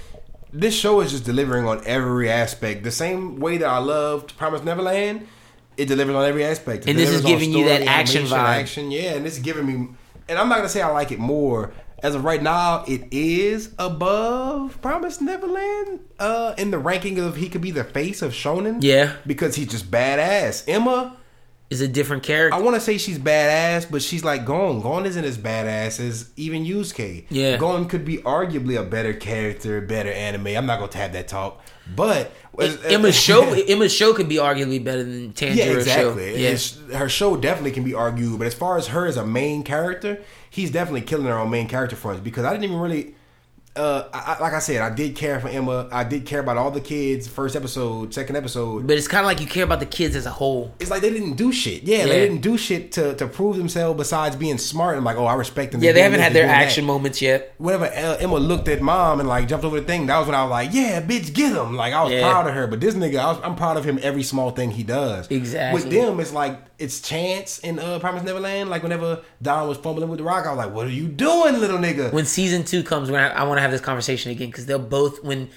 this show is just delivering on every aspect. The same way that I loved Promise Neverland, it delivers on every aspect. It
And this is giving you that action vibe.
Action, yeah, and it's giving me. And I'm not gonna say I like it more. As of right now, it is above Promise Neverland uh, in the ranking of he could be the face of Shonen.
Yeah.
because he's just badass. Emma,
Is a different character.
I want to say she's badass, but she's like Gon. Gon isn't as badass as even Yusuke.
Yeah.
Gon could be arguably a better character, better anime. I'm not gonna have that talk, but
Emma's show (laughs) Emma's show could be arguably better than Tanjiro's
yeah,
show.
exactly.
Yeah.
It's- her show definitely can be argued, but as far as her as a main character, he's definitely killing her on main character fronts because I didn't even really. Uh, I, I- like I said, I did care for Emma. I did care about all the kids. First episode, second episode.
But it's kind of like you care about the kids as a whole.
It's like they didn't do shit. Yeah,
Yeah.
they didn't do shit to, to prove themselves besides being smart. and like, oh, I respect them.
Yeah, they haven't had their
doing that.
action moments yet.
Whenever uh, Emma looked at mom and like jumped over the thing, that was when I was like, "Yeah, bitch, get him!" Like I was
Yeah.
proud of her. But this nigga, I was, I'm proud of him every small thing he does.
Exactly.
With them, it's like it's Chance in uh, Promise Neverland. Like whenever Don was fumbling with the rock, I was like, "What are you doing, little nigga?"
When season two comes, when I, I want to have this conversation again because they'll both when.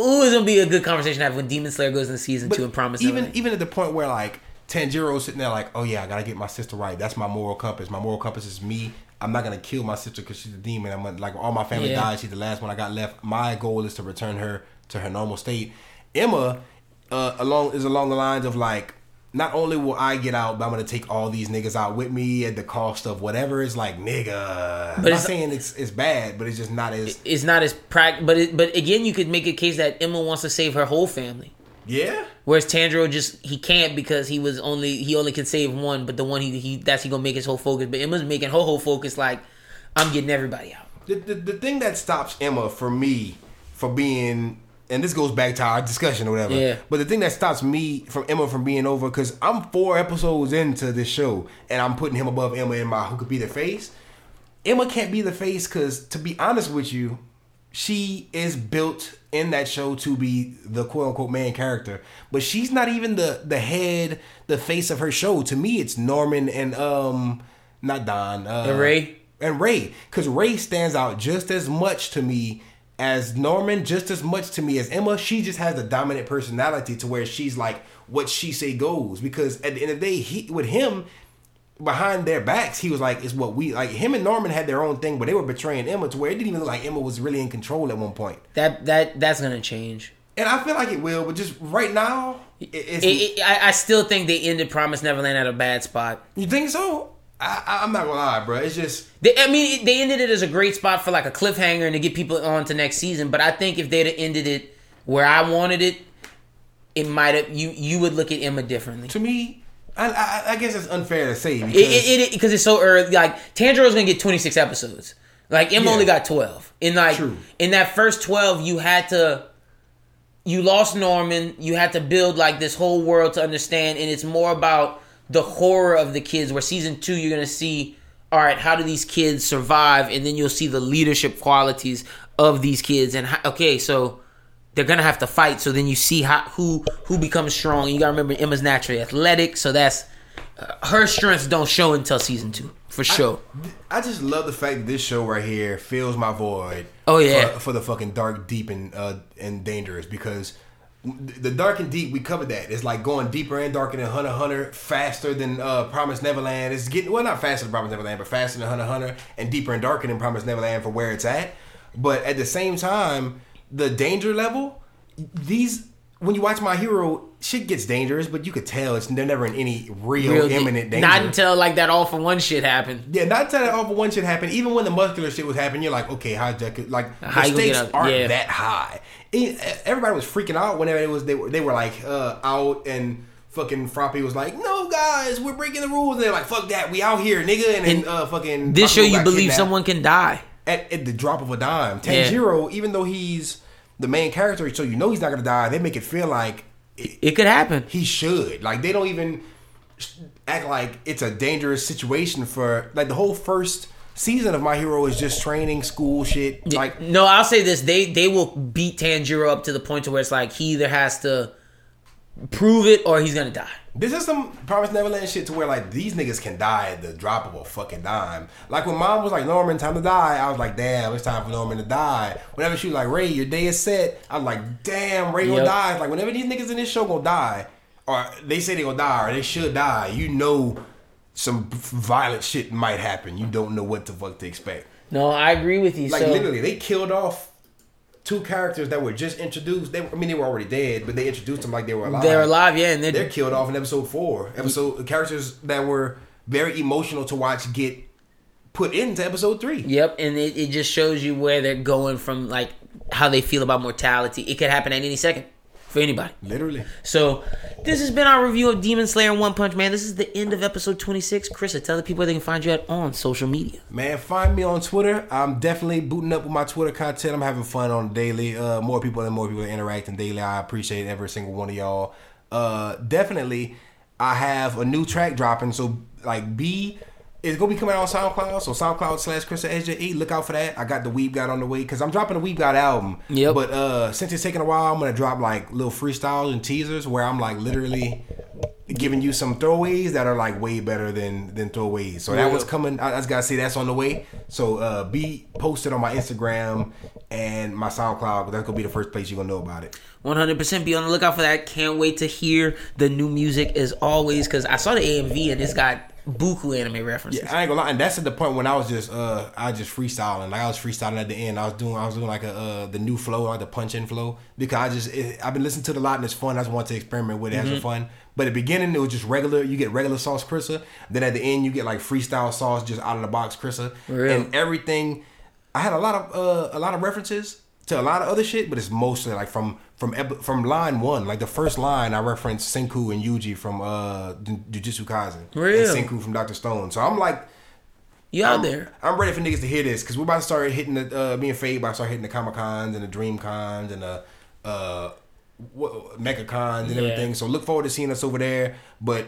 Ooh, it's gonna be a good conversation to have when Demon Slayer goes into season two and Promise
even
Neverland.
even at the point where like Tanjiro's sitting there like, oh yeah, I gotta get my sister right. That's my moral compass. My moral compass is me. I'm not gonna kill my sister because she's a demon. I'm gonna, like all my family
Yeah.
died. She's the last one I got left. My goal is to return her to her normal state. Emma, uh, along is along the lines of like. Not only will I get out, but I'm gonna take all these niggas out with me at the cost of whatever. It's like nigga. But I'm not saying it's it's bad, but it's just not as
It's not as prac, but it, but again, you could make a case that Emma wants to save her whole family.
yeah.
Whereas Tanjiro just he can't because he was only he only can save one, but the one he he that's he gonna make his whole focus. But Emma's making her whole focus like I'm getting everybody out.
the, the, the thing that stops Emma for me for being and this goes back to our discussion or whatever.
Yeah.
But the thing that stops me from Emma from being over because I'm four episodes into this show and I'm putting him above Emma in my who could be the face. Emma can't be the face because to be honest with you, she is built in that show to be the quote unquote main character, but she's not even the the head, the face of her show. To me, it's Norman and um, not Don, uh,
And Ray?
and Ray, because Ray stands out just as much to me as Norman, just as much to me as Emma. She just has a dominant personality to where she's like what she say goes. Because at the end of the day, he with him behind their backs, he was like, "It's what we like." Him and Norman had their own thing, but they were betraying Emma to where it didn't even look like Emma was really in control at one point.
That that that's gonna change.
And I feel like it will, but just right now, it, it's,
It, it, I, I still think they ended Promise Neverland at a bad spot.
you think so? I, I'm not gonna lie, bro. It's just
They, I mean, they ended it as a great spot for like a cliffhanger and to get people on to next season. But I think if they'd have ended it where I wanted it, it might have you you would look at Emma differently.
to me. I, I, I guess it's unfair to say because
It it, it's so early. Like Tanjiro's gonna get twenty six episodes. Like Emma
Yeah.
only got twelve. In like
True.
in that first twelve, you had to. You lost Norman. You had to build like this whole world to understand, and it's more about the horror of the kids. Where season two, you're gonna see, all right, how do these kids survive, and then you'll see the leadership qualities of these kids. And okay, so they're gonna have to fight. So then you see how who who becomes strong. You gotta remember Emma's naturally athletic, so that's uh, her strengths don't show until season two for sure.
I just love the fact that this show right here fills my void.
Oh, yeah.
for, for the fucking dark, deep, and uh, and dangerous because the dark and deep we covered that. It's like going deeper and darker than Hunter Hunter, faster than uh, Promise Neverland. It's getting well, not faster than Promise Neverland, but faster than Hunter Hunter, and deeper and darker than Promise Neverland for where it's at. But at the same time, the danger level, these when you watch My Hero, shit gets dangerous, but you could tell it's they're never in any real,
Real-
imminent danger.
Not until like that all for one shit happened.
Yeah, not until that all for one shit happened. Even when the muscular shit was happening, you're like, okay, how's that? could- Like
How
the
you gonna get
stakes aren't
Yeah.
that high. Everybody was freaking out whenever it was they were they were like uh, out and fucking Froppy was like, no guys, we're breaking the rules. And they're like, fuck that, we out here, nigga. And then uh, fucking
This show you believe
kidnapped
someone can die.
at, at the drop of a dime.
Yeah.
Tanjiro, even though he's the main character, so you know he's not gonna die. They make it feel like it,
It could happen.
he should. Like they don't even act like it's a dangerous situation for like the whole first season of My Hero is just training school shit. Like
no, I'll say this: they they will beat Tanjiro up to the point to where it's like he either has to prove it or he's gonna die.
This is some Promise Neverland shit to where like these niggas can die at the drop of a fucking dime. Like when mom was like Norman, time to die, I was like, damn, it's time for Norman to die. Whenever she was like Ray, your day is set, I was like, damn, Ray gonna die. Like whenever these niggas in this show gonna die, or they say they gonna die, or they should die, you know some violent shit might happen. You don't know what the fuck to expect.
No, I agree with you.
Like
so
literally, they killed off two characters that were just introduced. They, I mean, they were already dead, but they introduced them like they were alive.
they're alive, yeah, and they're,
They're killed off in episode four. Episode characters that were very emotional to watch get put into episode three.
Yep, and it, it just shows you where they're going from, like how they feel about mortality. It could happen at any second. For anybody.
Literally.
So this has been our review of Demon Slayer and One Punch Man. This is the end of episode 26. Chris, tell the people where they can find you at on social media.
Man, find me on Twitter. I'm definitely booting up with my Twitter content. I'm having fun on the daily. Uh, more people and more people are interacting daily. I appreciate every single one of y'all. Uh, definitely, I have a new track dropping. So like, be it's gonna be coming out on SoundCloud. So SoundCloud slash Chris SJE. Look out for that. I got the Weeb God on the way because I'm dropping the Weeb God album.
Yep.
But uh, since it's taking a while, I'm gonna drop like little freestyles and teasers where I'm like literally giving you some throwaways that are like way better than than throwaways. So that
Yeah.
was coming. I, I just gotta say that's on the way. So uh, be posted on my Instagram and my SoundCloud. That's gonna be the first place you're gonna know about it.
100% be on the lookout for that. Can't wait to hear the new music as always because I saw the AMV and it's got buku anime references.
Yeah, I ain't gonna lie, and that's at the point when I was just uh I just freestyling. Like I was freestyling at the end. I was doing I was doing like a uh the new flow, like the punch in flow. Because I just it, I've been listening to it a lot and it's fun. I just want to experiment with it as
Mm-hmm.
a fun. But at the beginning it was just regular, you get regular sauce Krissa. Then at the end you get like freestyle sauce just out of the box Krissa.
Real.
And everything I had a lot of uh a lot of references to a lot of other shit, but it's mostly like from from from line one. Like the first line I referenced Senku and Yuji from uh Ju- Jujutsu Kaisen.
Real.
And Senku from Doctor Stone. So I'm like
You out
I'm,
there.
I'm ready for niggas to hear this because we're about to start hitting the uh, me and Fade about to start hitting the Comic Cons and the Dream Cons and the uh, what, Mecha Cons and
Yeah.
everything. So look forward to seeing us over there. But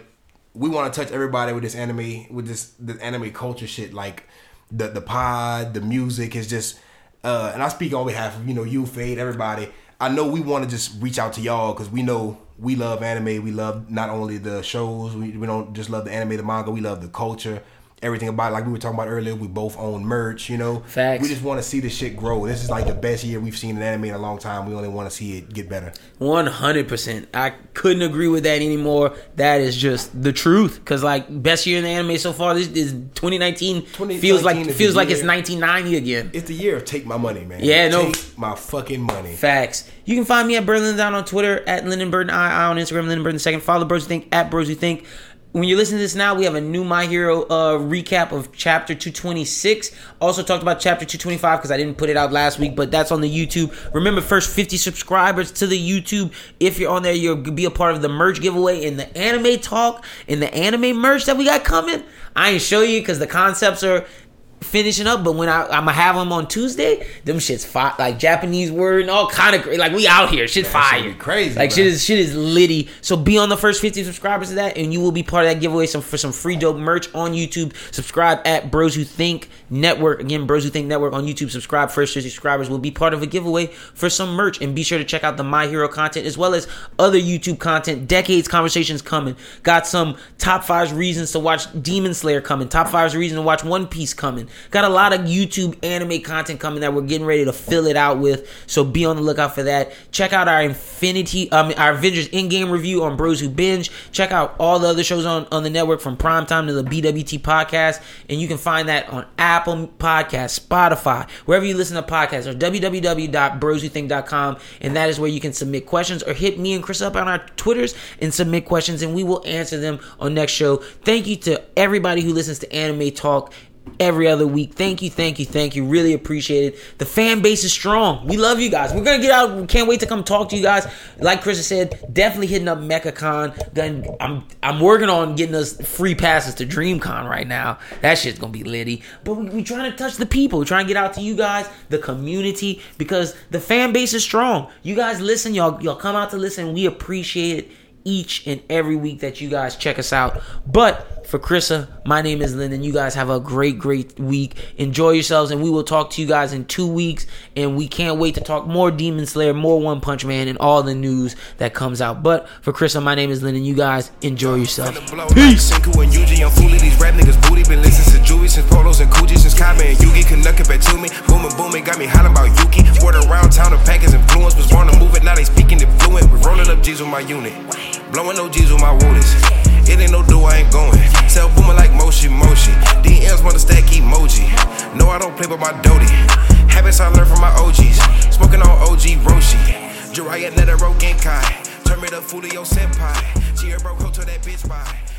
we want to touch everybody with this anime, with this the anime culture shit. Like the the pod, the music is just. Uh, and I speak on behalf of you know you, Fade, everybody. I know we want to just reach out to y'all because we know we love anime. We love not only the shows. We, we don't just love the anime, the manga. We love the culture, everything about it. Like we were talking about earlier. We both own merch. You know,
Facts.
We just want to see this shit grow. This is like the best year we've seen in anime in a long time. We only want to see it get better.
One hundred percent. I couldn't agree with that anymore. That is just the truth. Cause like best year in the anime so far. This is 2019.
2019
feels like feels like it's 1990 again.
It's the year of take my money, man.
Yeah, no.
take my fucking money.
Facts. You can find me at Berlin Down on Twitter, at Lyndon Burton I on Instagram, Lyndon Burton second. Follow Bros Who Think at Bros Who Think. When you're listening to this now, we have a new My Hero uh, recap of chapter 226. Also talked about chapter 225 because I didn't put it out last week, but that's on the YouTube. Remember, first 50 subscribers to the YouTube. If you're on there, you'll be a part of the merch giveaway and the anime talk and the anime merch that we got coming. I ain't show you because the concepts are finishing up, but when I, I'm gonna have them on Tuesday, them shit's fire. Like Japanese word and all kind of. Like we out here, shit
shit
fire,
be crazy,
Like
bro.
shit is shit is litty. So be on the first 50 subscribers to that, and you will be part of that giveaway. Some for some free dope merch on YouTube. Subscribe at Bros Who Think Network. Again, Bros Who Think Network on YouTube. Subscribe. First 50 subscribers will be part of a giveaway for some merch, and be sure to check out the My Hero content as well as other YouTube content. Decades conversations coming. Got some top five reasons to watch Demon Slayer coming. Top five reasons to watch One Piece coming. Got a lot of YouTube anime content coming that we're getting ready to fill it out with. So be on the lookout for that. Check out our Infinity, um, our Avengers Endgame review on Bros Who Binge. Check out all the other shows on, on the network from Primetime to the BWT podcast. And you can find that on Apple Podcasts, Spotify, wherever you listen to podcasts, or www.broswhothink.com. And that is where you can submit questions or hit me and Chris up on our Twitters and submit questions, and we will answer them on next show. Thank you to everybody who listens to Anime Talk every other week. Thank you, thank you, thank you. Really appreciate it. The fan base is strong. We love you guys. We're gonna get out. We can't wait to come talk to you guys. Like Chris said, definitely hitting up MechaCon. Then I'm I'm working on getting us free passes to DreamCon right now. That shit's gonna be litty. But we, we trying to touch the people. We're trying to get out to you guys, the community, because the fan base is strong. You guys listen, y'all y'all come out to listen. We appreciate it each and every week that you guys check us out. But for Krissa, my name is Lyndon. You guys have a great, great week. Enjoy yourselves, and we will talk to you guys in two weeks. And we can't wait to talk more Demon Slayer, more One Punch Man, and all the news that comes out. But for Krissa, my name is Lyndon. You guys enjoy yourself.
Peace. Senku and Yuji, I'm fooling these rap niggas booty. Been listening to Juvie since Polos and Coochie since Kame and Yugi. Could knock it back to me. Booming, booming, got me hollering about Yuki. Word around town, the pack influence. Was born to move it, now they speaking it fluent. We rolling up G's with my unit. Blowing no G's with my woolies. It ain't no do, I ain't going. Sell booming like Moshi Moshi. DMs wanna stack emoji. No, I don't play by my doty. Habits I learned from my OGs. Smoking on OG Roshi. Jiraiya Netero Genkai. Turn me to Fulio Senpai. She a broke to that bitch by.